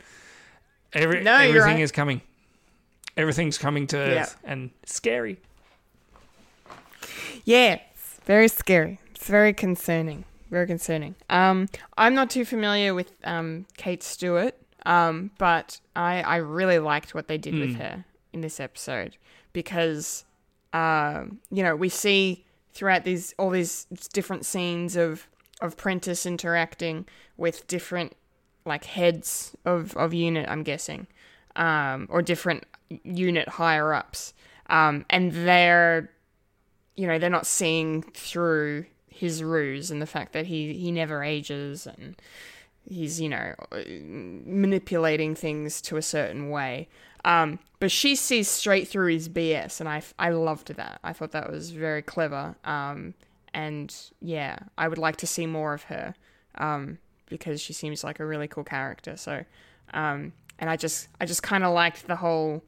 every No, everything right. is coming. Everything's coming to Yeah. Earth, and scary. Yeah, very scary. It's very concerning. Very concerning. Um, I'm not too familiar with um Kate Stewart. Um, but I I really liked what they did with her in this episode because um you know we see throughout these all these different scenes of of Prentiss interacting with different like heads of of unit. I'm guessing, um, or different unit higher ups. Um, and they're you know they're not seeing through his ruse and the fact that he he never ages and he's you know manipulating things to a certain way. Um but she sees straight through his bs and i i loved that. I thought that was very clever. Um and yeah i would like to see more of her um because she seems like a really cool character. So um and i just i just kind of liked the whole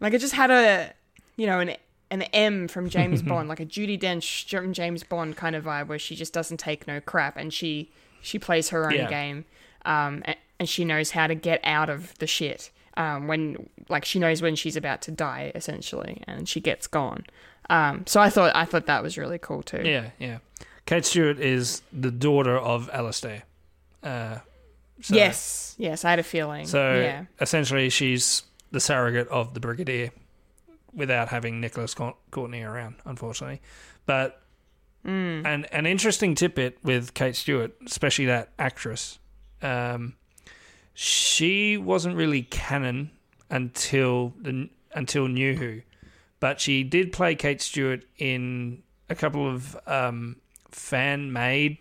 like it just had a you know an an M from James [laughs] Bond, like a Judi Dench from James Bond kind of vibe, where she just doesn't take no crap and she she plays her own Yeah. game, um, and, and she knows how to get out of the shit. Um, when like she knows when she's about to die, essentially, and she gets gone. Um, so I thought I thought that was really cool too. Yeah, yeah. Kate Stewart is the daughter of Alistair. Uh, so, yes, yes, I had a feeling. So yeah, essentially, she's the surrogate of the Brigadier, without having Nicholas Courtney around, unfortunately. But Mm. an an interesting tidbit with Kate Stewart, especially that actress, um, she wasn't really canon until the until New Who, but she did play Kate Stewart in a couple of um, fan made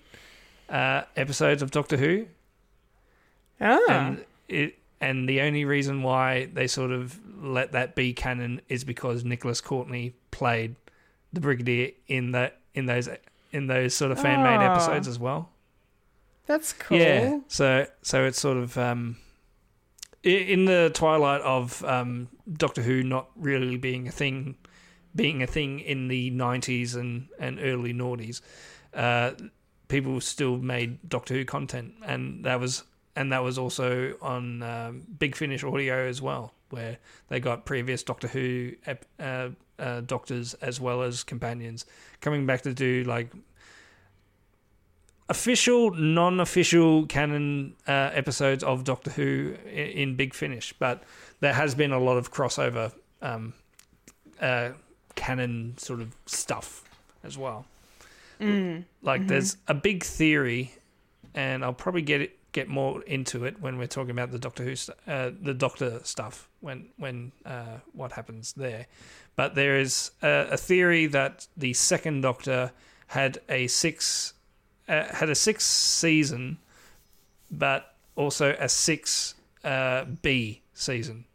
uh, episodes of Doctor Who, Ah. and it and the only reason why they sort of let that be canon is because Nicholas Courtney played the Brigadier in that in those in those sort of fan made Ah. episodes as well. That's cool. Yeah. So so it's sort of um, in the twilight of um, Doctor Who not really being a thing, being a thing in the nineties and and early noughties, uh, people still made Doctor Who content, and that was and that was also on um, Big Finish Audio as well, where they got previous Doctor Who uh, uh, doctors as well as companions coming back to do like official, non-official canon uh, episodes of Doctor Who in Big Finish, but there has been a lot of crossover um, uh, canon sort of stuff as well. Like there's a big theory, and I'll probably get it get more into it when we're talking about the Doctor Who st- uh, the Doctor stuff when when uh, what happens there. But there is a, a theory that the second Doctor had a six uh, had a six season, but also a six uh, B season.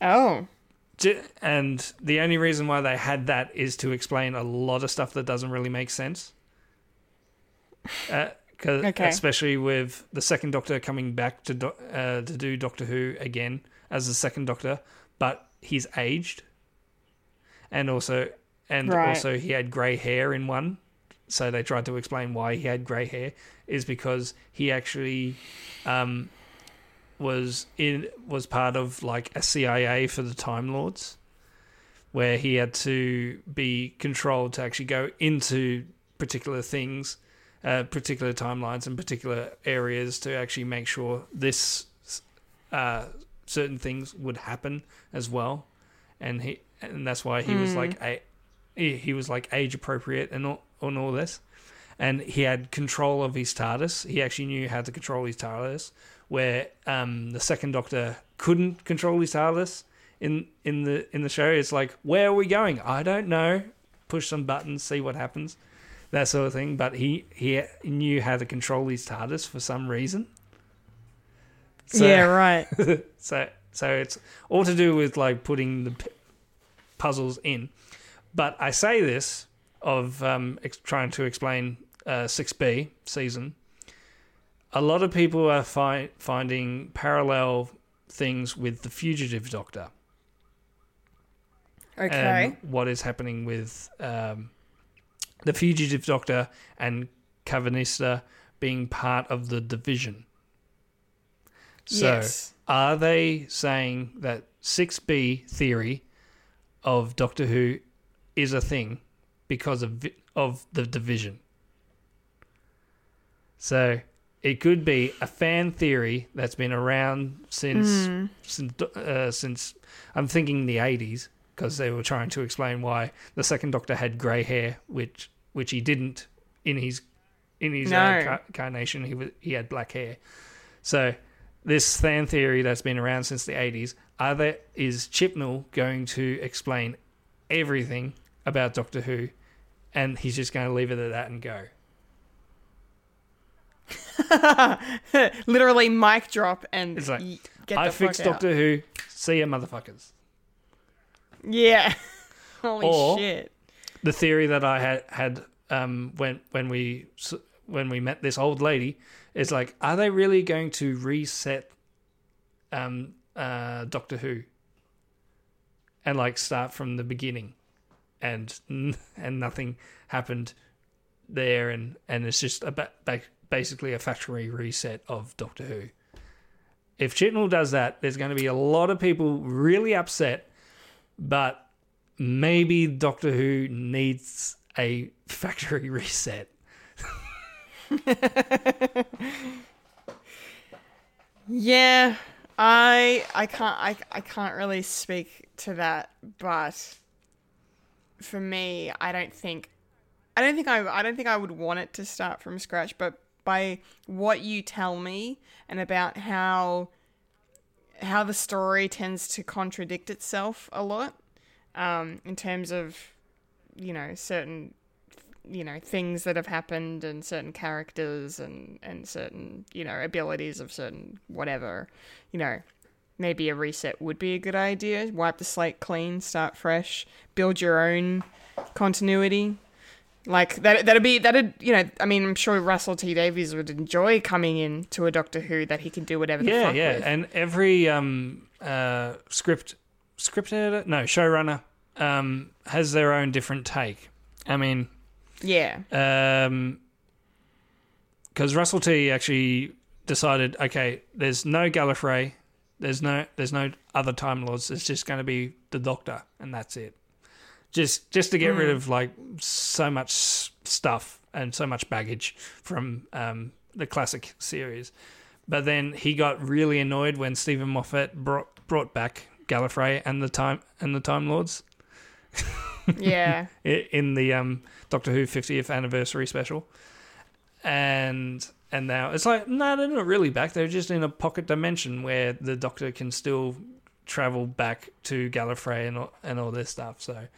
Oh. And the only reason why they had that is to explain a lot of stuff that doesn't really make sense. 'Cause- Okay. Especially with the second Doctor coming back to do- uh, to do Doctor Who again as the second Doctor, but he's aged, and also and Right. also he had grey hair in one. So they tried to explain why he had grey hair is because he actually um, was in was part of like a CIA for the Time Lords, where he had to be controlled to actually go into particular things, uh, particular timelines, and particular areas to actually make sure this uh, certain things would happen as well, and he and that's why he was like a he, he was like age appropriate and all and all this. And he had control of his TARDIS. He actually knew how to control his TARDIS, where um, the second Doctor couldn't control his TARDIS in in the in the show. It's like, where are we going? I don't know. Push some buttons, see what happens, that sort of thing. But he he knew how to control his TARDIS for some reason. So- yeah, right. [laughs] so so it's all to do with like putting the p- puzzles in. But I say this of um, ex- trying to explain uh, 6B season. A lot of people are fi- finding parallel things with the fugitive doctor Okay. and what is happening with um, the fugitive doctor and Karvanista being part of the division. So, Yes. are they saying that 6B theory of Doctor Who is a thing because of of the division? So, it could be a fan theory that's been around since since uh, since I'm thinking the 80s because they were trying to explain why the second Doctor had grey hair, which which he didn't in his in his uh, No. carnation. He was he had black hair. So this fan theory that's been around since the 80s, are there, is Chibnall going to explain everything about Doctor Who, and he's just going to leave it at that and go? [laughs] Literally mic drop and It's like, y- get I the fixed fuck out. Doctor Who. See ya, motherfuckers. Yeah. [laughs] Holy Or- shit. the theory that I had had um, when when we when we met this old lady is like, are they really going to reset um, uh, Doctor Who and like start from the beginning, and and nothing happened there, and and it's just a ba- ba- basically a factory reset of Doctor Who. If Chibnall does that, there's going to be a lot of people really upset, but maybe Doctor Who needs a factory [laughs] reset. Yeah. I I can't I, I can't really speak to that, but for me, I don't think I don't think I I don't think I would want it to start from scratch, but by what you tell me and about how how the story tends to contradict itself a lot um, in terms of you know certain you know things that have happened and certain characters and and certain you know abilities of certain whatever you know maybe a reset would be a good idea. Wipe the slate clean start fresh build your own continuity like that that'd be that'd you know I mean I'm sure Russell T Davies would enjoy coming in to a Doctor Who that he can do whatever the Yeah, fuck yeah, with. and every um uh script script editor, no showrunner, um has their own different take. I mean, yeah um, because Russell T actually decided, okay, there's no Gallifrey, there's no there's no other Time Lords. It's just going to be the Doctor, and that's it. Just just to get rid of like so much stuff and so much baggage from um, the classic series. But then he got really annoyed when Steven Moffat brought brought back Gallifrey and the time and the Time Lords [laughs] yeah in the um, Doctor Who 50th anniversary special, and and now it's like no, they're not really back. They're just in a pocket dimension where the Doctor can still travel back to Gallifrey and all, and all this stuff. So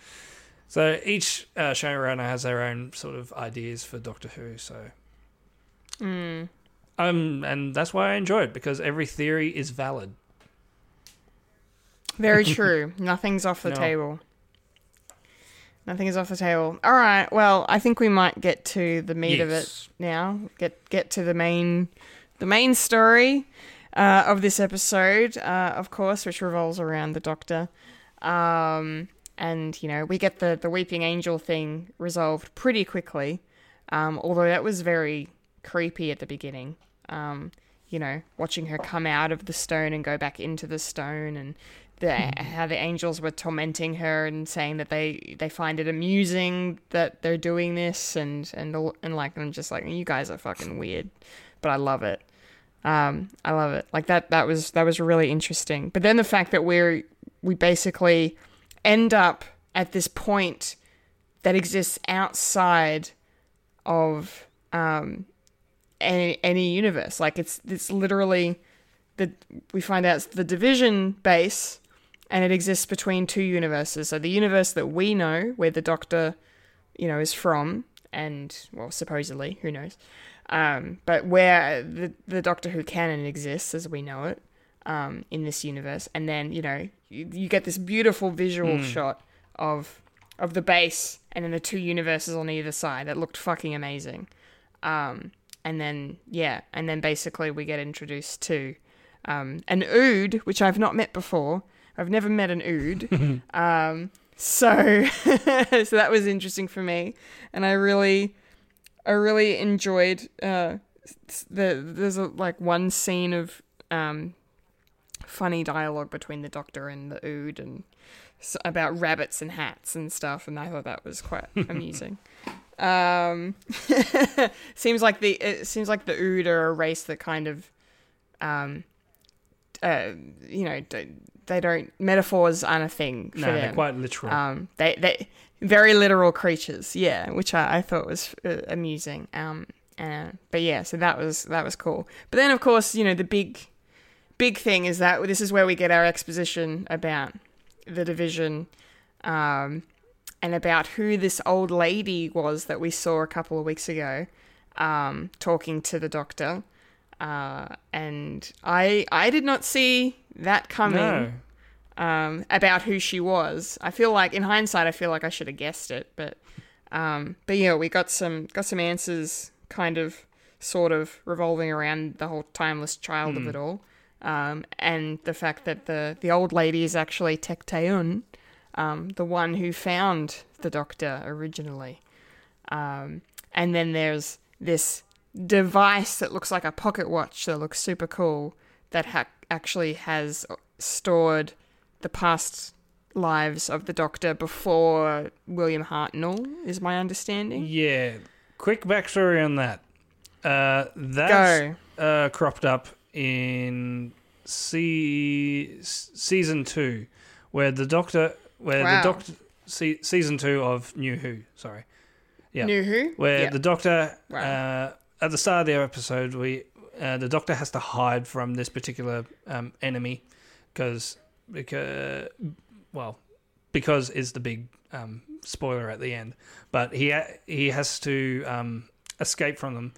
so each uh, showrunner has their own sort of ideas for Doctor Who. So um, and that's why I enjoy it because every theory is valid. Very [laughs] true. Nothing's off the No. table. Nothing is off the table. All right. Well, I think we might get to the meat of it now. Get get to the main the main story uh, of this episode, uh, of course, which revolves around the Doctor. Um, and you know, we get the the weeping angel thing resolved pretty quickly. Um, although that was very creepy at the beginning. Um, you know, watching her come out of the stone and go back into the stone, and the [laughs] how the angels were tormenting her and saying that they they find it amusing that they're doing this, and and all- and like I'm just like you guys are fucking weird, but I love it. Um, I love it. Like that that was that was really interesting. But then the fact that we're we basically end up at this point that exists outside of um any any universe. Like it's it's literally the we find out it's the division base and it exists between two universes. So the universe that we know, where the Doctor, you know, is from, and well, supposedly, who knows, um, but where the the Doctor Who canon exists as we know it, um, in this universe, and then you know you, you get this beautiful visual shot of of the base and then the two universes on either side. that looked fucking amazing. Um, and then yeah, and then basically we get introduced to um, an Ood, which I've not met before. I've never met an Ood. [laughs] um, so [laughs] so that was interesting for me, and I really I really enjoyed uh, the there's a, like one scene of um, funny dialogue between the Doctor and the Ood and s- about rabbits and hats and stuff, and I thought that was quite [laughs] amusing. Um, [laughs] seems like the it seems like the Ood are a race that kind of, um, uh, you know, they don't metaphors aren't a thing for No, them. they're quite literal. Um, they they very literal creatures, yeah, which I, I thought was uh, amusing. Um, uh, but yeah, so that was that was cool. But then of course, you know, the big big thing is that this is where we get our exposition about the division, um, and about who this old lady was that we saw a couple of weeks ago, um, talking to the doctor. Uh, and I I did not see that coming no. Um, about who she was. I feel like, in hindsight, I feel like I should have guessed it, but um, but yeah, we got some got some answers, kind of, sort of revolving around the whole timeless child of it all, um, and the fact that the the old lady is actually Tecteun, um, the one who found the Doctor originally, um, and then there's this device that looks like a pocket watch that looks super cool that ha- actually has stored the past lives of the Doctor before William Hartnell, is my understanding. Yeah. Quick backstory on that. Uh, that's uh, cropped up in se- season two, where the Doctor, where Wow. the Doctor, se- season two of New Who. Sorry. Yeah. New Who? where Yeah. the Doctor, Right. uh, at the start of the episode, we uh, the Doctor has to hide from this particular um, enemy, because because well because is the big um, spoiler at the end. But he ha- he has to um, escape from them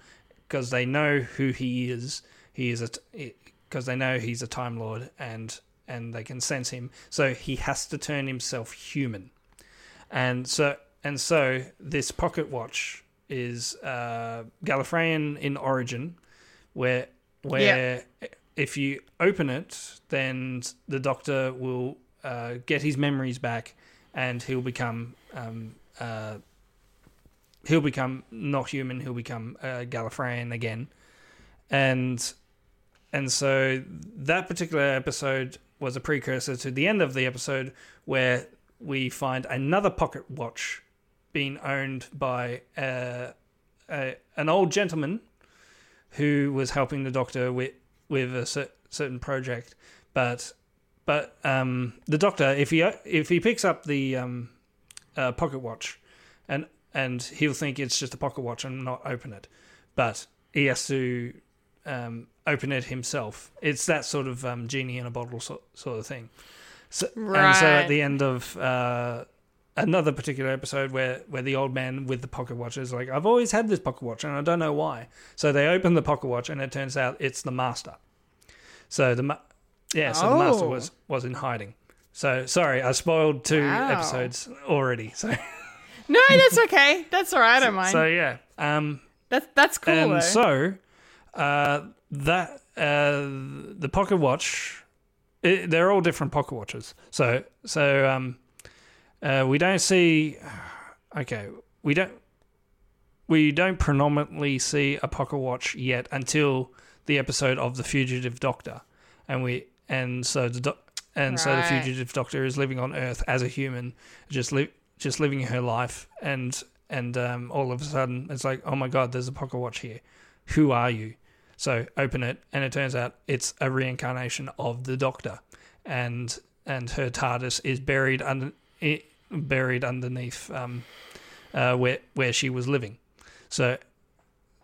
because they know who he is. He is a because they know he's a Time Lord and and they can sense him. So he has to turn himself human, and so and so this pocket watch is uh, Gallifreyan in origin, where where if you open it, then the Doctor will uh, get his memories back, and he'll become um, uh, he'll become not human. He'll become uh, Gallifreyan again, and and so that particular episode was a precursor to the end of the episode where we find another pocket watch being owned by uh, a, an old gentleman who was helping the doctor with with a cer- certain project, but but um, the doctor if he if he picks up the um, uh, pocket watch and and he'll think it's just a pocket watch and not open it, but he has to um, open it himself. It's that sort of um, genie in a bottle sort, sort of thing. So, And so at the end of uh, another particular episode where, where the old man with the pocket watch is like, I've always had this pocket watch and I don't know why. So they open the pocket watch and it turns out it's the master. So the ma- yeah, so the master Oh. was was in hiding. So sorry, I spoiled two Wow. episodes already. So No, that's okay. That's all right. I don't mind. so yeah. Um, that's that's cool and though. so uh, that uh, the pocket watch, it, they're all different pocket watches. So so um, uh, we don't see. Okay, we don't. We don't predominantly see a pocket watch yet until the episode of the fugitive doctor, and we and so the doc, and so the fugitive doctor is living on Earth as a human, just li- just living her life, and and um, all of a sudden it's like, oh my god, there's a pocket watch here. Who are you? So open it, and it turns out it's a reincarnation of the Doctor, and and her TARDIS is buried under buried underneath um, uh, where where she was living. So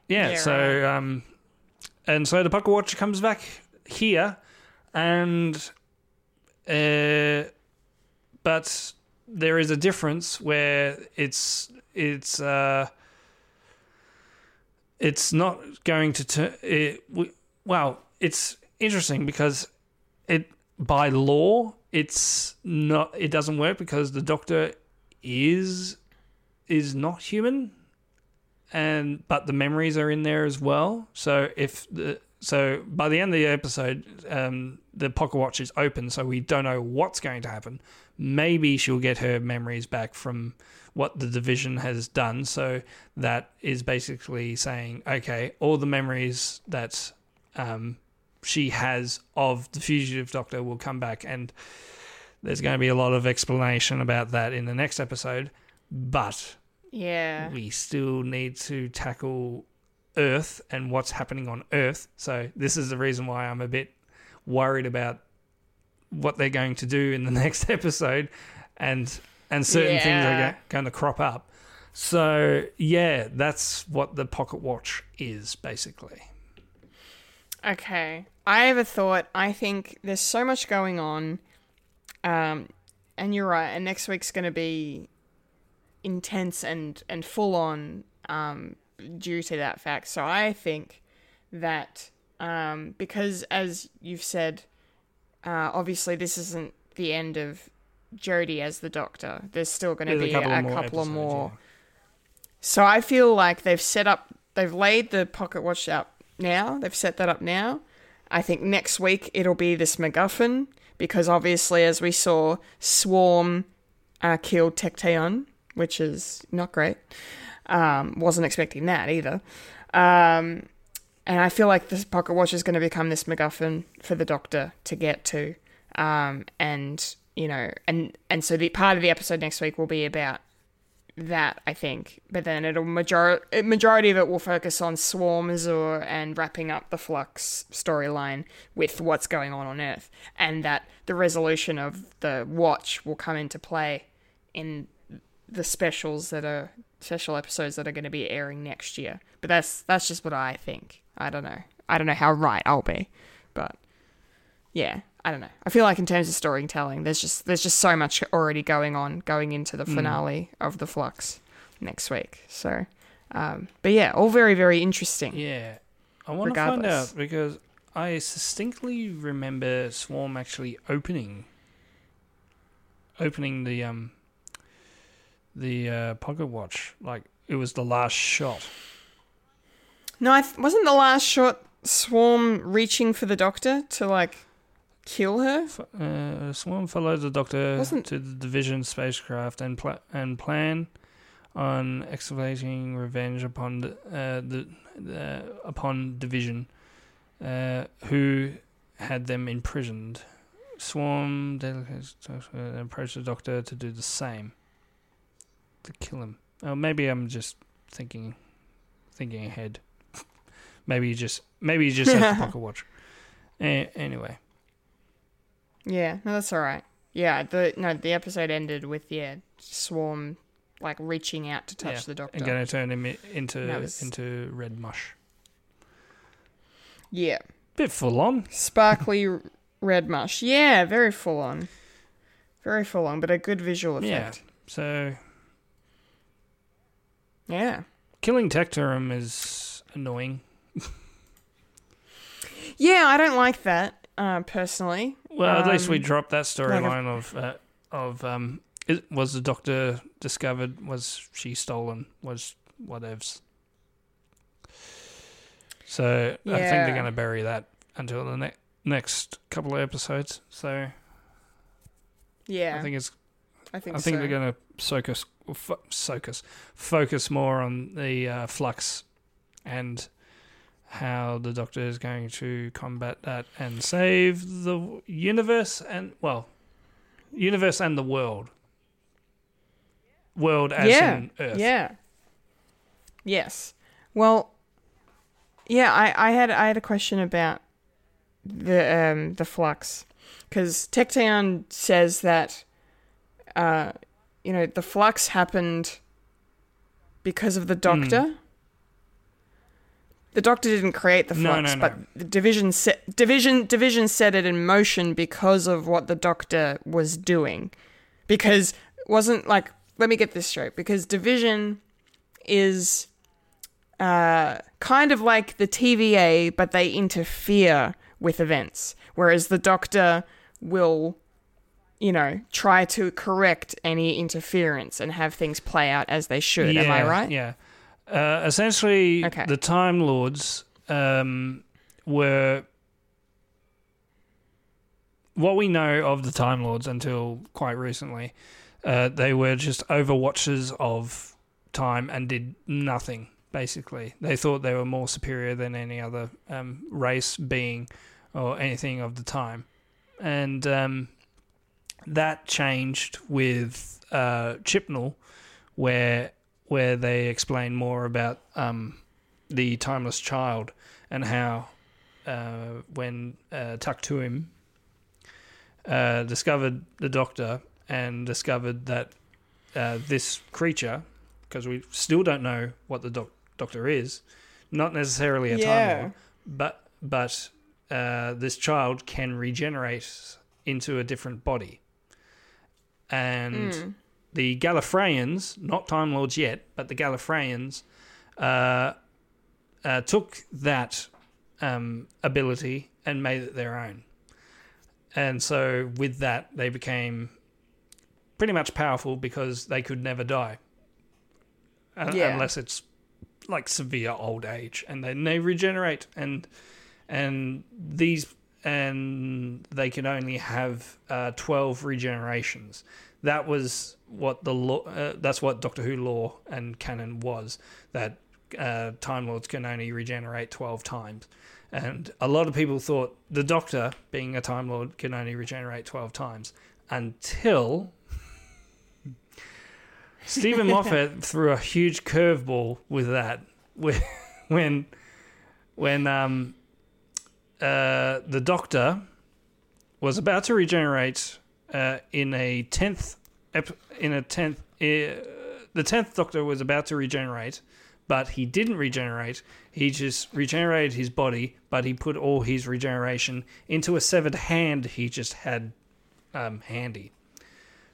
yeah, Yeah, so um, and so the pocket watch comes back here, and uh, but there is a difference where it's it's uh it's not going to turn it well it's interesting because it by law it's not it doesn't work because the doctor is is not human. And but the memories are in there as well. So if the so by the end of the episode um the pocket watch is open so we don't know what's going to happen. Maybe she'll get her memories back from what the division has done. So that is basically saying, okay, all the memories that um, she has of the fugitive doctor will come back, and there's going to be a lot of explanation about that in the next episode. But yeah. we still need to tackle Earth and what's happening on Earth. So this is the reason why I'm a bit worried about what they're going to do in the [laughs] next episode, and and certain things are go- going to crop up. So yeah, that's what the pocket watch is basically. Okay. I have a thought. I think there's so much going on. Um, and you're right. And next week's going to be intense and, and full on um, due to that fact. So I think that um, because, as you've said, uh, obviously this isn't the end of Jodie as the Doctor. There's still going to be a couple, of episodes, more. yeah. So I feel like they've set up, they've laid the pocket watch out now. They've set that up now. I think next week it'll be this MacGuffin because obviously, as we saw, Swarm uh, killed Tecteun, which is not great. Um, wasn't expecting that either. Um, and I feel like this pocket watch is going to become this MacGuffin for the Doctor to get to. Um, and you know, and and so the part of the episode next week will be about that I think, but then it'll major majority of it will focus on swarms or and wrapping up the flux storyline with what's going on on Earth, and that the resolution of the watch will come into play in the specials that are special episodes that are going to be airing next year. But that's that's just what I think. I don't know. I don't know how right I'll be, but yeah, I don't know. I feel like in terms of storytelling, there's just there's just so much already going on going into the finale of the Flux next week. So, um, but yeah, all very very interesting. Yeah. I want to find out because I distinctly remember Swarm actually opening opening the um the uh, pocket watch like it was the last shot. No, I th- wasn't the last shot Swarm reaching for the Doctor to like kill her. Uh, Swarm follows the Doctor Wasn't- to the Division spacecraft and pla- and plan on excavating revenge upon the, uh, the uh, upon Division, uh, who had them imprisoned. Swarm uh, the Doctor to do the same, to kill him. Oh, maybe I'm just thinking, thinking ahead. [laughs] maybe he just maybe he just has [laughs] the pocket watch. A- anyway. Yeah, no, that's all right. Yeah, the no, the episode ended with yeah, Swarm like reaching out to touch Yeah, the Doctor. and going to turn him into was- into red mush. Yeah, Bit full on. sparkly red mush. Yeah, very full on, very full on, but a good visual effect. Yeah. So Yeah, killing Tecteun is annoying. yeah, I don't like that uh, personally. Well, at least we Um, dropped that like storyline of uh, of um, it, was the Doctor discovered? Was she stolen? Was whatevs. So I think they're going to bury that until the ne- next couple of episodes. So Yeah, I think it's I think I think so. they're going to soak us, fo- soak us, focus more on the uh, flux and how the Doctor is going to combat that and save the universe and well, universe and the world. World as yeah, in Earth. yeah, yes. Well, yeah, I, I had I had a question about the um the flux because Tecteun says that uh you know the flux happened because of the Doctor. The Doctor didn't create the flux, no, no. but the division set division division set it in motion because of what the Doctor was doing. Because wasn't like let me get this straight. Because division is uh, kind of like the TVA, but they interfere with events, whereas the Doctor will, you know, try to correct any interference and have things play out as they should. Am I right? Yeah. Uh, essentially, Okay. the Time Lords um, were what we know of the Time Lords until quite recently. Uh, they were just overwatchers of time and did nothing. Basically, they thought they were more superior than any other um, race, being, or anything of the time, and um, that changed with uh, Chibnall, where where they explain more about um, the timeless child and how uh, when uh, Tecteun uh, discovered the Doctor and discovered that uh, this creature, because we still don't know what the doc- Doctor is, not necessarily a Time Yeah. Lord, but but uh, this child can regenerate into a different body, and the Gallifreyans, not Time Lords yet, but the Gallifreyans, uh, uh, took that um, ability and made it their own. And so, with that, they became pretty much powerful because they could never die, Yeah. unless it's like severe old age, and then they regenerate, and and these and they can only have uh, twelve regenerations. That was what the law. Uh, that's what Doctor Who law and canon was. That uh, Time Lords can only regenerate twelve times, and a lot of people thought the Doctor, being a Time Lord, can only regenerate twelve times until [laughs] Steven Moffat threw a huge curveball with that when [laughs] when when um uh the Doctor was about to regenerate uh, in a tenth ep- in a tenth uh, the tenth Doctor was about to regenerate, but he didn't regenerate. He just regenerated his body, but he put all his regeneration into a severed hand he just had um, handy.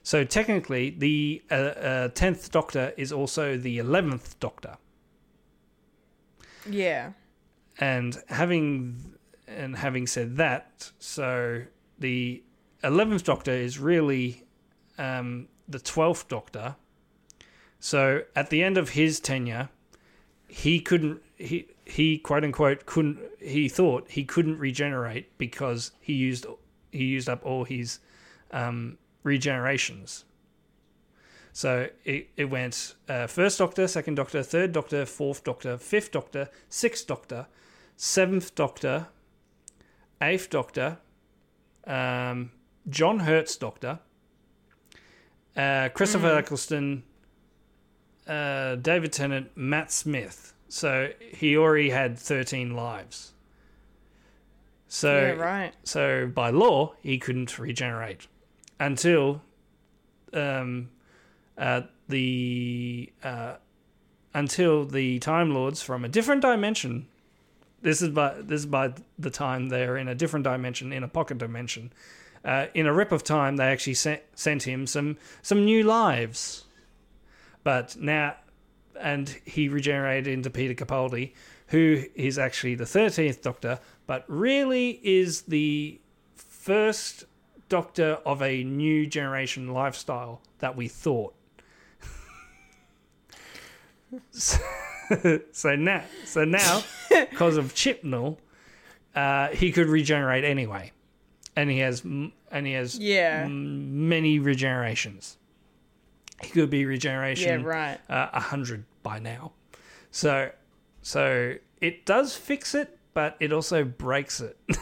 So technically, the uh, uh, 10th Doctor is also the 11th Doctor. Yeah. And having and having said that, so the eleventh Doctor is really um, the twelfth Doctor. So at the end of his tenure, he couldn't he he quote unquote couldn't he thought he couldn't regenerate because he used he used up all his um, regenerations. So it, it went uh, first Doctor, second Doctor, third Doctor, fourth Doctor, fifth Doctor, sixth Doctor, seventh Doctor, eighth Doctor, um, John Hurt's Doctor, uh, Christopher Eccleston, uh, David Tennant, Matt Smith. So he already had 13 lives. So yeah, right. so by law, he couldn't regenerate until um, uh, the uh, until the Time Lords from a different dimension. This is by this is by the time they're in a different dimension, in a pocket dimension. Uh, in a rip of time, they actually sent sent him some some new lives, but now and he regenerated into Peter Capaldi, who is actually the thirteenth Doctor, but really is the first Doctor of a new generation lifestyle that we thought. [laughs] so, now, so now, because of Chibnall, uh, he could regenerate anyway, and he has and he has Yeah. m- many regenerations. He could be regeneration Yeah, right. uh, a hundred by now. So, so it does fix it, but it also breaks it. [laughs]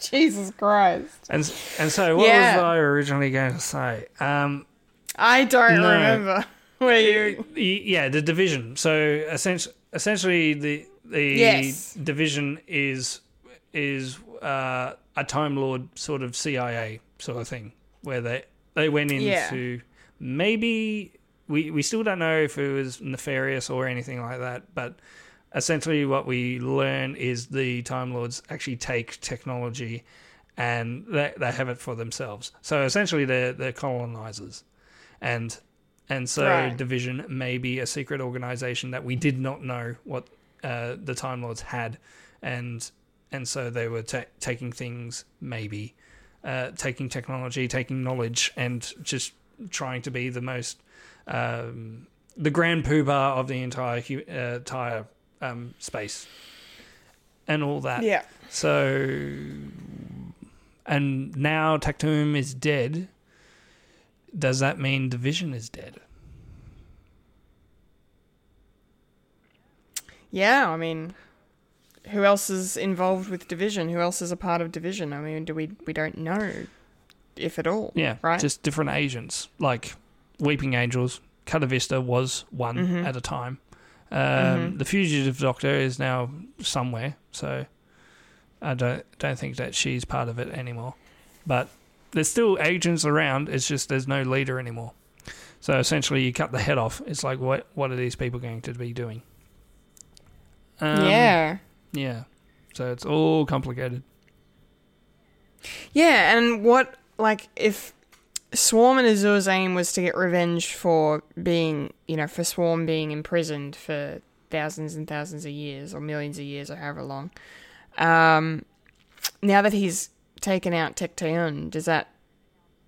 Jesus Christ. and and so, what Yeah. was I originally going to say? Um, I don't No. remember [laughs] where you. yeah, the division. So, essentially, essentially the the Yes. division is is uh, a Time Lord sort of CIA sort of thing, where they they went Yeah. into maybe we we still don't know if it was nefarious or anything like that, but essentially what we learn is the Time Lords actually take technology and they, they have it for themselves. So essentially they're they're colonizers. And and so Right. division may be a secret organization that we did not know what uh, the Time Lords had and and so they were ta- taking things maybe uh, taking technology, taking knowledge, and just trying to be the most um, the grand poobah of the entire uh, entire um, space and all that. Yeah. So, and now Tecteun is dead. Does that mean Division is dead? Yeah, I mean, who else is involved with Division? Who else is a part of Division? I mean, do we we don't know if at all. Yeah, right. Just different agents, like Weeping Angels. Karvanista was one Mm-hmm. at a time. Um, The fugitive Doctor is now somewhere, so I don't don't think that she's part of it anymore. But there's still agents around. It's just there's no leader anymore. So essentially, you cut the head off. It's like what what are these people going to be doing? Um, yeah. Yeah. So it's all complicated. Yeah, and what like if Swarm and Azure's aim was to get revenge for being, you know, for Swarm being imprisoned for thousands and thousands of years or millions of years or however long. Um, now that he's taken out Tecteun, does that,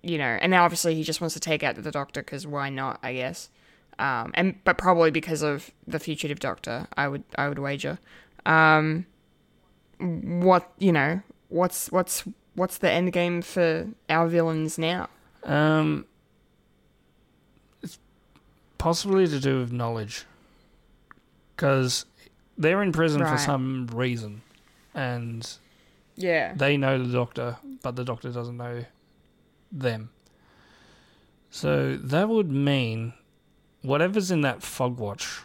you know, and now obviously he just wants to take out the Doctor because why not? I guess. Um, and but probably because of the fugitive Doctor, I would I would wager. Um, what you know, what's what's what's the end game for our villains now? Um, it's possibly to do with knowledge, because they're in prison for some reason, and Yeah. they know the doctor, but the doctor doesn't know them. So that would mean whatever's in that fob watch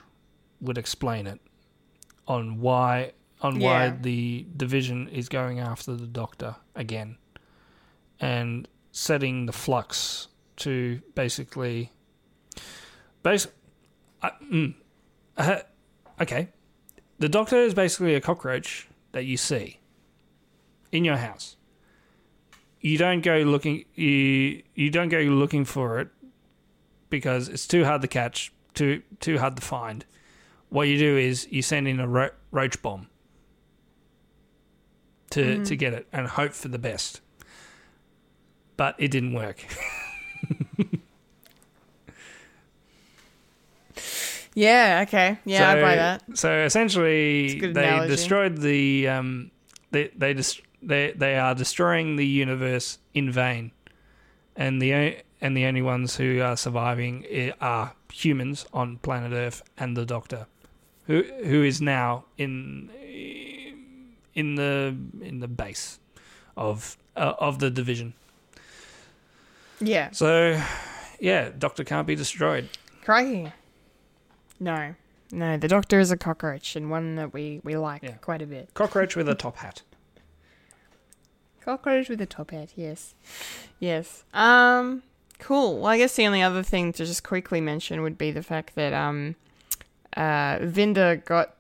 would explain it on why on why the division is going after the doctor again and setting the flux to basically base Uh, okay. The doctor is basically a cockroach that you see in your house. You don't go looking you you don't go looking for it because it's too hard to catch, too too hard to find. What you do is you send in a ro- roach bomb to to get it and hope for the best. But it didn't work. [laughs] Yeah. Okay. Yeah, I so, buy that. So essentially, It's a good they analogy. destroyed the um, they they they they are destroying the universe in vain, and the o- and the only ones who are surviving are humans on planet Earth and the Doctor, who who is now in in the in the base of uh, of the division. Yeah. So, yeah, Doctor can't be destroyed. Crikey. No. No, the Doctor is a cockroach and one that we, we like Yeah. quite a bit. Cockroach with a top hat. [laughs] Cockroach with a top hat, yes. Yes. Um cool. Well I guess the only other thing to just quickly mention would be the fact that um uh Vinder got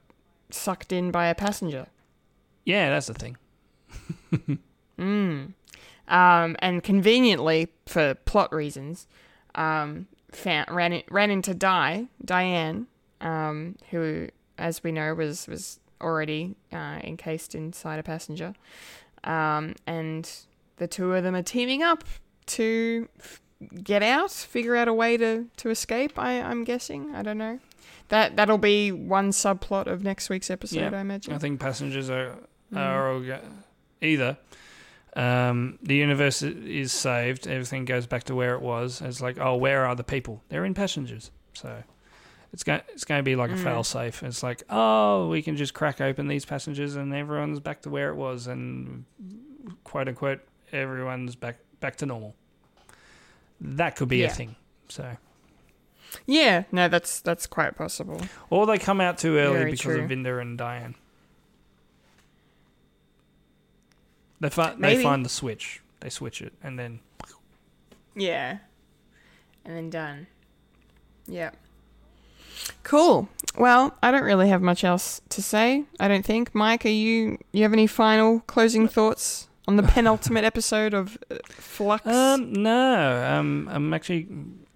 sucked in by a passenger. Yeah, that's the thing. Um and conveniently for plot reasons, um found, ran in, ran into Di, Diane, um, who as we know was was already uh, encased inside a passenger. Um, and the two of them are teaming up to f- get out, figure out a way to, to escape. I, I'm guessing. I don't know. That that'll be one subplot of next week's episode. I imagine. I think passengers are are all either um, the universe is saved, everything goes back to where it was. It's like, oh, where are the people? They're in passengers, so it's going it's going to be like a fail safe. It's like, oh, we can just crack open these passengers and everyone's back to where it was, and quote unquote, everyone's back back to normal. That could be Yeah. a thing. So, yeah. No, that's that's quite possible. or they come out too early Very because true. of Vinder and Diane. They find Maybe. they find the switch. They switch it, and then Yeah. And then done. Yeah. Cool. Well, I don't really have much else to say. I don't think. Mike, are you you have any final closing thoughts on the [laughs] penultimate episode of uh, Flux? um no, um I'm actually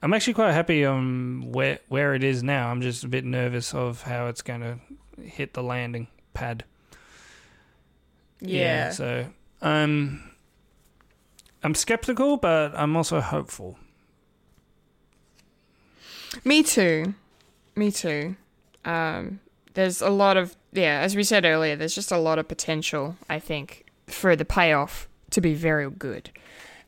I'm actually quite happy on where where it is now. I'm just a bit nervous of how it's going to hit the landing pad. yeah. So um I'm skeptical, but I'm also hopeful. Me too. Me too. Um, there's a lot of yeah, as we said earlier, there's just a lot of potential. I think for the payoff to be very good,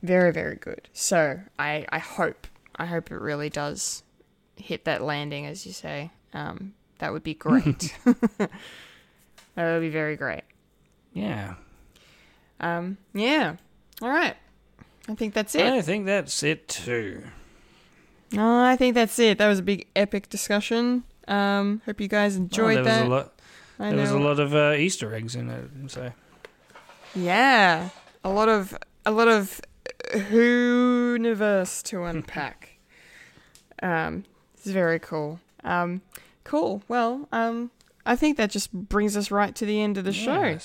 very very good. So I I hope I hope it really does hit that landing, as you say. Um, that would be great. [laughs] [laughs] that would be very great. Yeah. Um, yeah. All right. I think that's it. I think that's it too. No, I think that's it. That was a big epic discussion. Um, hope you guys Oh, enjoyed there that. was a lot I there was a lot of uh, Easter eggs in it, so Yeah, a lot of a lot of universe to unpack. [laughs] um, it's very cool. Um, cool. Well, um, I think that just brings us right to the end of the show.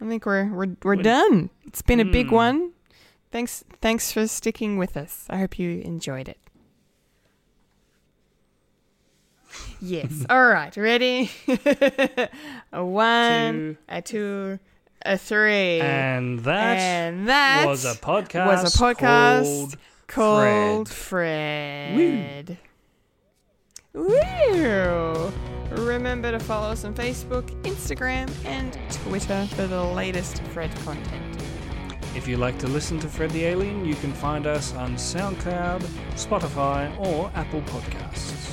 I think we're we're we're done. It's been a big Hmm. one. Thanks thanks for sticking with us. I hope you enjoyed it. Yes. [laughs] All right. Ready? [laughs] a one, Two. a two, a three. And that and that was a podcast was a podcast called called Fred. Woo! Remember to follow us on Facebook, Instagram, and Twitter for the latest Fred content. If you like to listen to Fred the Alien, you can find us on SoundCloud, Spotify, or Apple Podcasts.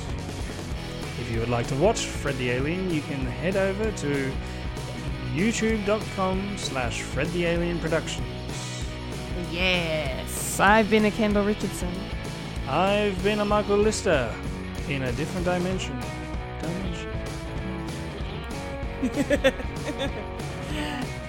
If you would like to watch Fred the Alien, you can head over to youtube.com slash Fred the Alien Productions. Yes, I've been a Kendall Richardson. I've been a Michael Lister in a different dimension. Dimension. [laughs]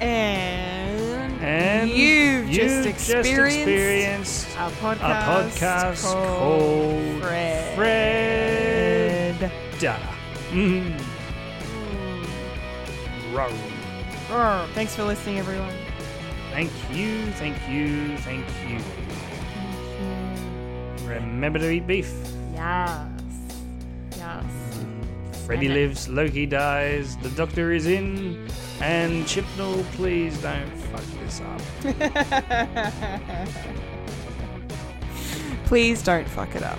And, And you've, just, just experienced experienced a a podcast, podcast called, called Fred. Fred. Mm. Row. Roar. Thanks for listening, everyone. Thank you, thank you, thank you. Remember to eat beef. Yes. Yes. Freddy lives, Loki dies, the doctor is in, and Chibnall, please don't fuck this up. [laughs] Please don't fuck it up.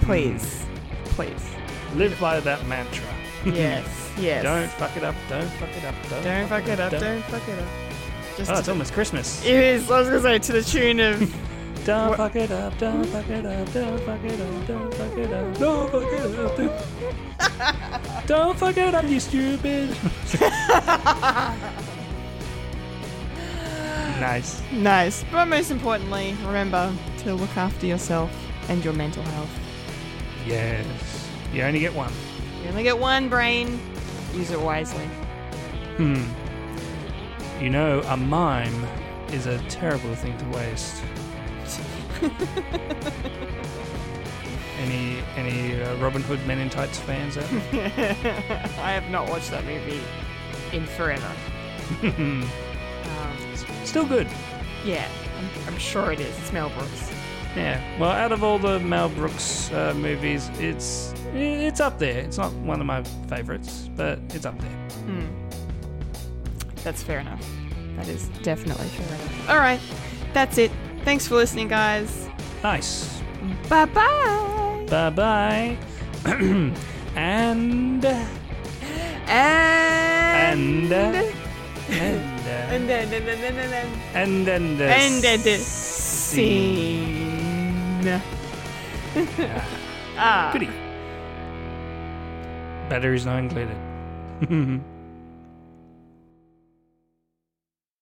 Please. Hmm. Please. Live by that mantra. Yes. Yes. Don't fuck it up, don't fuck it up, don't, Don't fuck it up. don't- Don't fuck it up. Just Oh, to it's almost Christmas. It is. I was gonna say to the tune of Don't What- fuck it up, don't fuck it up, don't fuck it up, don't fuck it up, don't fuck it up. Don't, don't fuck it up, you stupid. nice. nice. But most importantly, remember to look after yourself and your mental health. Yes. You only get one. You only get one brain. Use it wisely. Hmm. You know, a mime is a terrible thing to waste. [laughs] any any uh, Robin Hood Men in Tights fans out there? [laughs] I have not watched that movie in forever. [laughs] Um, Still good. yeah, I'm, I'm sure it is. It's Mel Brooks. Yeah. Well, out of all the Mel Brooks uh, movies, it's it's up there. It's not one of my favorites, but it's up there. Hmm. That's fair enough. That is definitely fair enough. All right, that's it. Thanks for listening, guys. Nice. Bye bye. Bye bye. [clears throat] and And and [laughs] and and then and then and then and then the and then the scene. [laughs] ah. Goodie. Batteries not included. [laughs]